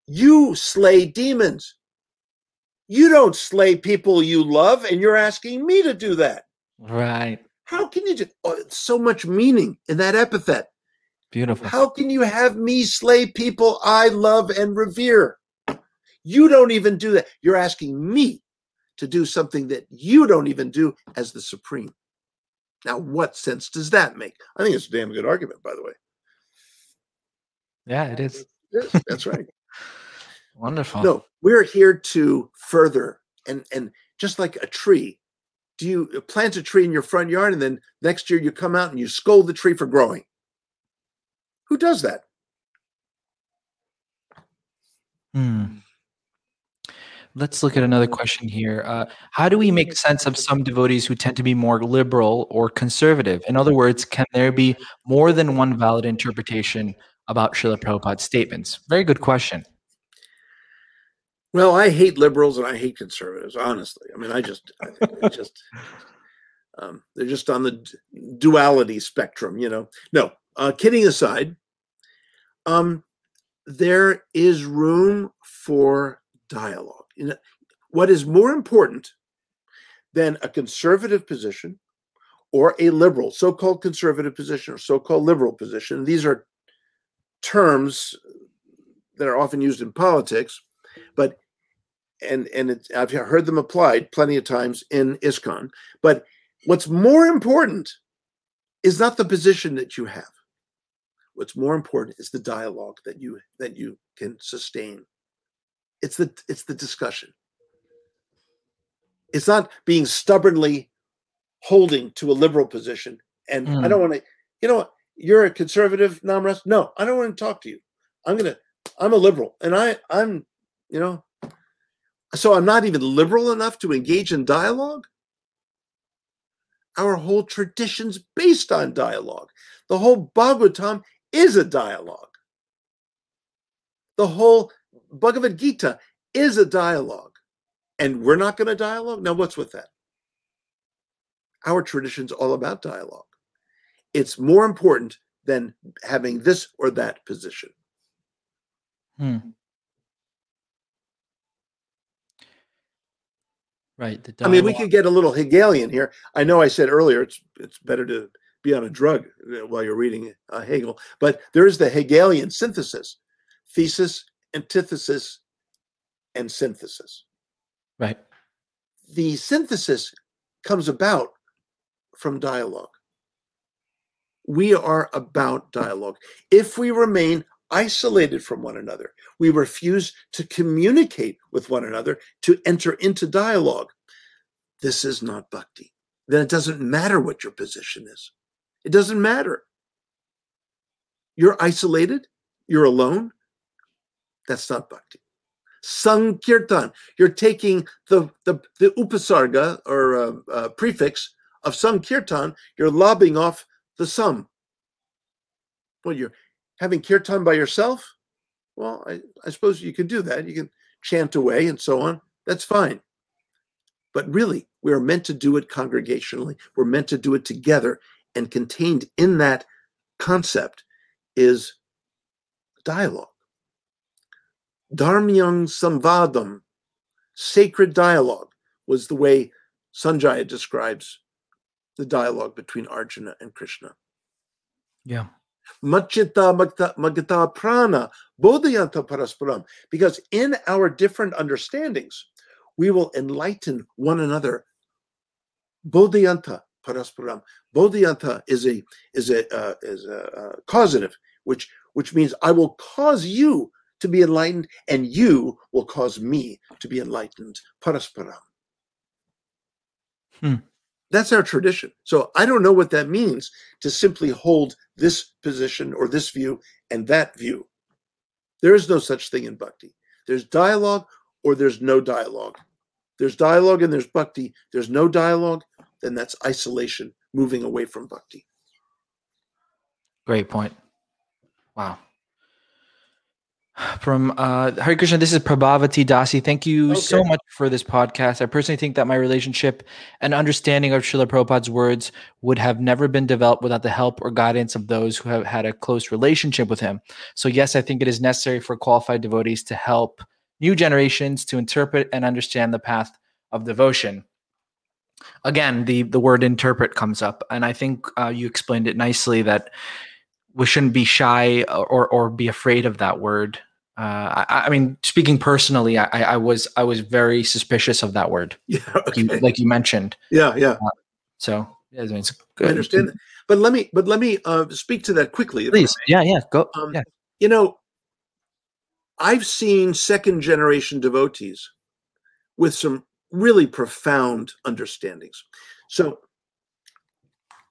you slay demons. You don't slay people you love, and you're asking me to do that. Right. How can you do oh, so much meaning in that epithet? Beautiful. How can you have me slay people I love and revere? You don't even do that. You're asking me to do something that you don't even do as the supreme. Now, what sense does that make? I think it's a damn good argument, by the way. Yeah, it is. Yes, that's right. [LAUGHS] Wonderful. No, we're here to further and and just like a tree. Do you plant a tree in your front yard and then next year you come out and you scold the tree for growing? Who does that? Hmm. Let's look at another question here. Uh, how do we make sense of some devotees who tend to be more liberal or conservative? In other words, can there be more than one valid interpretation about Srila Prabhupada's statements? Very good question. Well, I hate liberals and I hate conservatives. Honestly, I mean, I just, I just, [LAUGHS] um, they're just on the duality spectrum. You know, no. Uh, kidding aside, um, there is room for dialogue. What is more important than a conservative position or a liberal, so-called conservative position or so-called liberal position? These are terms that are often used in politics, but and and it's, I've heard them applied plenty of times in ISKCON. But what's more important is not the position that you have. What's more important is the dialogue that you that you can sustain. It's the it's the discussion. It's not being stubbornly holding to a liberal position. And I don't hmm. want to, you know, what? you're a conservative, Namras. No, I don't want to talk to you. I'm gonna, I'm a liberal, and I, I'm, you know, so I'm not even liberal enough to engage in dialogue. Our whole tradition's based on dialogue. The whole Bhagavatam is a dialogue. The whole Bhagavad Gita is a dialogue. And we're not going to dialogue? Now, what's with that? Our tradition's all about dialogue. It's more important than having this or that position. Hmm. Right. The I mean, we could get a little Hegelian here. I know I said earlier it's it's better to be on a drug uh, while you're reading uh, Hegel, but there is the Hegelian synthesis: thesis, antithesis, and synthesis. Right. The synthesis comes about from dialogue. We are about dialogue. If we remain isolated from one another, we refuse to communicate with one another, to enter into dialogue. This is not bhakti. Then it doesn't matter what your position is. It doesn't matter. You're isolated, you're alone. That's not bhakti. Sankirtan, you're taking the, the, the upasarga or uh, uh, prefix of Sankirtan, you're lobbing off the sam. Well, you're having kirtan by yourself. Well, I, I suppose you can do that. You can chant away and so on. That's fine. But really, we are meant to do it congregationally. We're meant to do it together. And contained in that concept is dialogue. Dharmyang samvadam, sacred dialogue, was the way Sanjaya describes the dialogue between Arjuna and Krishna. Yeah. Machita magata prana bodhayanta parasparam. Because in our different understandings, we will enlighten one another. Bodhayanta parasparam. Bodhayanta is a is a uh, is a uh, causative, which which means I will cause you to be enlightened, and you will cause me to be enlightened. Parasparam. Hmm. That's our tradition. So I don't know what that means to simply hold this position or this view and that view. There is no such thing in bhakti. There's dialogue or there's no dialogue. There's dialogue and there's bhakti. There's no dialogue, then that's isolation, moving away from bhakti. Great point. Wow. From uh, Hare Krishna, this is Prabhavati Dasi. Thank you so much for this podcast. I personally think that my relationship and understanding of Srila Prabhupada's words would have never been developed without the help or guidance of those who have had a close relationship with him. So, yes, I think it is necessary for qualified devotees to help new generations to interpret and understand the path of devotion. Again, the the word interpret comes up, and I think uh, you explained it nicely that we shouldn't be shy or or be afraid of that word. Uh, I, I mean, speaking personally, I, I was I was very suspicious of that word, [LAUGHS] Yeah, like you, okay. like you mentioned. yeah, yeah. So yeah, I mean, it's I understand that. But let me but let me uh, speak to that quickly. Please, yeah, yeah, go. Um, yeah, you know, I've seen second generation devotees with some really profound understandings. So,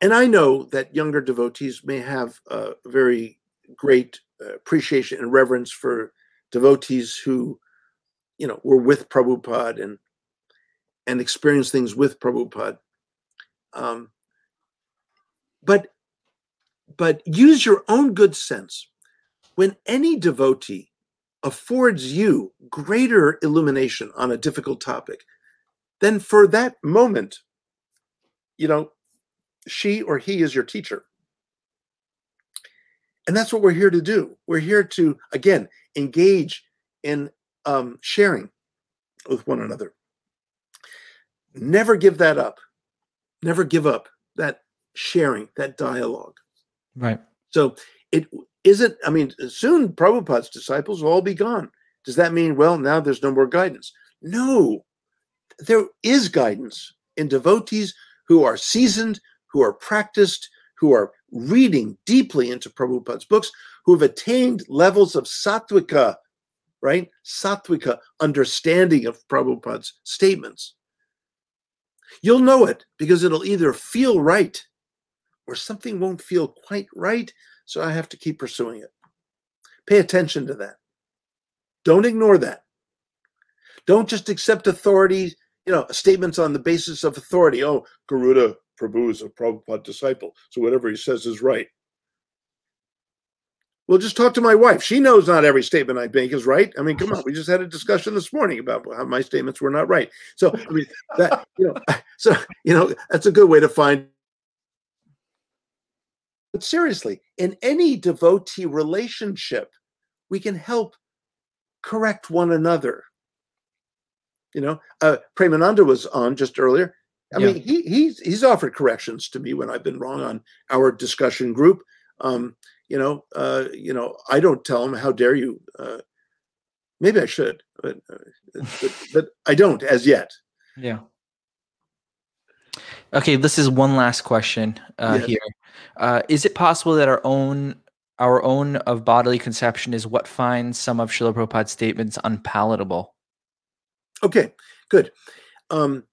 and I know that younger devotees may have a very great uh, appreciation and reverence for devotees who, you know, were with Prabhupada and and experienced things with Prabhupada. Um, but but use your own good sense. When any devotee affords you greater illumination on a difficult topic, then for that moment, you know, she or he is your teacher. And that's what we're here to do. We're here to, again, engage in um, sharing with one another. Never give that up. Never give up that sharing, that dialogue. Right. So it isn't, I mean, soon Prabhupada's disciples will all be gone. Does that mean, well, now there's no more guidance? No, there is guidance in devotees who are seasoned, who are practiced, who are reading deeply into Prabhupada's books, who have attained levels of sattvika, right? Sattvika understanding of Prabhupada's statements. You'll know it because it'll either feel right or something won't feel quite right. So I have to keep pursuing it. Pay attention to that. Don't ignore that. Don't just accept authority, you know, statements on the basis of authority. Oh, Garuda Prabhu is a Prabhupada disciple, so whatever he says is right. Well, just talk to my wife. She knows not every statement I make is right. I mean, come on, we just had a discussion this morning about how my statements were not right. So, I mean, that you know, [LAUGHS] so you know, that's a good way to find. But seriously, in any devotee relationship, we can help correct one another. You know, uh, Premananda was on just earlier. I Yeah. mean, he he's he's offered corrections to me when I've been wrong on our discussion group. Um, you know, uh, you know, I don't tell him, "How dare you?" Uh, maybe I should, but, uh, but but I don't as yet. Yeah. Okay, this is one last question uh, Yes. here. Uh, is it possible that our own our own of bodily conception is what finds some of Srila Prabhupada's statements unpalatable? Okay, good. Um,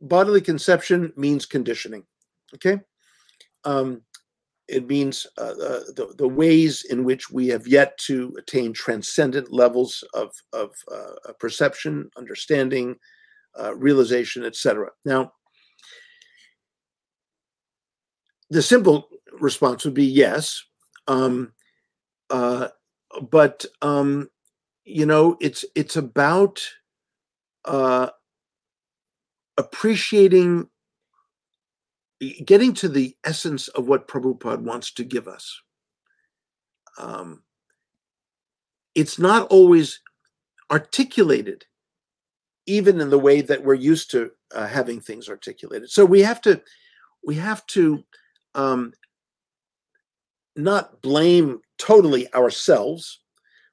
bodily conception means conditioning. Okay, um, it means uh, uh, the the ways in which we have yet to attain transcendent levels of of uh, perception, understanding, uh, realization, etc. Now, the simple response would be yes, um, uh, but um, you know, it's it's about uh, appreciating, getting to the essence of what Prabhupada wants to give us. Um, it's not always articulated, even in the way that we're used to uh, having things articulated. So we have to, we have to um, not blame totally ourselves,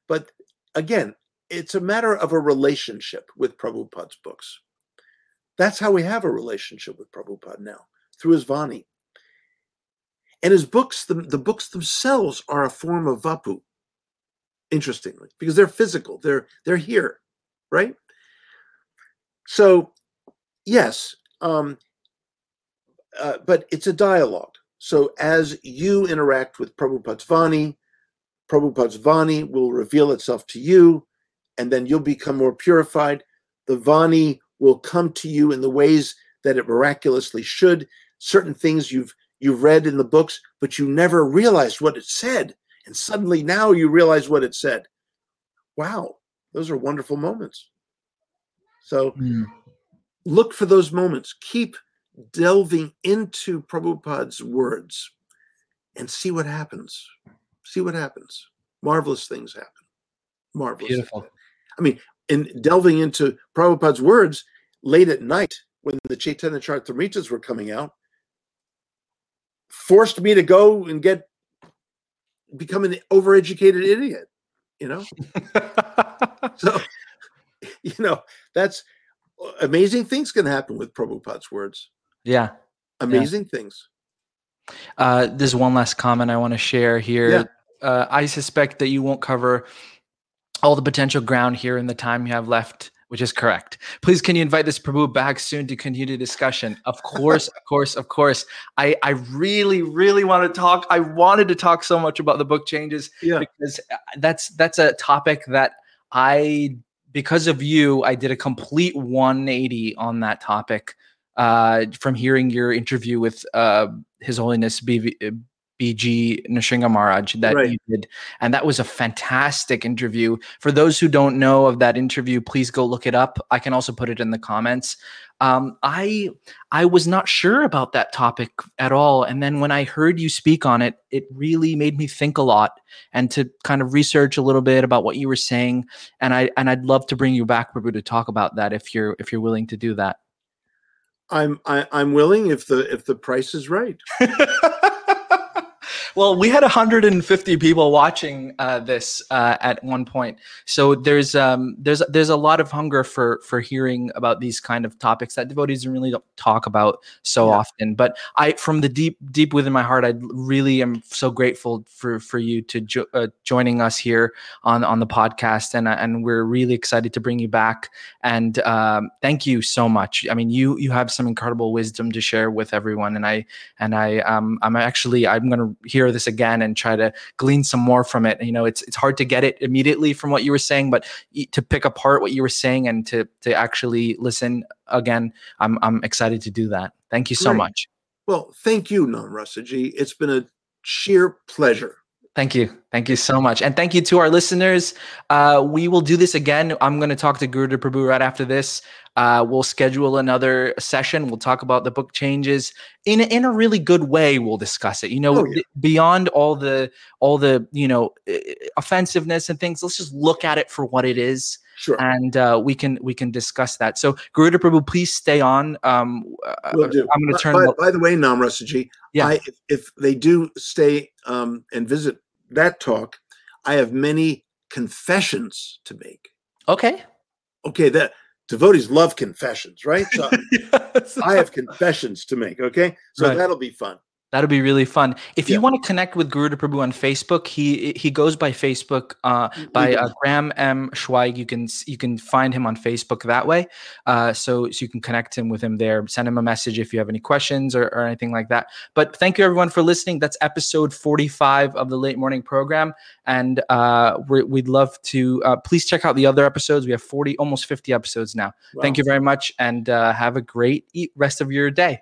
but again, it's a matter of a relationship with Prabhupada's books. That's how we have a relationship with Prabhupada now, through his Vani. And his books, the, the books themselves are a form of Vapu, interestingly, because they're physical, they're they're here, right? So, yes, um, uh, but it's a dialogue. So as you interact with Prabhupada's Vani, Prabhupada's Vani will reveal itself to you, and then you'll become more purified. The Vani will come to you in the ways that it miraculously should. Certain things you've you've read in the books, but you never realized what it said, and suddenly now you realize what it said. Wow, those are wonderful moments. So Mm, look for those moments. Keep delving into Prabhupada's words and see what happens. See what happens. Marvelous things happen. Marvelous. things beautiful. I mean, in delving into Prabhupada's words late at night when the Chaitanya Charitamritas were coming out, forced me to go and get become an overeducated idiot. You know, [LAUGHS] so [LAUGHS] you know that's amazing things can happen with Prabhupada's words. yeah. Amazing things. Uh, there's one last comment I want to share here. Yeah. Uh, I suspect that you won't cover all the potential ground here in the time you have left, which is correct. Please, can you invite this Prabhu back soon to continue the discussion? Of course, of course, of course. I, I really, really want to talk. I wanted to talk so much about the book changes Yeah. because uh, that's that's a topic that I because of you, I did a complete 180 on that topic uh, from hearing your interview with uh, His Holiness BV, BG Nrsinga Maharaj that Right. you did. And that was a fantastic interview. For those who don't know of that interview, please go look it up. I can also put it in the comments. Um, I I was not sure about that topic at all. And then when I heard you speak on it, it really made me think a lot and to kind of research a little bit about what you were saying. And I and I'd love to bring you back, Prabhu, to talk about that if you're if you're willing to do that. I'm I, I'm willing if the if the price is right. [LAUGHS] well, we had 150 people watching uh, this uh, at one point, so there's um, there's there's a lot of hunger for for hearing about these kind of topics that devotees really don't talk about so Yeah. often. But I, from the deep deep within my heart, I really am so grateful for for you to jo- uh, joining us here on on the podcast, and and we're really excited to bring you back. And um, thank you so much. I mean, you you have some incredible wisdom to share with everyone, and I and I um I'm actually I'm going to hear this again and try to glean some more from it. You know, it's it's hard to get it immediately from what you were saying, but to pick apart what you were saying and to to actually listen again, I'm I'm excited to do that. Thank you so Great. much. Well, thank you, Nam Rasaji. It's been a sheer pleasure. Thank you. Thank you so much. And thank you to our listeners. Uh, we will do this again. I'm going to talk to Garuda Prabhu right after this. Uh, we'll schedule another session. We'll talk about the book changes in a, in a really good way. We'll discuss it. You know, Oh, yeah. beyond all the all the you know eh, offensiveness and things. Let's just look at it for what it is, Sure. and uh, we can we can discuss that. So, Garuda Prabhu, please stay on. Um, uh, Will do. I'm going to turn. By, the- by the way, Nam Rasaji, Yeah. I, if, if they do stay um, and visit that talk, I have many confessions to make. okay. Okay, that devotees love confessions, right? So [LAUGHS] Yes. I have confessions to make. Okay, so Right. that'll be fun. That'll be really fun. If you want to connect with Garuda Prabhu on Facebook, he he goes by Facebook uh, by uh. Graham M Schweig. You can you can find him on Facebook that way. Uh, so so you can connect him with him there. Send him a message if you have any questions or, or anything like that. But thank you everyone for listening. That's episode forty five of the late morning program, and uh, we're, we'd love to uh, please check out the other episodes. We have forty almost fifty episodes now. Thank you very much, and uh, have a great rest of your day.